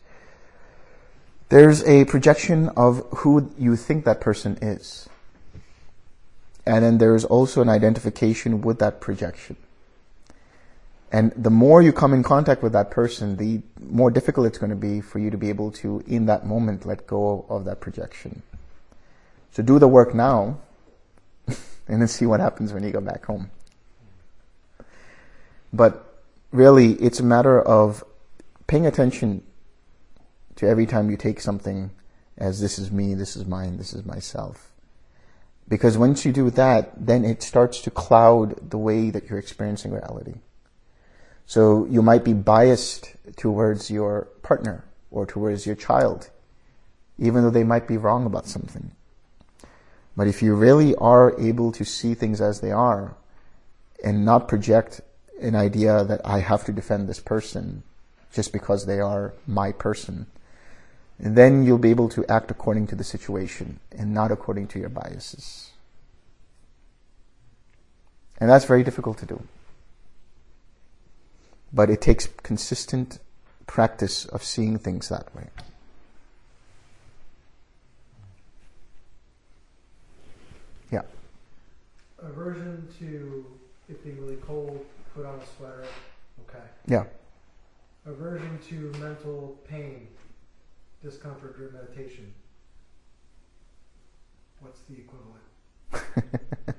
there's a projection of who you think that person is. And then there's also an identification with that projection. And the more you come in contact with that person, the more difficult it's going to be for you to be able to, in that moment, let go of that projection. So do the work now, and then see what happens when you go back home. But really, it's a matter of paying attention to every time you take something as this is me, this is mine, this is myself. Because once you do that, then it starts to cloud the way that you're experiencing reality. So you might be biased towards your partner or towards your child, even though they might be wrong about something. But if you really are able to see things as they are and not project an idea that I have to defend this person just because they are my person, and then you'll be able to act according to the situation and not according to your biases. And that's very difficult to do. But it takes consistent practice of seeing things that way. Yeah. Aversion to it being really cold, put on a sweater. Okay. Yeah. Aversion to mental pain, discomfort during meditation. What's the equivalent?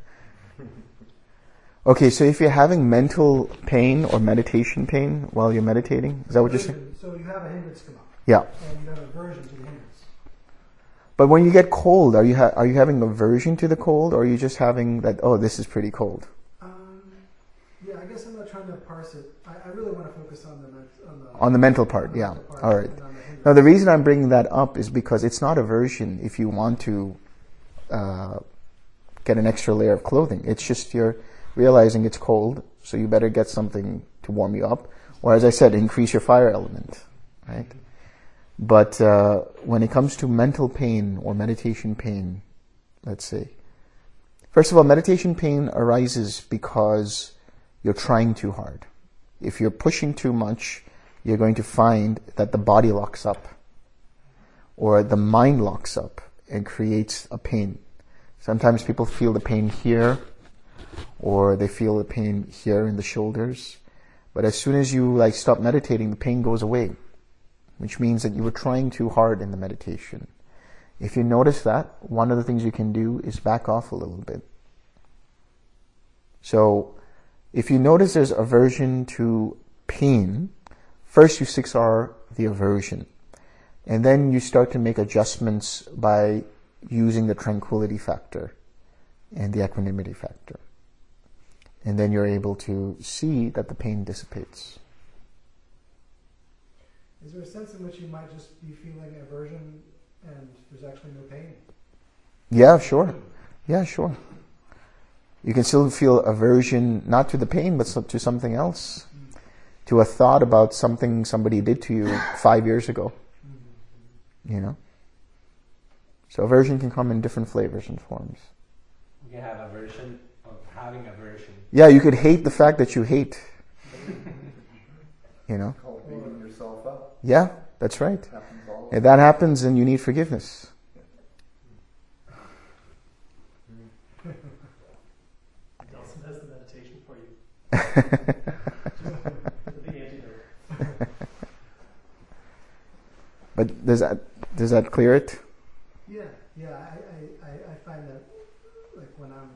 okay, so if you're having mental pain or meditation pain while you're meditating, is that what you're saying? So you have a hindrance come up, Yeah. and you have aversion to the hindrance. But when you get cold, are you ha- are you having aversion to the cold, or are you just having that? Oh, this is pretty cold. Um, yeah, I guess I'm not trying to parse it. I, I really want to focus on the on the mental part, yeah. All right. Now, the reason I'm bringing that up is because it's not aversion if you want to uh, get an extra layer of clothing. It's just you're realizing it's cold, so you better get something to warm you up. Or, as I said, increase your fire element, right? But uh, when it comes to mental pain or meditation pain, let's say, first of all, meditation pain arises because you're trying too hard. If you're pushing too much, you're going to find that the body locks up or the mind locks up and creates a pain. Sometimes people feel the pain here or they feel the pain here in the shoulders. But as soon as you like stop meditating, the pain goes away, which means that you were trying too hard in the meditation. If you notice that, one of the things you can do is back off a little bit. So if you notice there's aversion to pain, first you 6R the aversion. And then you start to make adjustments by using the tranquility factor and the equanimity factor. And then you're able to see that the pain dissipates. Is there a sense in which you might just be feeling aversion and there's actually no pain? Yeah, sure. Yeah, sure. You can still feel aversion, not to the pain, but to something else. To a thought about something somebody did to you five years ago. You know? So aversion can come in different flavors and forms. You can have aversion of having aversion. Yeah, you could hate the fact that you hate. You know? Called beating yourself up. Yeah, that's right. Happens If that happens, then you need forgiveness. Delson has the meditation for you. But does that does that clear it? Yeah, yeah. I, I, I, find that like when I'm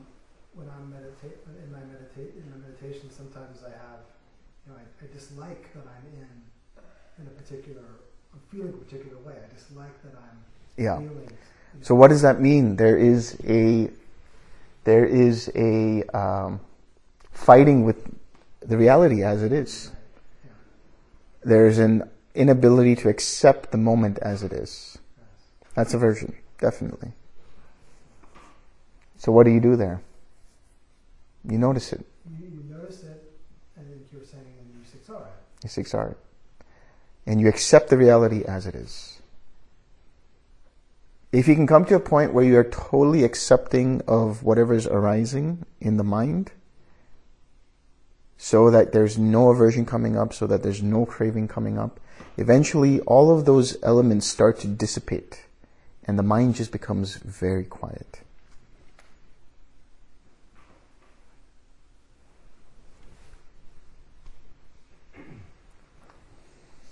when I'm meditate in my meditate in the meditation, sometimes I have you know I, I dislike that I'm in in a particular I'm feeling a particular way. I dislike that I'm Yeah. feeling. So what does that mean? There is a there is a um, fighting with the reality as it is. There's an inability to accept the moment as it is. That's aversion, definitely. So what do you do there? You notice it. You, you notice it, and then you were saying, and you Samsara. And you accept the reality as it is. If you can come to a point where you are totally accepting of whatever is arising in the mind, so that there's no aversion coming up, so that there's no craving coming up, eventually all of those elements start to dissipate and the mind just becomes very quiet.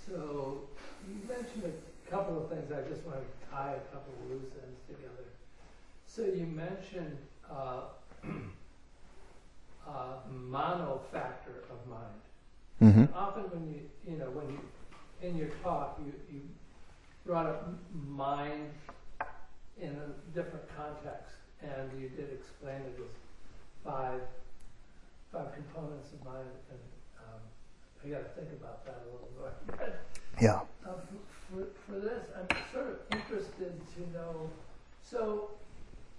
So you mentioned a couple of things. I just want to tie a couple of loose ends together. So you mentioned uh, uh, mano factor of mind. Mm-hmm. Often when you you know when you in your talk you you brought up mind in a different context, and you did explain it as five five components of mind and. Um, I got to think about that a little more. Yeah. Uh, for, for this, I'm sort of interested to know. So,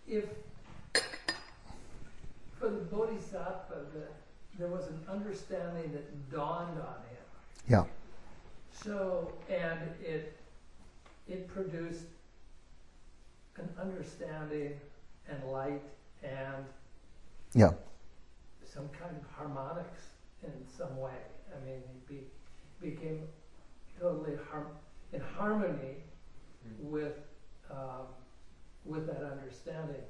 if for the Bodhisattva, that there was an understanding that dawned on him. Yeah. So, and it it produced an understanding and light and Yeah. some kind of harmonics in some way. I mean, he be, became totally har- in harmony with um, with that understanding.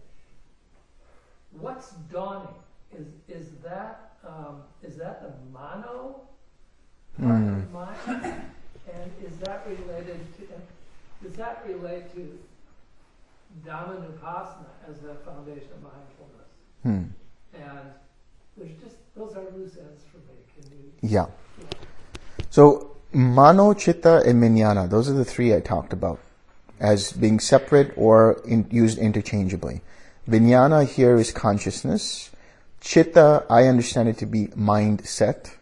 What's dawning? Is is that um, is that the mano part Mm. of mind? And is that related to? and Does that relate to Dhammanupassana as the foundation of mindfulness? Hmm. And there's just those are loose ends for me. Can you? Yeah. So, mano, chitta, and vijnana, those are the three I talked about as being separate or in, used interchangeably. Vijnana here is consciousness. Chitta, I understand it to be mindset.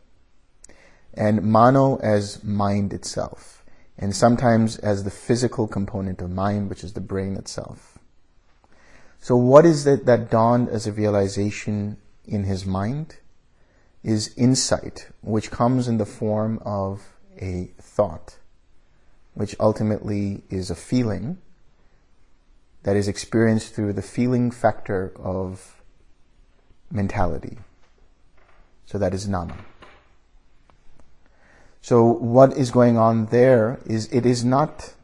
And mano as mind itself. And sometimes as the physical component of mind, which is the brain itself. So what is it that dawned as a realization in his mind? is insight, which comes in the form of a thought, which ultimately is a feeling that is experienced through the feeling factor of mentality. So that is nama. So what is going on there is it is not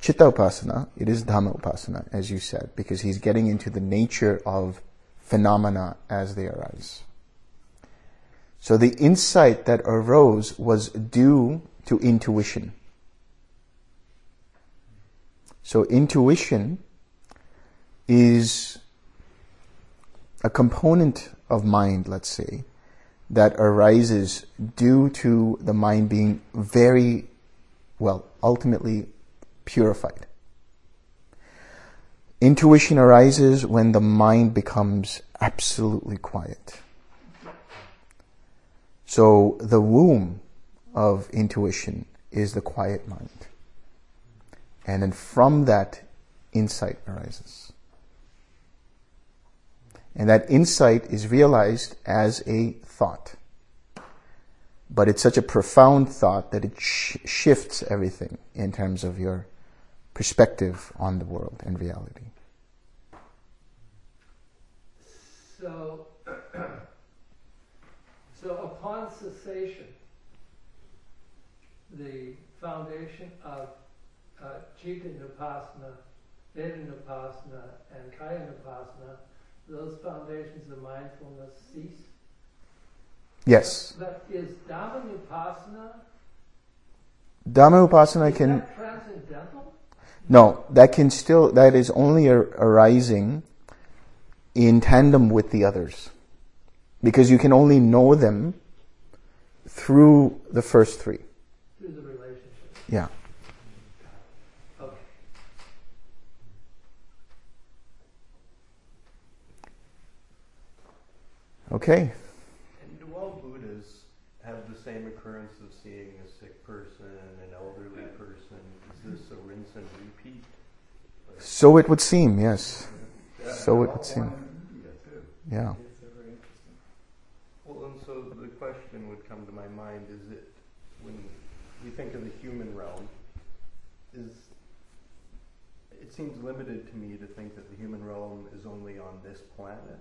chitta upasana, it is dhamma upasana, as you said, because he's getting into the nature of phenomena as they arise. So the insight that arose was due to intuition. So intuition is a component of mind, let's say, that arises due to the mind being very, well, ultimately purified. Intuition arises when the mind becomes absolutely quiet. So the womb of intuition is the quiet mind. And then from that, insight arises. And that insight is realized as a thought. But it's such a profound thought that it sh- shifts everything in terms of your perspective on the world and reality. So, so upon cessation, the foundation of uh, Chitta Nupassana, Veda Nupassana, and Kaya Nupassana, those foundations of mindfulness cease. Yes. But is Dhamma Nupassana, Dhamma Upasana can. that transcendental? No, that can still, that is only ar- arising in tandem with the others. Because you can only know them through the first three. Through the relationship. Yeah. Okay. Okay. And do all Buddhas have the same occurrence of seeing a sick person, an elderly person? Is this a rinse and repeat? So it would seem, yes. Yeah, So it would seem. one in India too. Yeah. Well, and so the question would come to my mind: Is it when we think of the human realm, is it seems limited to me to think that the human realm is only on this planet.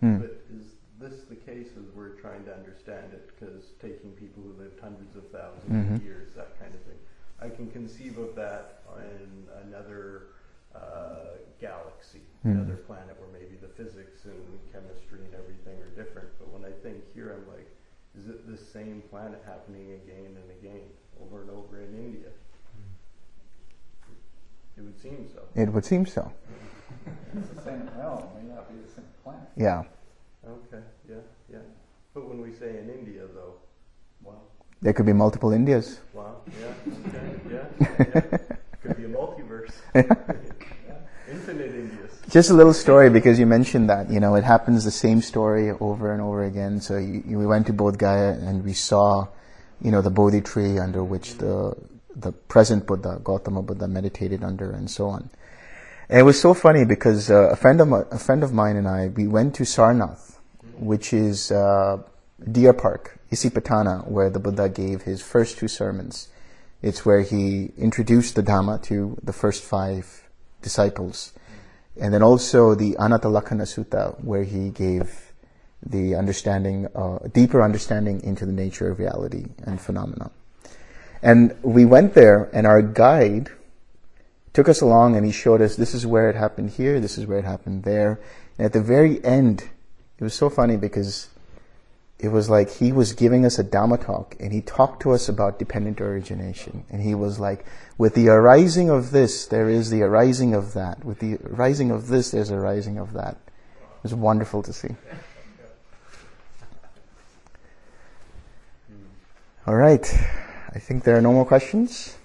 Hmm. But is this the case as we're trying to understand it? Because taking people who lived hundreds of 1000s Mhm. of years, that kind of thing, I can conceive of that in another uh, galaxy, Hmm. another planet where maybe the physics and chemistry and everything are different. But when I think here, I'm like, is it the same planet happening again and again, over and over in India? It would seem so. It would seem so. It's the same, well, it may not be the same planet. Yeah. Okay, yeah, yeah. But when we say in India, though, Well, There could be multiple Indias. wow, yeah, okay, yeah, yeah. Could be a multiverse. Infinite Indias. Just a little story because you mentioned that. You know, it happens the same story over and over again. So you, you, we went to Bodh Gaya and we saw, you know, the Bodhi tree under which the the present Buddha, Gautama Buddha, meditated under, and so on. And it was so funny because uh, a friend of mi- a friend of mine and I we went to Sarnath, which is uh, deer park, Isipatana, where the Buddha gave his first two sermons. It's where he introduced the Dhamma to the first five disciples. And then also the Anattalakkhana Sutta, where he gave the understanding, uh, deeper understanding into the nature of reality and phenomena. And we went there, and our guide took us along, and he showed us this is where it happened here, this is where it happened there. And at the very end, it was so funny because it was like he was giving us a Dhamma talk, and he talked to us about dependent origination. And he was like, with the arising of this, there is the arising of that. With the arising of this, there's a rising of that. It was wonderful to see. All right. I think there are no more questions.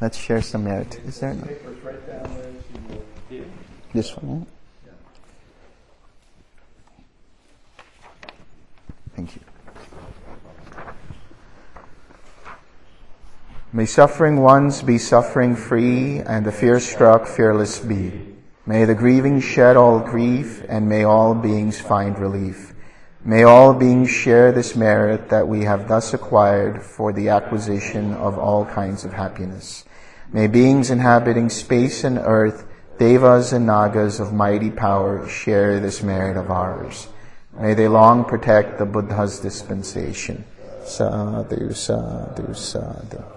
Let's share some merit. Is there no? papers right down there to give. This one? Thank you. May suffering ones be suffering free, and the fear struck fearless be. May the grieving shed all grief, and may all beings find relief. May all beings share this merit that we have thus acquired for the acquisition of all kinds of happiness. May beings inhabiting space and earth, devas and nagas of mighty power, share this merit of ours. May they long protect the Buddha's dispensation. Sadhu, sadhu, sadhu.